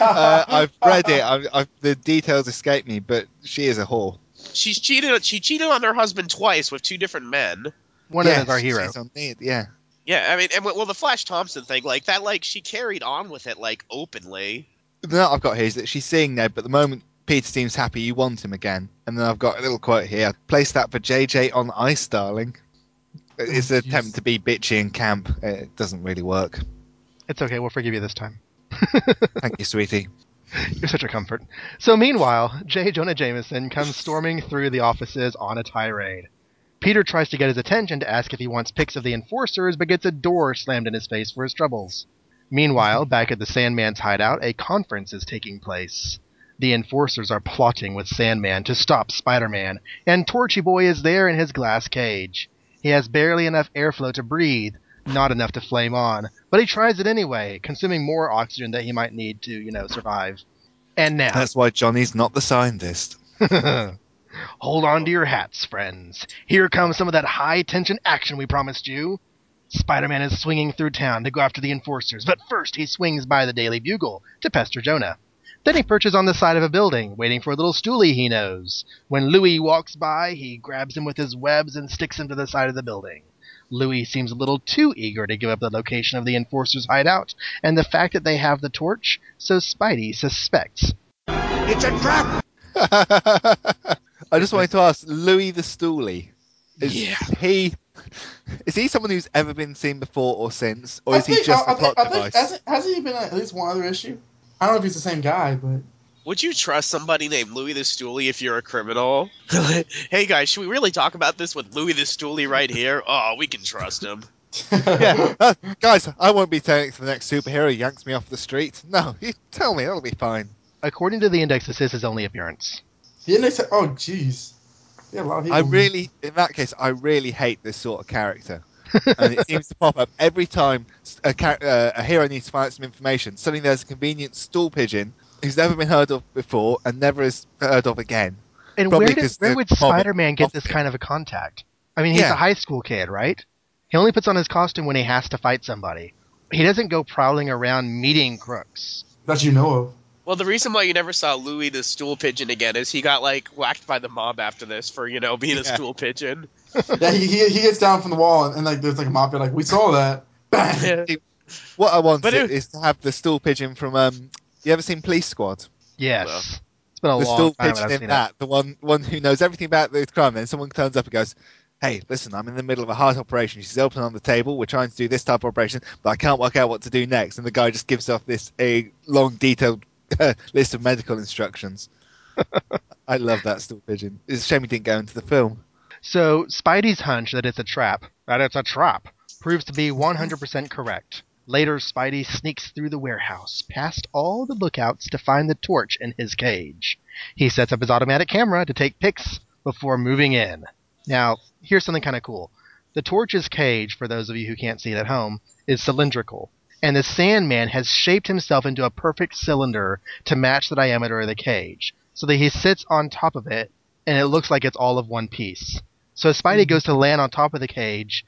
Speaker 3: Uh, I've read it. I've, I've, the details escape me, but she is a whore.
Speaker 4: She's cheated. She cheated on her husband twice with two different men.
Speaker 2: One
Speaker 3: Yes,
Speaker 2: of them our hero.
Speaker 3: she's yeah.
Speaker 4: Yeah, I mean, and well, the Flash Thompson thing, like that, like she carried on with it like openly.
Speaker 3: The note I've got here is that she's seeing Ned, but the moment Peter seems happy, you want him again. And then I've got a little quote here. Place that for JJ on ice, darling. It's oh, an
Speaker 5: jeez.
Speaker 3: attempt to be bitchy and camp. It doesn't really work.
Speaker 2: It's okay. We'll forgive you this time.
Speaker 3: Thank you, sweetie.
Speaker 2: You're such a comfort. So meanwhile, J. Jonah Jameson comes storming through the offices on a tirade. Peter tries to get his attention to ask if he wants pics of the enforcers, but gets a door slammed in his face for his troubles. Meanwhile, back at the Sandman's hideout, a conference is taking place. The enforcers are plotting with Sandman to stop Spider-Man, and Torchy Boy is there in his glass cage. He has barely enough airflow to breathe, not enough to flame on, but he tries it anyway, consuming more oxygen that he might need to, you know, survive. And now,
Speaker 3: That's why Johnny's not the scientist.
Speaker 2: Hold on to your hats, friends. Here comes some of that high tension action we promised you. Spider Man is swinging through town to go after the enforcers, but first he swings by the Daily Bugle to pester Jonah. Then he perches on the side of a building, waiting for a little stoolie he knows. When Louis walks by, he grabs him with his webs and sticks him to the side of the building. Louis seems a little too eager to give up the location of the enforcers' hideout and the fact that they have the torch, so Spidey suspects.
Speaker 1: It's a trap!
Speaker 3: I just wanted to ask Louis the Stoolie. Is
Speaker 4: Yeah.
Speaker 3: he is he someone who's ever been seen before or since, or
Speaker 5: I
Speaker 3: is he just
Speaker 5: I-
Speaker 3: a
Speaker 5: I
Speaker 3: plot
Speaker 5: think- I think-
Speaker 3: device?
Speaker 5: hasn't, hasn't he been at least one other issue? I don't know if he's the same guy, but
Speaker 4: Would you trust somebody named Louis the Stoolie if you're a criminal? hey guys, should we really talk about this with Louis the Stoolie right here? Oh, we can trust him.
Speaker 3: yeah, uh, guys, I won't be turning to the next superhero who yanks me off the street. No, you tell me, that'll be fine.
Speaker 2: According to the index, this is his only appearance.
Speaker 5: the index. Oh, jeez. Yeah, a lot of people.
Speaker 3: I really, in that case, I really hate this sort of character. And it seems to pop up every time a, char- uh, a hero needs to find out some information. Suddenly there's a convenient stool pigeon who's never been heard of before and never is heard of again.
Speaker 2: And
Speaker 3: Probably
Speaker 2: where, did,
Speaker 3: 'cause
Speaker 2: where would Spider-Man get this kind of a contact? I mean, he's
Speaker 3: Yeah.
Speaker 2: a high school kid, right? He only puts on his costume when he has to fight somebody. He doesn't go prowling around meeting crooks.
Speaker 5: that you know of.
Speaker 4: Well, the reason why you never saw Louis the stool pigeon again is he got like whacked by the mob after this for you know being a stool pigeon.
Speaker 5: Yeah, he, he, he gets down from the wall and, and like there's like a mop like we saw that. Bang.
Speaker 3: What I want
Speaker 4: But
Speaker 3: i-
Speaker 4: it-
Speaker 3: is to have the stool pigeon from. Um, you ever seen Police Squad?
Speaker 2: Yes.
Speaker 4: Well,
Speaker 2: it's been a
Speaker 3: the
Speaker 2: long
Speaker 3: stool
Speaker 2: time
Speaker 3: pigeon in
Speaker 2: seen
Speaker 3: that, the one one who knows everything about the crime. Then someone turns up and goes, "Hey, listen, I'm in the middle of a heart operation. She's open on the table. We're trying to do this type of operation, but I can't work out what to do next." And the guy just gives off this a long, detailed list of medical instructions. I love that stool pigeon. It's a shame he didn't go into the film.
Speaker 2: So Spidey's hunch that it's a trap, that it's a trap, proves to be 100% correct. Later, Spidey sneaks through the warehouse, past all the lookouts to find the torch in his cage. He sets up his automatic camera to take pics before moving in. Now, here's something kind of cool. The torch's cage, for those of you who can't see it at home, is cylindrical. And the Sandman has shaped himself into a perfect cylinder to match the diameter of the cage, so that he sits on top of it, and it looks like it's all of one piece. So as Spidey mm-hmm. goes to land on top of the cage,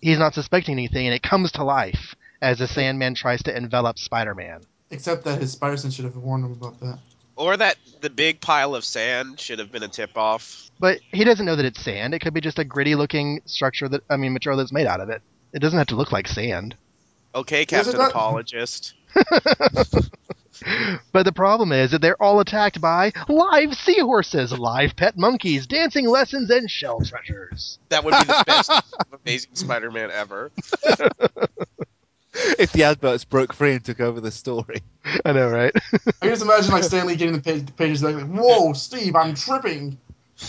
Speaker 2: he's not suspecting anything, and it comes to life as the Sandman tries to envelop Spider-Man.
Speaker 5: Except that his spider sense should have warned him about that.
Speaker 4: Or that the big pile of sand should have been a tip off.
Speaker 2: But he doesn't know that it's sand. It could be just a gritty-looking structure that I mean material that's made out of it. It doesn't have to look like sand.
Speaker 4: Okay, Captain
Speaker 5: not-
Speaker 4: Apologist.
Speaker 2: But the problem is that they're all attacked by live seahorses, live pet monkeys, dancing lessons, and shell treasures.
Speaker 4: That would be the best Amazing Spider-Man ever.
Speaker 3: If the adverts broke free and took over the story.
Speaker 2: I know, right?
Speaker 5: I can just imagine like Stan Lee getting the page, pages like, "Whoa, Steve, I'm tripping."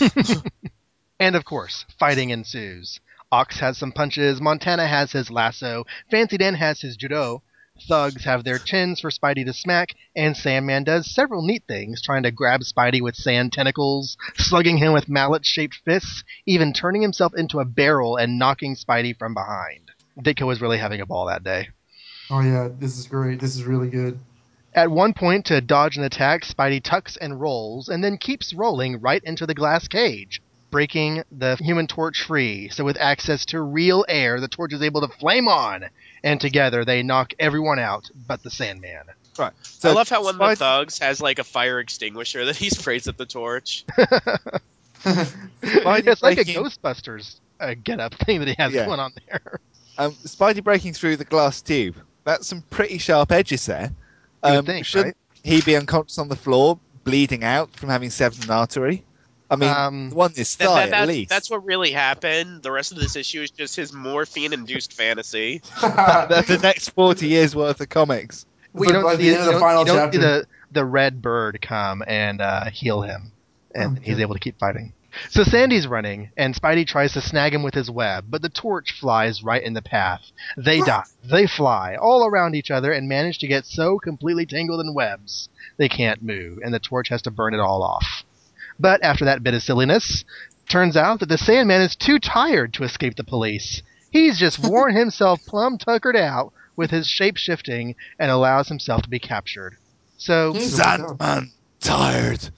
Speaker 2: And of course, fighting ensues. Ox has some punches, Montana has his lasso, Fancy Dan has his judo, thugs have their chins for Spidey to smack, and Sandman does several neat things, trying to grab Spidey with sand tentacles, slugging him with mallet shaped fists, even turning himself into a barrel and knocking Spidey from behind. Ditko was really having a ball that day.
Speaker 5: Oh yeah, this is great. This is really good.
Speaker 2: At one point, to dodge an attack, Spidey tucks and rolls, and then keeps rolling right into the glass cage, breaking the human torch free. So, with access to real air, the torch is able to flame on, and together they knock everyone out but the Sandman.
Speaker 3: Right. So
Speaker 4: I love how one of the thugs has like a fire extinguisher that he sprays at the torch.
Speaker 3: Spidey
Speaker 2: it's like a Ghostbusters uh, get up thing that he has
Speaker 3: Yeah.
Speaker 2: going on there.
Speaker 3: Um, Spidey breaking through the glass tube. That's some pretty sharp edges there.
Speaker 2: You
Speaker 3: Um,
Speaker 2: think,
Speaker 3: should
Speaker 2: right?
Speaker 3: he be unconscious on the floor, bleeding out from having severed an artery? I mean,
Speaker 2: Um,
Speaker 3: the one in his
Speaker 4: That-
Speaker 3: thigh at least.
Speaker 4: That's what really happened. The rest of this issue is just his morphine-induced fantasy.
Speaker 3: That's the next forty years worth of comics.
Speaker 5: We
Speaker 2: you don't see,
Speaker 5: the end of
Speaker 2: you
Speaker 5: the
Speaker 2: don't-
Speaker 5: final
Speaker 2: you don't see
Speaker 5: chapter.
Speaker 2: the, the red bird come and uh, heal him, and
Speaker 5: Okay.
Speaker 2: he's able to keep fighting. So Sandy's running, and Spidey tries to snag him with his web, but the torch flies right in the path. They die, they fly all around each other, and manage to get so completely tangled in webs they can't move, and the torch has to burn it all off. But after that bit of silliness, turns out that the Sandman is too tired to escape the police. He's just worn himself plumb tuckered out with his shape shifting and allows himself to be captured. So
Speaker 5: hmm.
Speaker 3: Sandman tired.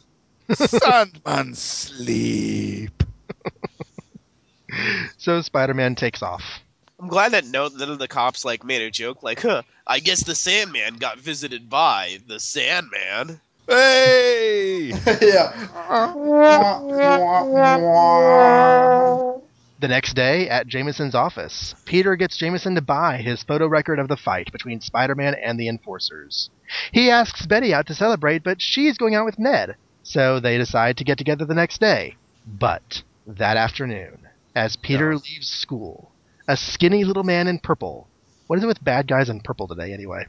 Speaker 3: Sandman sleep.
Speaker 2: so Spider-Man takes off.
Speaker 4: I'm glad that no, none of the cops like made a joke like, "Huh, I guess the Sandman got visited by the Sandman."
Speaker 3: Hey!
Speaker 5: yeah.
Speaker 2: The next day, at Jameson's office, Peter gets Jameson to buy his photo record of the fight between Spider-Man and the Enforcers. He asks Betty out to celebrate, but she's going out with Ned, so they decide to get together the next day. But that afternoon, as Peter leaves school, a skinny little man in purple. What is it with bad guys in purple today, anyway?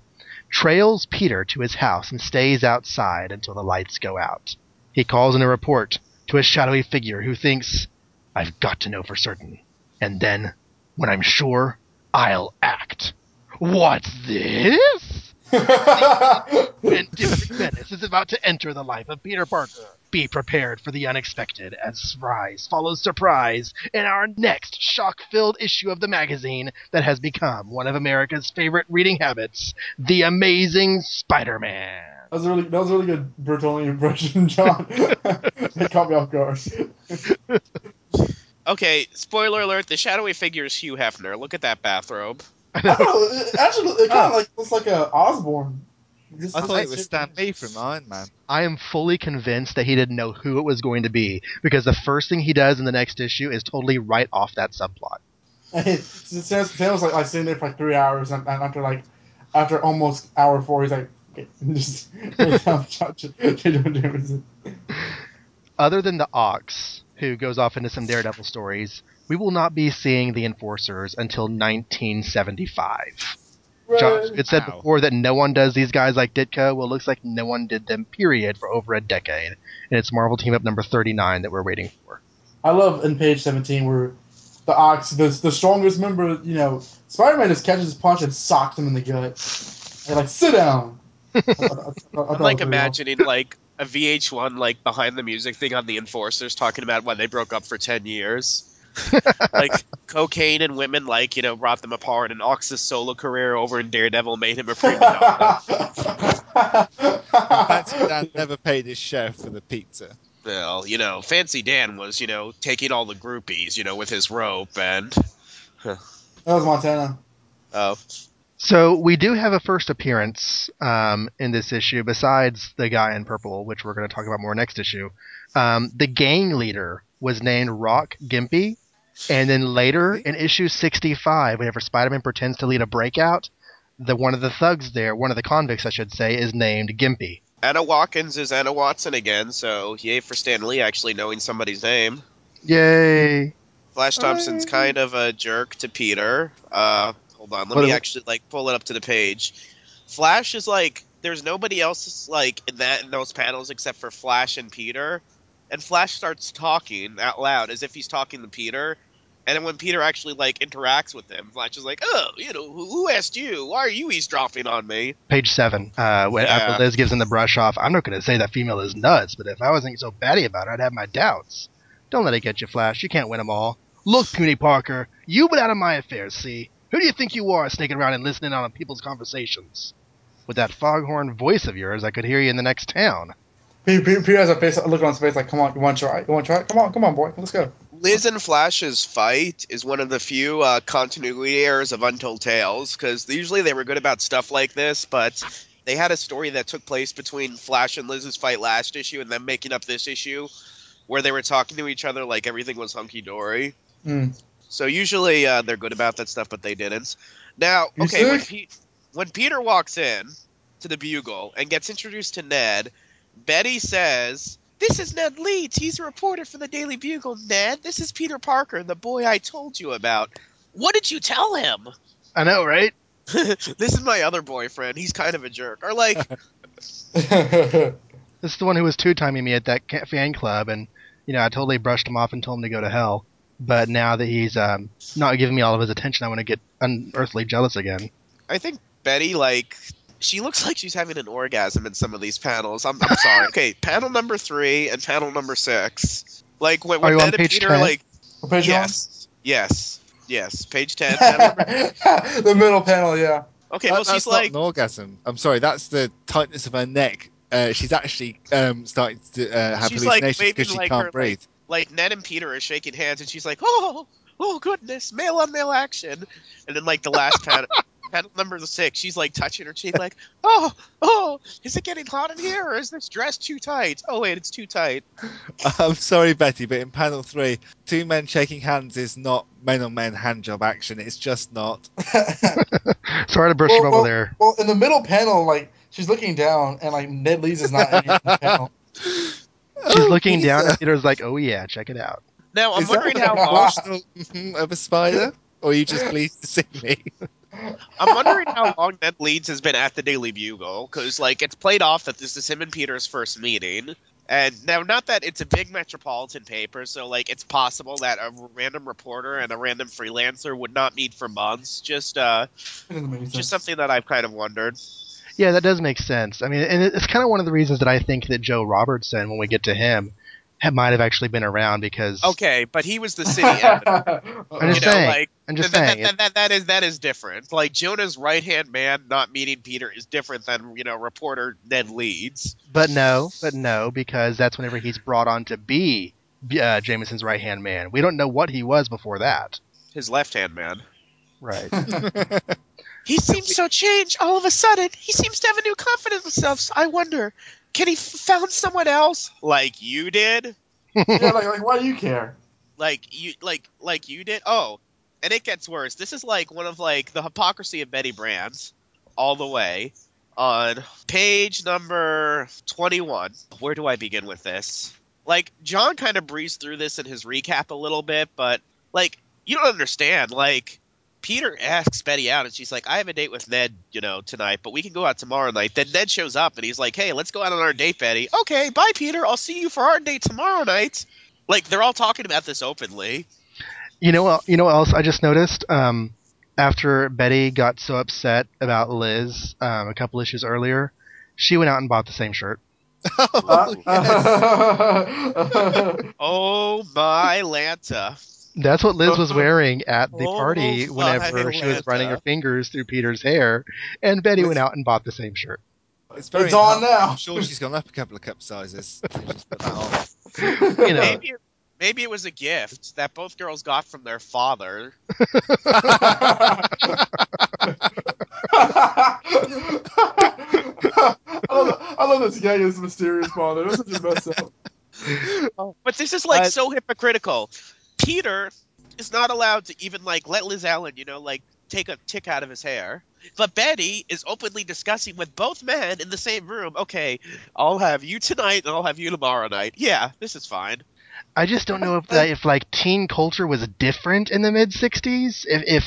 Speaker 2: Trails Peter to his house and stays outside until the lights go out. He calls in a report to a shadowy figure who thinks, I've got to know for certain. And then, when I'm sure, I'll act. What's this? Enduring menace is about to enter the life of Peter Parker. Be prepared for the unexpected as surprise follows surprise in our next shock filled issue of the magazine that has become one of America's favorite reading habits The Amazing Spider Man.
Speaker 5: That was a really that was a really good Bertolini impression, John. it caught me off guard.
Speaker 4: Okay, spoiler alert: the shadowy figure is Hugh Hefner. Look at that bathrobe.
Speaker 5: I don't know. It, actually, it kind of oh. like looks like a Osborne. Just-
Speaker 3: I thought it was Stan Lee from Iron Man.
Speaker 2: I am fully convinced that he didn't know who it was going to be because the first thing he does in the next issue is totally right off that subplot.
Speaker 5: Sam, Sam was like, like sitting there for like three hours, and, and after like after almost hour four, he's like, okay, just they don't do anything.
Speaker 2: Other than the Ox, who goes off into some Daredevil stories, we will not be seeing the Enforcers until 1975. Josh, it said
Speaker 3: Wow.
Speaker 2: before that no one does these guys like Ditko. Well, it looks like no one did them, period, for over a decade. And it's Marvel Team Up number 39 that we're waiting for.
Speaker 5: I love in page seventeen where the Ox, the, the strongest member, you know, Spider Man just catches his punch and socks him in the gut. And like, sit down. I, I, I
Speaker 4: I'm
Speaker 5: it was
Speaker 4: like
Speaker 5: pretty
Speaker 4: imagining like a VH1 like behind the music thing on the Enforcers talking about why they broke up for ten years. like cocaine and women like you know brought them apart, and Ox's solo career over in Daredevil made him a prima donna.
Speaker 3: Fancy Dan never paid his chef for the pizza.
Speaker 4: well, you know, Fancy Dan was you know taking all the groupies, you know, with his rope and
Speaker 5: That was Montana.
Speaker 4: oh
Speaker 2: So we do have a first appearance um, in this issue, besides the guy in purple, which we're going to talk about more next issue. Um, the gang leader was named Rock Gimpy, and then later in issue 65, whenever Spider-Man pretends to lead a breakout, the one of the thugs there, one of the convicts, I should say, is named Gimpy.
Speaker 4: Anna Watkins is Anna Watson again, so yay for Stan Lee actually knowing somebody's name.
Speaker 2: Yay!
Speaker 4: Flash Thompson's kind of a jerk to Peter. Uh, hold on, let
Speaker 2: What-
Speaker 4: me actually like pull it up to the page. Flash is like there's nobody else like in that in those panels except for Flash and Peter, and Flash starts talking out loud as if he's talking to Peter. And then when Peter actually like interacts with him, Flash is like, "Oh, you know, who, who asked you? Why are you eavesdropping on me?"
Speaker 2: Page seven. Uh, when
Speaker 4: Yeah.
Speaker 2: after Liz gives him the brush off, I'm not going to say that female is nuts, but if I wasn't so batty about it, I'd have my doubts. Don't let it get you, Flash. You can't win 'em all. Look, Puny Parker, you've been out of my affairs. See, who do you think you are, sneaking around and listening on people's conversations? With that foghorn voice of yours, I could hear you in the next town.
Speaker 5: Peter, Peter, Peter has a face, a look on his face like, come on, you want to try? You want to try? Come on, come on, boy, let's go.
Speaker 4: Liz and Flash's fight is one of the few uh, continuity errors of Untold Tales because usually they were good about stuff like this, but they had a story that took place between Flash and Liz's fight last issue and them making up this issue where they were talking to each other like everything was hunky dory.
Speaker 5: Hmm.
Speaker 4: So usually uh, they're good about that stuff, but they didn't. Now, okay, when. Pe- when Peter walks in to the Bugle and gets introduced to Ned, Betty says, "This is Ned Leeds. He's a reporter for the Daily Bugle. Ned, this is Peter Parker, the boy I told you about. What did you tell him?"
Speaker 2: I know, right?
Speaker 4: this is my other boyfriend. He's kind of a jerk. Or like,
Speaker 2: This is the one who was two-timing me at that ca- fan club, and you know I totally brushed him off and told him to go to hell. But now that he's um, not giving me all of his attention, I want to get unearthly jealous again.
Speaker 4: I think Betty like she looks like she's having an orgasm in some of these panels. I'm, I'm sorry. okay, panel number three and panel number six. Like when,
Speaker 2: Are
Speaker 4: when
Speaker 2: you on
Speaker 4: Ned and Peter
Speaker 2: 10?
Speaker 4: like
Speaker 5: What page you on?
Speaker 4: yes, yes, yes, page ten. panel
Speaker 5: the middle panel, yeah.
Speaker 4: okay,
Speaker 3: That-
Speaker 4: well
Speaker 3: that's
Speaker 4: she's
Speaker 3: not
Speaker 4: like
Speaker 3: an orgasm. I'm sorry, that's the tightness of her neck. Uh, she's actually um, starting to uh, have
Speaker 4: She's, like,
Speaker 3: hallucinations because
Speaker 4: waving
Speaker 3: she
Speaker 4: like
Speaker 3: can't
Speaker 4: her,
Speaker 3: breathe.
Speaker 4: like Ned and Peter are shaking hands, and she's like, "Oh, oh goodness, male on male action." And then like the last panel, panel number six, she's like touching her cheek, like, "Oh, oh, is it getting hot in here, or is this dress too tight? Oh wait, it's too tight."
Speaker 3: I'm sorry, Betty, but in panel three, two men shaking hands is not men on men hand job action. It's just not.
Speaker 2: Sorry to brush
Speaker 5: well,
Speaker 2: you over
Speaker 5: well,
Speaker 2: there.
Speaker 5: well, in the middle panel, like she's looking down, and like Ned Leeds is not in the panel.
Speaker 2: She's
Speaker 3: Oh,
Speaker 2: looking down,
Speaker 3: Lisa.
Speaker 2: and Peter's like, "Oh yeah, check it out."
Speaker 4: Now I'm
Speaker 3: Is
Speaker 4: wondering
Speaker 3: the
Speaker 4: how long.
Speaker 3: emotional of a spider? or are you just pleased to see me?
Speaker 4: I'm wondering how long Ned Leeds has been at the Daily Bugle, because like it's played off that this is him and Peter's first meeting, and now not that it's a big metropolitan paper, so like it's possible that a random reporter and a random freelancer would not meet for months. Just uh,
Speaker 5: It sense.
Speaker 4: just something that I've kind of wondered.
Speaker 2: Yeah, that does make sense. I mean, and it's kind of one of the reasons that I think that Joe Robertson, when we get to him, might have actually been around because
Speaker 4: Okay, but he was the city editor.
Speaker 2: I'm just
Speaker 4: you know,
Speaker 2: saying.
Speaker 4: like
Speaker 2: I'm just
Speaker 4: that,
Speaker 2: saying.
Speaker 4: that, that, that is that is different. Like Jonah's right hand man not meeting Peter is different than you know reporter Ned Leeds.
Speaker 2: But no, but no, because that's whenever he's brought on to be uh, Jameson's right hand man. We don't know what he was before that.
Speaker 4: His left hand man.
Speaker 2: Right.
Speaker 4: He seems so changed all of a sudden. He seems to have a new confidence in himself. So I wonder, can he f- found someone else like you did?
Speaker 5: yeah, like, like why do you care?
Speaker 4: Like you like like you did? Oh, and it gets worse. This is like one of like the hypocrisy of Betty Brant's all the way on page number 21. Where do I begin with this? Like John kind of breezed through this in his recap a little bit, but like you don't understand. Like Peter asks Betty out, and she's like, "I have a date with Ned, you know, tonight, but we can go out tomorrow night." Then Ned shows up, and he's like, "Hey, let's go out on our date, Betty." Okay, bye, Peter. I'll see you for our date tomorrow night. Like they're all talking about this openly.
Speaker 2: You know what? You know what else I just noticed? Um, after Betty got so upset about Liz um, a couple issues earlier, she went out and bought the same shirt.
Speaker 5: Uh,
Speaker 4: Oh my Lanta!
Speaker 2: That's what Liz was wearing at the
Speaker 4: Oh,
Speaker 2: party whenever
Speaker 4: my
Speaker 2: she was running her fingers through Peter's hair, and Betty went out and bought the same shirt.
Speaker 3: It's very
Speaker 5: It's on now.
Speaker 3: I'm sure she's gone up a couple of cup sizes. Just put that on.
Speaker 2: You know,
Speaker 4: Maybe maybe it was a gift that both girls got from their father.
Speaker 5: I, love, I love this guy is a mysterious father. That's such a mess up.
Speaker 4: But this is like
Speaker 2: I-
Speaker 4: so hypocritical. Peter is not allowed to even like let Liz Allan, you know, like take a tick out of his hair. But Betty is openly discussing with both men in the same room. Okay, I'll have you tonight and I'll have you tomorrow night. Yeah, this is fine.
Speaker 2: I just don't know if that, if like teen culture was different in the mid '60s. If if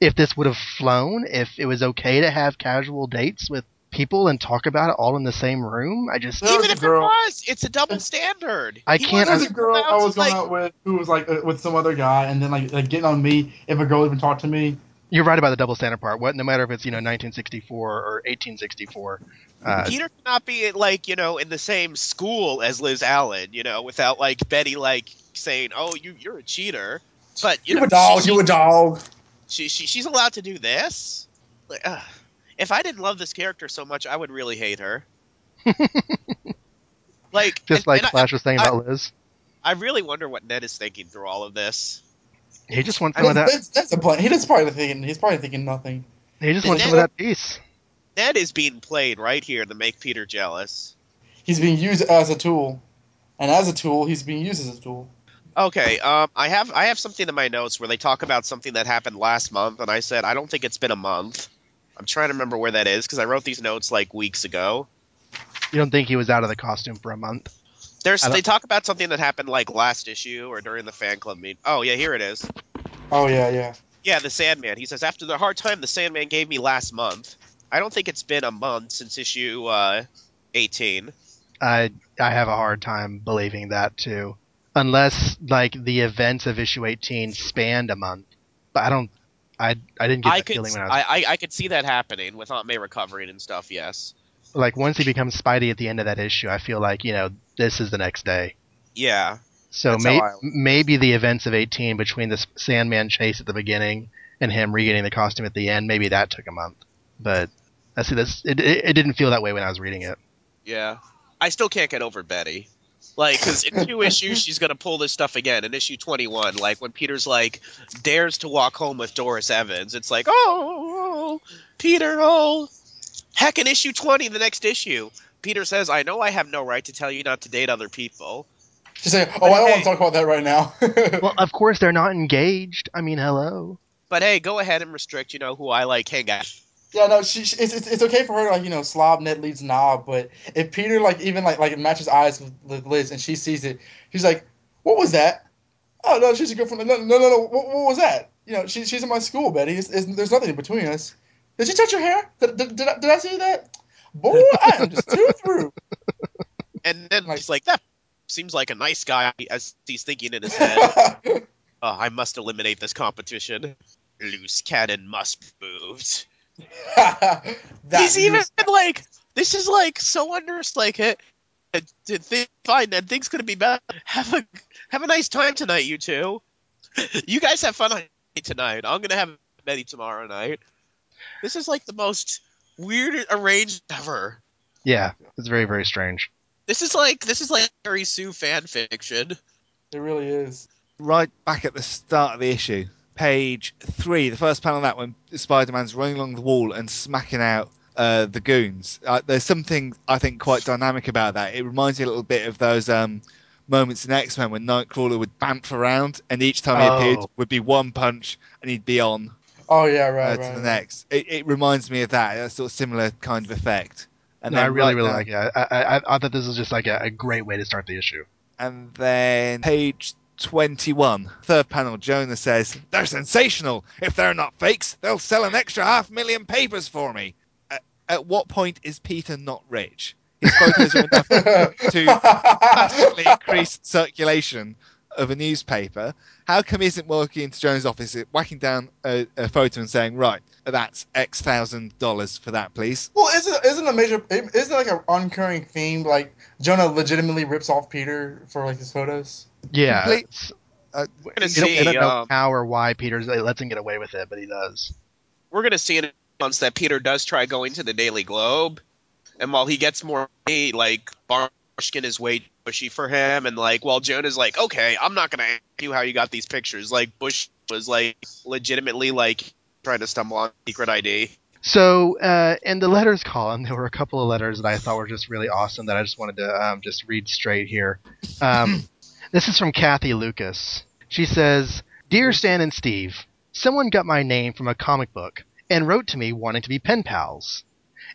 Speaker 2: if this would have flown, if it was okay to have casual dates with people and talk about it all in the same room. I just
Speaker 5: There was
Speaker 4: Even if
Speaker 5: girl-
Speaker 4: it was, it's a double standard.
Speaker 2: I
Speaker 4: He
Speaker 2: can't-
Speaker 4: wasn't
Speaker 5: There's a girl I
Speaker 4: to,
Speaker 5: was going
Speaker 4: like-
Speaker 5: out with who was like uh, with some other guy, and then like, like getting on me if a girl even talked to me.
Speaker 2: You're right about the double standard part. What, no matter if it's you know 1964 or 1864. Uh,
Speaker 4: Peter cannot be like you know in the same school as Liz Allan, you know, without like Betty like saying, "Oh, you you're a cheater." But you,
Speaker 5: You
Speaker 4: know,
Speaker 5: a dog.
Speaker 4: she,
Speaker 5: You a dog.
Speaker 4: she, she she's allowed to do this. Like, ugh. if I didn't love this character so much, I would really hate her. like
Speaker 2: just
Speaker 4: and-
Speaker 2: like
Speaker 4: and I-
Speaker 2: Flash was saying
Speaker 4: I-
Speaker 2: about Liz.
Speaker 4: I, really wonder what Ned is thinking through all of this.
Speaker 2: He just wants
Speaker 5: I
Speaker 2: some of that.
Speaker 5: that's, that's a plan. He just probably thinking. He's probably thinking nothing.
Speaker 2: He just wants some of that peace.
Speaker 4: Ned is being played right here to make Peter jealous.
Speaker 5: He's being used as a tool, and as a tool, he's being used as a tool.
Speaker 4: Okay, um, I have I have something in my notes where they talk about something that happened last month, and I said I don't think it's been a month. I'm trying to remember where that is because I wrote these notes like weeks ago.
Speaker 2: You don't think he was out of the costume for a month?
Speaker 4: There's they talk about something that happened like last issue or during the fan club meet. Oh yeah, here it is.
Speaker 5: Oh yeah, yeah.
Speaker 4: Yeah, the Sandman. He says after the hard time the Sandman gave me last month. I don't think it's been a month since issue uh, 18.
Speaker 2: I I have a hard time believing that too, unless like the events of issue 18 spanned a month. But I don't. I I didn't get
Speaker 4: I
Speaker 2: that
Speaker 4: could
Speaker 2: feeling when I was
Speaker 4: I, I I could see that happening with Aunt May recovering and stuff. Yes.
Speaker 2: Like once he becomes Spidey at the end of that issue. I feel like you know this is the next day.
Speaker 4: Yeah.
Speaker 2: So may,
Speaker 4: I-
Speaker 2: maybe the events of 18 between the Sandman chase at the beginning and him regaining the costume at the end, maybe that took a month. But I see this. It, it, it didn't feel that way when I was reading it.
Speaker 4: Yeah. I still can't get over Betty. Like, because in two issues, she's going to pull this stuff again. In issue 21, like, when Peter's, like, dares to walk home with Doris Evans, it's like, oh, Peter, oh. Heck, in issue 20, the next issue, Peter says, I know I have no right to tell you not to date other people.
Speaker 5: She's like, oh, I don't want to talk about that right now.
Speaker 2: Well, of course they're not engaged. I mean, hello.
Speaker 4: But hey, go ahead and restrict, you know, who I like Hey, guys.
Speaker 5: yeah, no, she, she it's, it's it's okay for her to like you know slob Ned Leeds knob, but if Peter like even like like matches eyes with, with Liz and she sees it, she's like, what was that? Oh no, she's a girlfriend. No, no, no, no. What, what was that? you know, she, she's in my school, Betty. It's, it's, there's nothing between us. Did you touch your hair? Did, did, did, I, did I see that? Boy, I am just too through.
Speaker 4: And then
Speaker 5: Like-
Speaker 4: he's like, that seems like a nice guy as he's thinking in his head. oh, I must eliminate this competition. Loose cannon must be moved. He's even
Speaker 5: news-
Speaker 4: like, this is like so under like it. Think, fine, and things could be better. Have a have a nice time tonight, you two. You guys have fun tonight. I'm gonna have Betty tomorrow night. This is like the most weird arranged ever.
Speaker 2: Yeah, it's very very strange.
Speaker 4: This is like this is like Mary Sue fan fiction.
Speaker 5: It really is.
Speaker 3: right back at the start of the issue, page three, the first panel of that when Spider-Man's running along the wall and smacking out uh, the goons. Uh, there's something I think quite dynamic about that. It reminds me a little bit of those um, moments in X-Men when Nightcrawler would bamf around, and each time he
Speaker 2: Oh.
Speaker 3: appeared would be one punch, and he'd be on
Speaker 5: Oh yeah,
Speaker 3: uh,
Speaker 5: right,
Speaker 3: to
Speaker 5: right.
Speaker 3: the
Speaker 5: right.
Speaker 3: next. It, it reminds me of that, a sort of similar kind of effect. And
Speaker 2: No, I really
Speaker 3: right
Speaker 2: really
Speaker 3: down-
Speaker 2: like it. I, I, I, I thought this was just like a, a great way to start the issue.
Speaker 3: And then page 21, third panel, Jonah says, They're sensational. If they're not fakes, they'll sell an extra half million papers for me. At, at what point is Peter not rich? His photos are enough to vastly increase circulation of a newspaper. How come he isn't walking into Jonah's office, whacking down a, a photo and saying, Right, that's X thousand dollars for that, please?
Speaker 5: Well, isn't isn't a major isn't like an oncurring theme like Jonah legitimately rips off Peter for like his photos?
Speaker 2: Yeah,
Speaker 3: Complete- Uh,
Speaker 4: We're gonna
Speaker 2: you don't,
Speaker 4: see.
Speaker 2: don't know
Speaker 4: Um,
Speaker 2: how or why Peter's like, lets him get away with it, but he does.
Speaker 4: we're gonna see in months that Peter does try going to the Daily Globe, and while he gets more money, like Bushkin is way too pushy for him, and like while Jonah's like, okay, I'm not gonna ask you how you got these pictures. Like Bush was like legitimately like trying to stumble on secret ID.
Speaker 2: So, uh, in the letters column, there were a couple of letters that I thought were just really awesome that I just wanted to um, just read straight here. Um, this is from Kathy Lucas. She says, Dear Stan and Steve, someone got my name from a comic book and wrote to me wanting to be pen pals.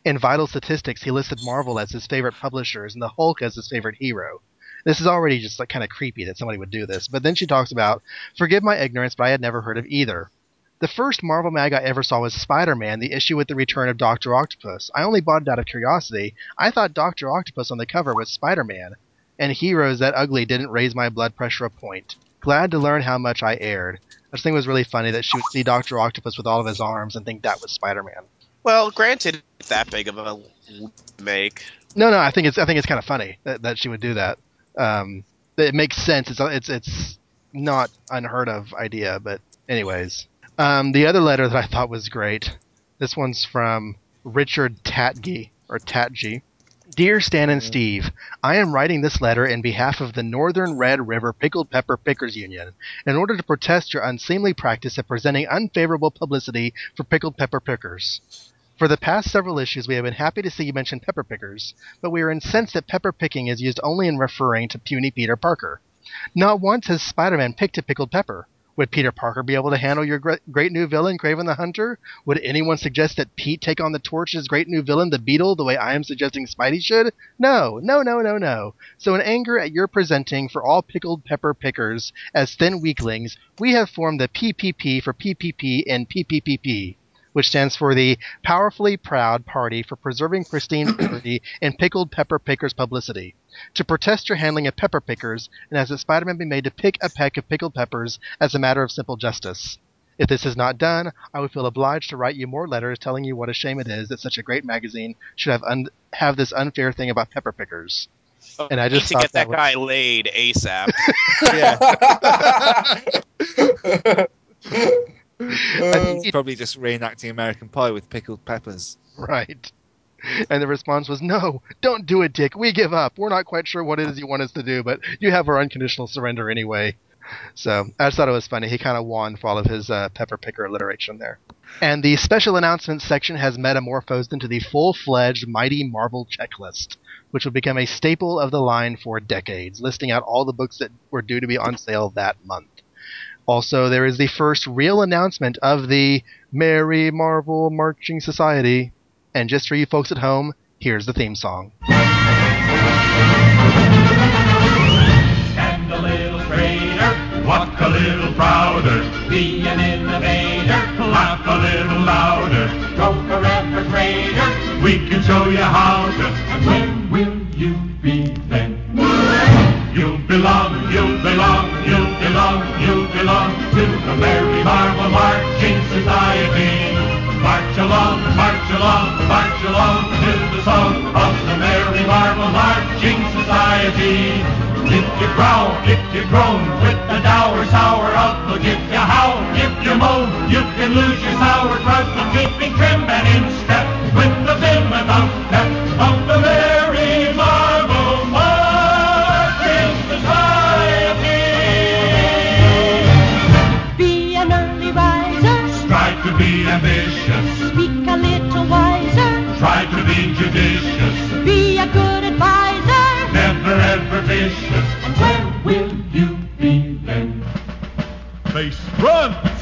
Speaker 2: In Vital Statistics, he listed Marvel as his favorite publishers and the Hulk as his favorite hero. This is already just like kind of creepy that somebody would do this. But then she talks about, forgive my ignorance, but I had never heard of either. The first Marvel mag I ever saw was Spider Man, the issue with the return of Dr. Octopus. I only bought it out of curiosity. I thought Dr. Octopus on the cover was Spider Man. And Heroes That Ugly didn't raise my blood pressure a point. Glad to learn how much I erred. I just think it was really funny that she would see Dr. Octopus with all of his arms and think that was Spider Man.
Speaker 4: Well, granted, it's that big of a make.
Speaker 2: No, no, I think it's I think it's kind of funny that, that she would do that. Um, it makes sense. It's it's it's not unheard of idea, but anyways, um, the other letter that I thought was great. This one's from Richard Tatgy or Tatgy. Dear Stan and Steve, I am writing this letter in behalf of the Northern Red River Pickled Pepper Pickers Union in order to protest your unseemly practice of presenting unfavorable publicity for pickled pepper pickers. For the past several issues, we have been happy to see you mention pepper pickers, but we are incensed that pepper picking is used only in referring to puny Peter Parker. Not once has Spider Man picked a pickled pepper. Would Peter Parker be able to handle your great new villain, Kraven the Hunter? Would anyone suggest that Pete take on the torch as great new villain, the Beetle, the way I am suggesting Spidey should? No, no, no, no, no. So, in anger at your presenting for all pickled pepper pickers as thin weaklings, we have formed the PPP for PPP and PPPP which stands for the Powerfully Proud Party for Preserving Pristine Purity in Pickled Pepper Pickers Publicity. To protest your handling of pepper pickers, and as that Spider-Man be made to pick a peck of pickled peppers as a matter of simple justice. If this is not done, I would feel obliged to write you more letters telling you what a shame it is that such a great magazine should have un- have this unfair thing about pepper pickers. Oh, and I just
Speaker 4: need to get that,
Speaker 2: that was-
Speaker 4: guy laid ASAP.
Speaker 3: He's probably just reenacting American Pie with pickled peppers.
Speaker 2: Right. And the response was, No, don't do it, Dick. We give up. We're not quite sure what it is you want us to do, but you have our unconditional surrender anyway. So I just thought it was funny. He kind of won for all of his uh, pepper picker alliteration there. And the special announcements section has metamorphosed into the full fledged Mighty Marvel checklist, which will become a staple of the line for decades, listing out all the books that were due to be on sale that month. Also, there is the first real announcement of the Merry Marvel Marching Society. And just for you folks at home, here's the theme song.
Speaker 1: A little walk a little prouder. be an innovator. Laugh a little louder. Go forever greater. We can show you how to. And when will you be then? You belong, you belong, you belong, you belong to the Merry Marvel Marching Society. March along, march along, march along to the song of the Merry Marvel Marching Society. If you growl, if you groan, with the dour, sour outlook, if you howl, if you moan, you can lose your sour sauerkraut, but keeping trim and in step with the vim and the
Speaker 12: Base runs.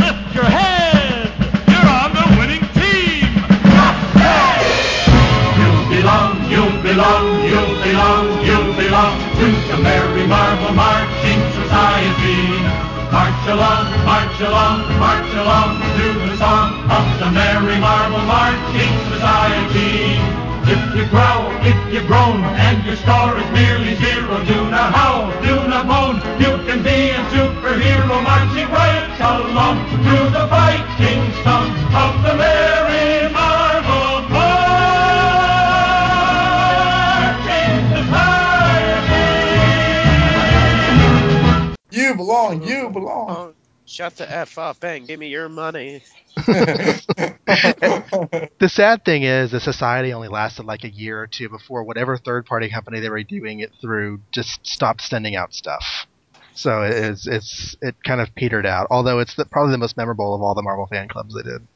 Speaker 12: Lift your head. You're on the winning team.
Speaker 1: You belong, you belong, you belong, you belong to the Merry Marvel Marching Society. March along, march along, march along to the song of the Merry Marvel Marching Society. If you growl, if you groan, and your score is merely zero, do not howl, do not moan. You can be a superhero marching right along to the fighting song of the Merry Marvel Marching Society.
Speaker 5: You belong. You belong.
Speaker 4: Oh, Shut the F up and give me your money.
Speaker 2: The sad thing is, the society only lasted like a year or two before whatever third party company they were doing it through just stopped sending out stuff. So it's it's it kind of petered out. Although it's the, probably the most memorable of all the Marvel fan clubs they did.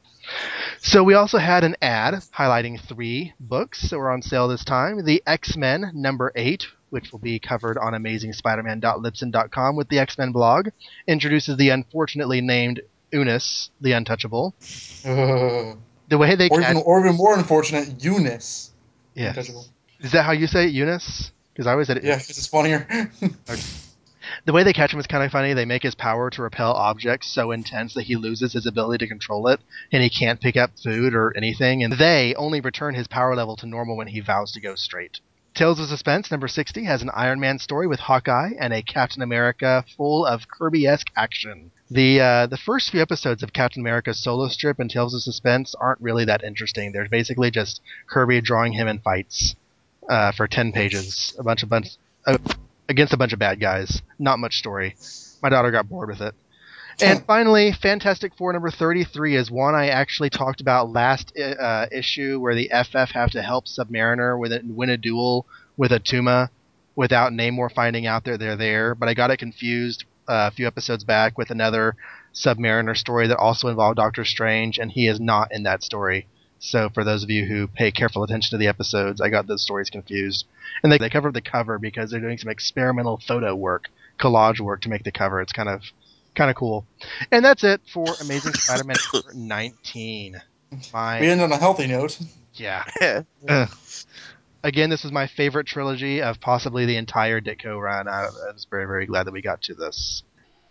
Speaker 2: So we also had an ad highlighting three books that were on sale this time. The X Men number eight, which will be covered on AmazingSpider-Man.Libsyn.com with the X Men blog, introduces the unfortunately named Unus, the Untouchable.
Speaker 5: Uh,
Speaker 2: The way they
Speaker 5: or,
Speaker 2: catch-
Speaker 5: even, or even more unfortunate, Eunice. Untouchable.
Speaker 2: Is that how you say it, Eunice? Because I always said it.
Speaker 5: Yeah, 'cause it's funnier.
Speaker 2: The way they catch him is kind of funny. They make his power to repel objects so intense that he loses his ability to control it, and he can't pick up food or anything. And they only return his power level to normal when he vows to go straight. Tales of Suspense number 60 has an Iron Man story with Hawkeye and a Captain America full of Kirby-esque action. The uh, the first few episodes of Captain America's solo strip and Tales of Suspense aren't really that interesting. They're basically just Kirby drawing him in fights uh, for 10 pages, a bunch of bunch uh, against a bunch of bad guys. Not much story. My daughter got bored with it. And finally, Fantastic Four number 33 is one I actually talked about last uh, issue where the FF have to help Submariner with it, win a duel with Attuma without Namor finding out that they're there. But I got it confused uh, a few episodes back with another Submariner story that also involved Doctor Strange, and he is not in that story. So for those of you who pay careful attention to the episodes, I got those stories confused. And they, they covered the cover because they're doing some experimental photo work, collage work to make the cover. It's kind of kind of cool. And that's it for Amazing Spider-Man 19. My
Speaker 5: we end on a healthy note.
Speaker 2: yeah. Ugh. Again, this is my favorite trilogy of possibly the entire Ditko run. I, I was very, very glad that we got to this.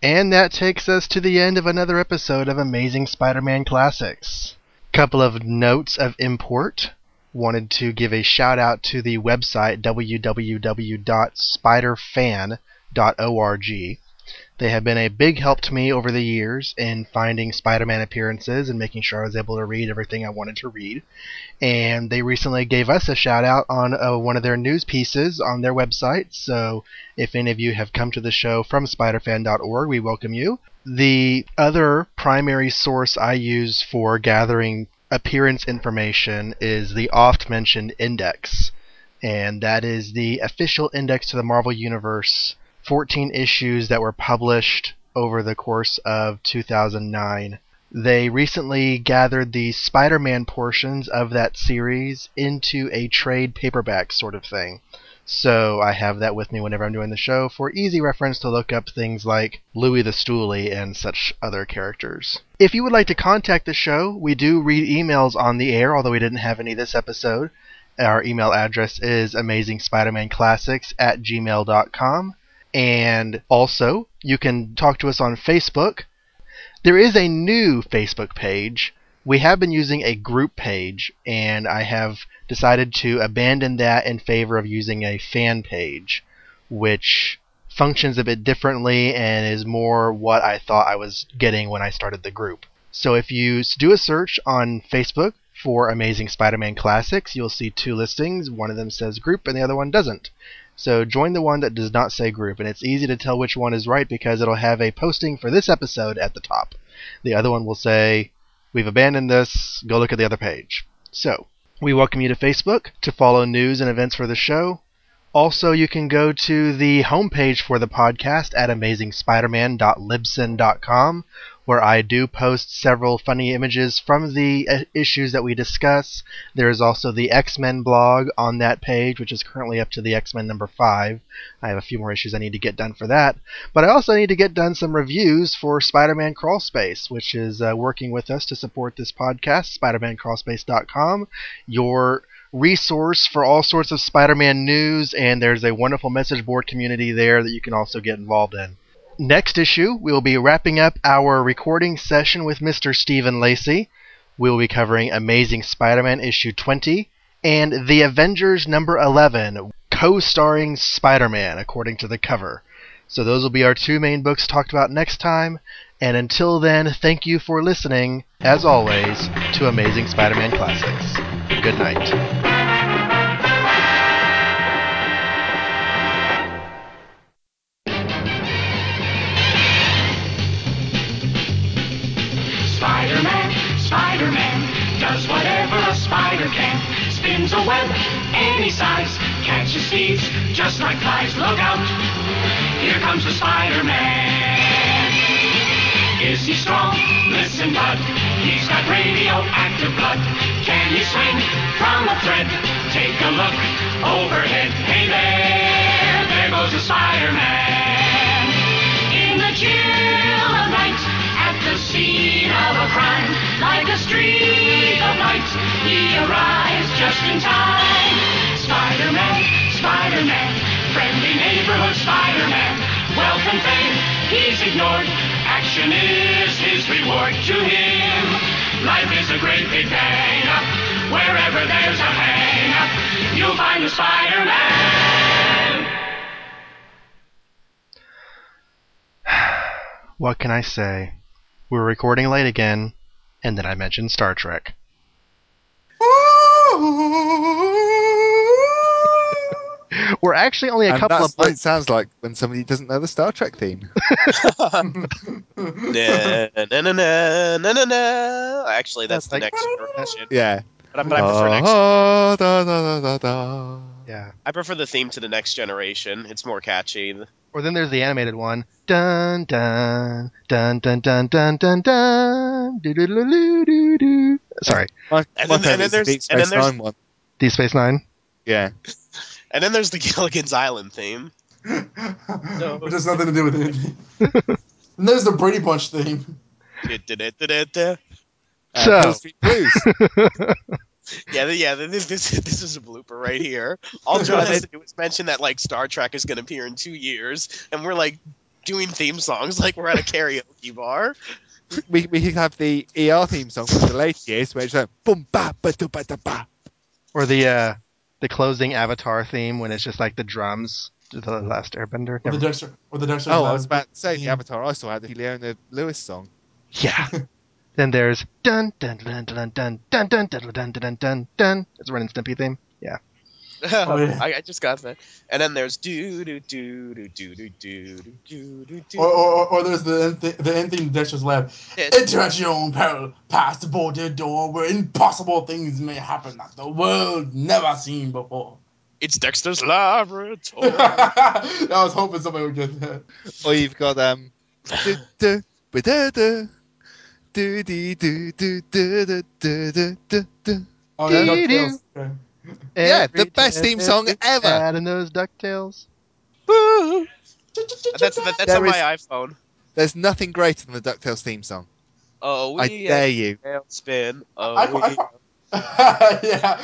Speaker 2: And that takes us to the end of another episode of Amazing Spider-Man Classics. Couple of notes of import. Wanted to give a shout out to the website www.spiderfan.org. They have been a big help to me over the years in finding Spider Man appearances and making sure I was able to read everything I wanted to read. And they recently gave us a shout out on uh, one of their news pieces on their website. So if any of you have come to the show from spiderfan.org, we welcome you. The other primary source I use for gathering appearance information is the oft mentioned index. And that is the official index to the Marvel Universe 14 issues that were published over the course of 2009. They recently gathered the Spider Man portions of that series into a trade paperback sort of thing. So I have that with me whenever I'm doing the show for easy reference to look up things like Louis the Stoolie and such other characters. If you would like to contact the show, we do read emails on the air, although we didn't have any this episode. Our email address is amazingspidermanclassics at gmail.com. And also, you can talk to us on Facebook. There is a new Facebook page. We have been using a group page, and I have decided to abandon that in favor of using a fan page, which functions a bit differently and is more what I thought I was getting when I started the group. So if you do a search on Facebook for Amazing Spider Man Classics, you'll see two listings. One of them says group and the other one doesn't. So join the one that does not say group, and it's easy to tell which one is right because it'll have a posting for this episode at the top. The other one will say, We've abandoned this, go look at the other page. So, we welcome you to Facebook to follow news and events for the show. Also, you can go to the homepage for the podcast at amazingspiderman.libsyn.com, where I do post several funny images from the uh, issues that we discuss. There is also the X Men blog on that page, which is currently up to the X Men number 5. I have a few more issues I need to get done for that. But I also need to get done some reviews for Spider Man Crawlspace, which is uh, working with us to support this podcast, SpiderManCrawlspace.com. Your resource for all sorts of Spider-Man news, and there's a wonderful message board community there that you can also get involved in. Next issue, we'll be wrapping up our recording session with Mr. Stephen Lacey. We'll be covering Amazing Spider-Man issue 20 and The Avengers number 11, co-starring Spider-Man according to the cover. So those will be our two main books talked about next time. And until then, thank you for listening, as always, to Amazing Spider-Man Classics. Good night.
Speaker 13: Spider-Man, Spider-Man does whatever a spider can. Spins a web any size, catches thieves just like flies. Look out, here comes the Spider-Man. Is he strong? Listen, bud, he's got radioactive blood. Can he swing from a thread? Take a look overhead. Hey there, there goes the Spider-Man. In the chill of night, at the scene of a crime, like a streak of light, he arrives just in time. Spider-Man, Spider-Man, friendly neighborhood Spider-Man, wealth and fame he's ignored. Action is his reward to him. Life is a great big hang up. Wherever there's a hang up, you'll find the Spider-Man.
Speaker 2: What can I say? We were recording late again, and then I mentioned Star Trek. We're actually only a
Speaker 3: and
Speaker 2: couple
Speaker 3: that's
Speaker 2: of
Speaker 3: what it sounds like when somebody doesn't know the Star Trek theme.
Speaker 4: na, na, na, na, na, na, na. Actually, that's the
Speaker 2: Like-
Speaker 4: next generation.
Speaker 3: yeah.
Speaker 4: But I, but I prefer next.
Speaker 3: Ah, da, da, da, da, da.
Speaker 2: Yeah.
Speaker 4: I prefer the theme to the next generation. It's more catchy.
Speaker 2: Or then there's the animated one. Dun dun dun dun dun dun dun dun. Doo doo doo doo doo doo. Sorry,
Speaker 3: My,
Speaker 4: And
Speaker 3: my
Speaker 4: then- and then
Speaker 3: favourite's the
Speaker 4: there's-
Speaker 3: Deep
Speaker 4: and then
Speaker 3: Space
Speaker 4: there's-
Speaker 3: Nine one.
Speaker 2: Deep Space Nine.
Speaker 3: Yeah.
Speaker 4: And then there's the Gilligan's Island theme.
Speaker 5: Which has nothing to do with anything. and there's the Brady Bunch theme.
Speaker 3: Uh,
Speaker 2: So-
Speaker 3: Hill
Speaker 4: Yeah, yeah. This, this this is a blooper right here. All John has to do is mention that like Star Trek is going to appear in two years, and we're like doing theme songs like we're at a karaoke bar.
Speaker 3: we, we could have the ER theme song from the late years where it's like boom ba ba do ba da ba.
Speaker 2: Or the uh, the closing Avatar theme when it's just like the drums to the Last Airbender.
Speaker 5: Or the
Speaker 2: Never-
Speaker 5: Dexter. Or the Dexter.
Speaker 3: Oh, I was about to say the
Speaker 5: theme.
Speaker 3: Avatar also had the Leona Lewis song.
Speaker 2: Yeah. then there's dun dun dun dun dun dun dun dun dun dun dun dun. It's a Ren and Stimpy theme. Yeah.
Speaker 5: Oh, yeah.
Speaker 4: I, I just got that. And then there's do do do do do do do do do do.
Speaker 5: Or, or, or there's the end th- the end theme of Dexter's Lab. Enter at your own peril, past the boarded door where impossible things may happen that the world never seen before.
Speaker 4: It's Dexter's laboratory.
Speaker 5: I was hoping somebody would get that.
Speaker 3: Or you've got um du- du- ba- da- da, do dee do do do do do do do do.
Speaker 5: Oh, yeah,
Speaker 2: Dee-doo.
Speaker 5: DuckTales. Okay.
Speaker 3: Yeah, the best theme song ever.
Speaker 2: Add in those Ducktales.
Speaker 4: that's that, that's on
Speaker 3: is-
Speaker 4: my iPhone.
Speaker 3: There's nothing greater than the DuckTales theme song.
Speaker 4: Oh, we
Speaker 3: I dare you.
Speaker 4: spin. Oh,
Speaker 5: I,
Speaker 4: we
Speaker 5: I, yeah.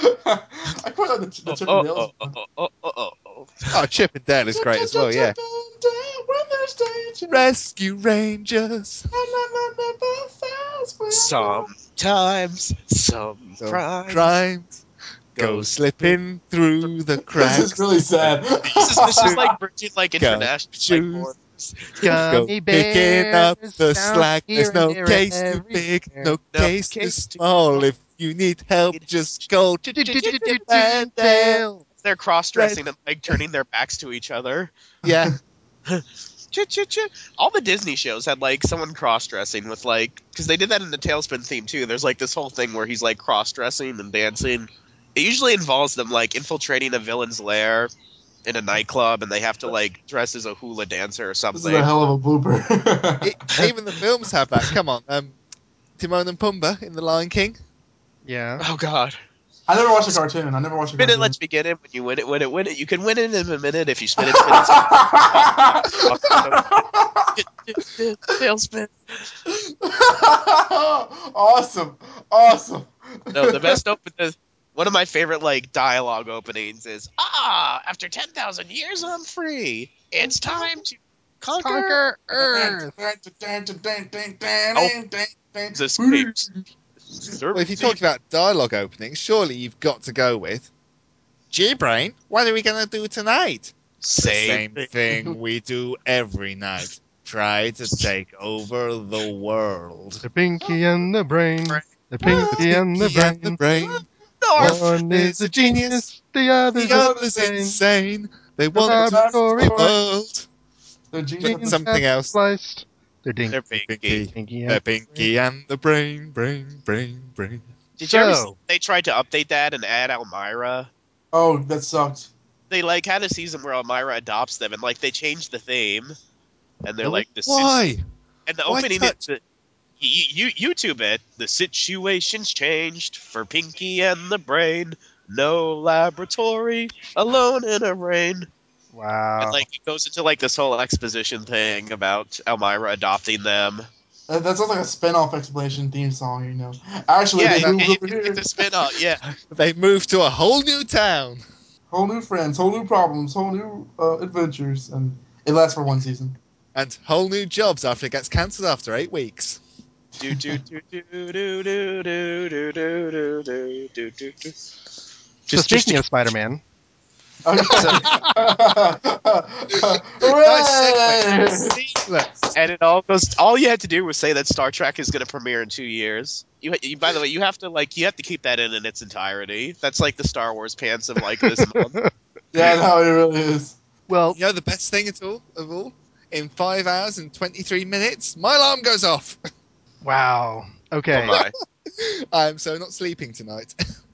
Speaker 5: I quite like the, the Chip
Speaker 4: oh,
Speaker 5: and
Speaker 4: oh, oh, oh, oh, oh, oh, oh.
Speaker 3: Oh, Chip and Dale is great as well, yeah.
Speaker 5: Chip and Dale, when they're
Speaker 3: Rescue Rangers.
Speaker 4: Sometimes some
Speaker 3: Some
Speaker 4: crimes.
Speaker 3: Crimes go slipping through the cracks.
Speaker 5: This is really sad.
Speaker 4: This is, this is like bridging like international like,
Speaker 3: shoes.
Speaker 4: borders.
Speaker 3: Go
Speaker 2: Gummy
Speaker 3: picking up the slack. There's no case
Speaker 2: and
Speaker 3: too big, no
Speaker 4: No
Speaker 3: case too small. If you need help, just go to
Speaker 2: Tail.
Speaker 4: They're cross dressing and like turning their backs to each other.
Speaker 3: Yeah.
Speaker 4: All the Disney shows had like someone cross dressing with like because they did that in the TaleSpin theme too. There's like this whole thing where he's like cross dressing and dancing. It usually involves them like infiltrating a villain's lair in a nightclub and they have to like dress as a hula dancer or something.
Speaker 5: This is a hell of a blooper.
Speaker 3: It- even the films have that. Come on. Um, Timon and Pumbaa in The Lion King.
Speaker 2: Yeah.
Speaker 4: Oh God!
Speaker 5: I never watched a cartoon. I never watched a
Speaker 4: Spin it, let's begin it. When you win it, win it, win it. You can win it in a minute if you spin it. Spin it. TaleSpin.
Speaker 5: awesome, awesome.
Speaker 4: No, the best open. The, one of my favorite like dialogue openings is ah, after ten thousand years, I'm free. It's time to conquer,
Speaker 2: Conquer Earth.
Speaker 4: the escapes.
Speaker 3: Well, if you're talking about dialogue openings, surely you've got to go with G-Brain. What are we gonna do tonight?
Speaker 4: Same.
Speaker 3: Same thing we do every night. Try to take over the world.
Speaker 2: The pinky and the brain. The pinky and the
Speaker 3: Pinky and the
Speaker 2: brain.
Speaker 3: Brain.
Speaker 2: One is a genius, the other's
Speaker 3: The other's insane. They want to
Speaker 2: laboratory
Speaker 3: the world.
Speaker 5: The
Speaker 3: But
Speaker 5: genius.
Speaker 3: something else.
Speaker 2: Sliced. They're dinky.
Speaker 4: They're pinky.
Speaker 3: Pinky.
Speaker 2: Pinky
Speaker 3: The
Speaker 2: and
Speaker 3: pinky and the brain, brain, brain, brain.
Speaker 4: Did you ever see they tried to update that and add Elmyra?
Speaker 5: Oh, that sucked.
Speaker 4: They like had a season where Elmyra adopts them and like they changed the theme. And they're like the sit-
Speaker 3: Why?
Speaker 4: and the
Speaker 3: Why
Speaker 4: opening
Speaker 3: touch-
Speaker 4: is the, you, you YouTube it. The situation's changed for Pinky and the Brain. No laboratory, alone in a rain.
Speaker 2: Wow.
Speaker 4: And like it goes into like this whole exposition thing about Elmyra adopting them.
Speaker 5: That, that sounds like a spin-off explanation theme song, you know. Actually,
Speaker 4: yeah,
Speaker 5: they
Speaker 4: it,
Speaker 5: moved
Speaker 4: it,
Speaker 5: over here.
Speaker 4: it's a spin off. Yeah,
Speaker 3: They moved to a whole new town.
Speaker 5: Whole new friends, whole new problems, whole new uh, adventures, and it lasts for one season.
Speaker 3: And whole new jobs after it gets cancelled after eight weeks.
Speaker 4: Do do do do do do do do do do do do do do.
Speaker 2: so speaking of Spider-Man,
Speaker 5: Hooray!
Speaker 4: And it all goes. All you had to do was say that Star Trek is going to premiere in two years. You, you, by the way, you have to like you have to keep that in in its entirety. That's like the Star Wars pants of like this month.
Speaker 5: Yeah, no, it really is.
Speaker 2: well,
Speaker 3: You know the best thing at all of all? In five hours and twenty three minutes, my alarm goes off.
Speaker 2: Wow.
Speaker 4: Oh
Speaker 2: Okay.
Speaker 4: my!
Speaker 3: I'm so not sleeping tonight.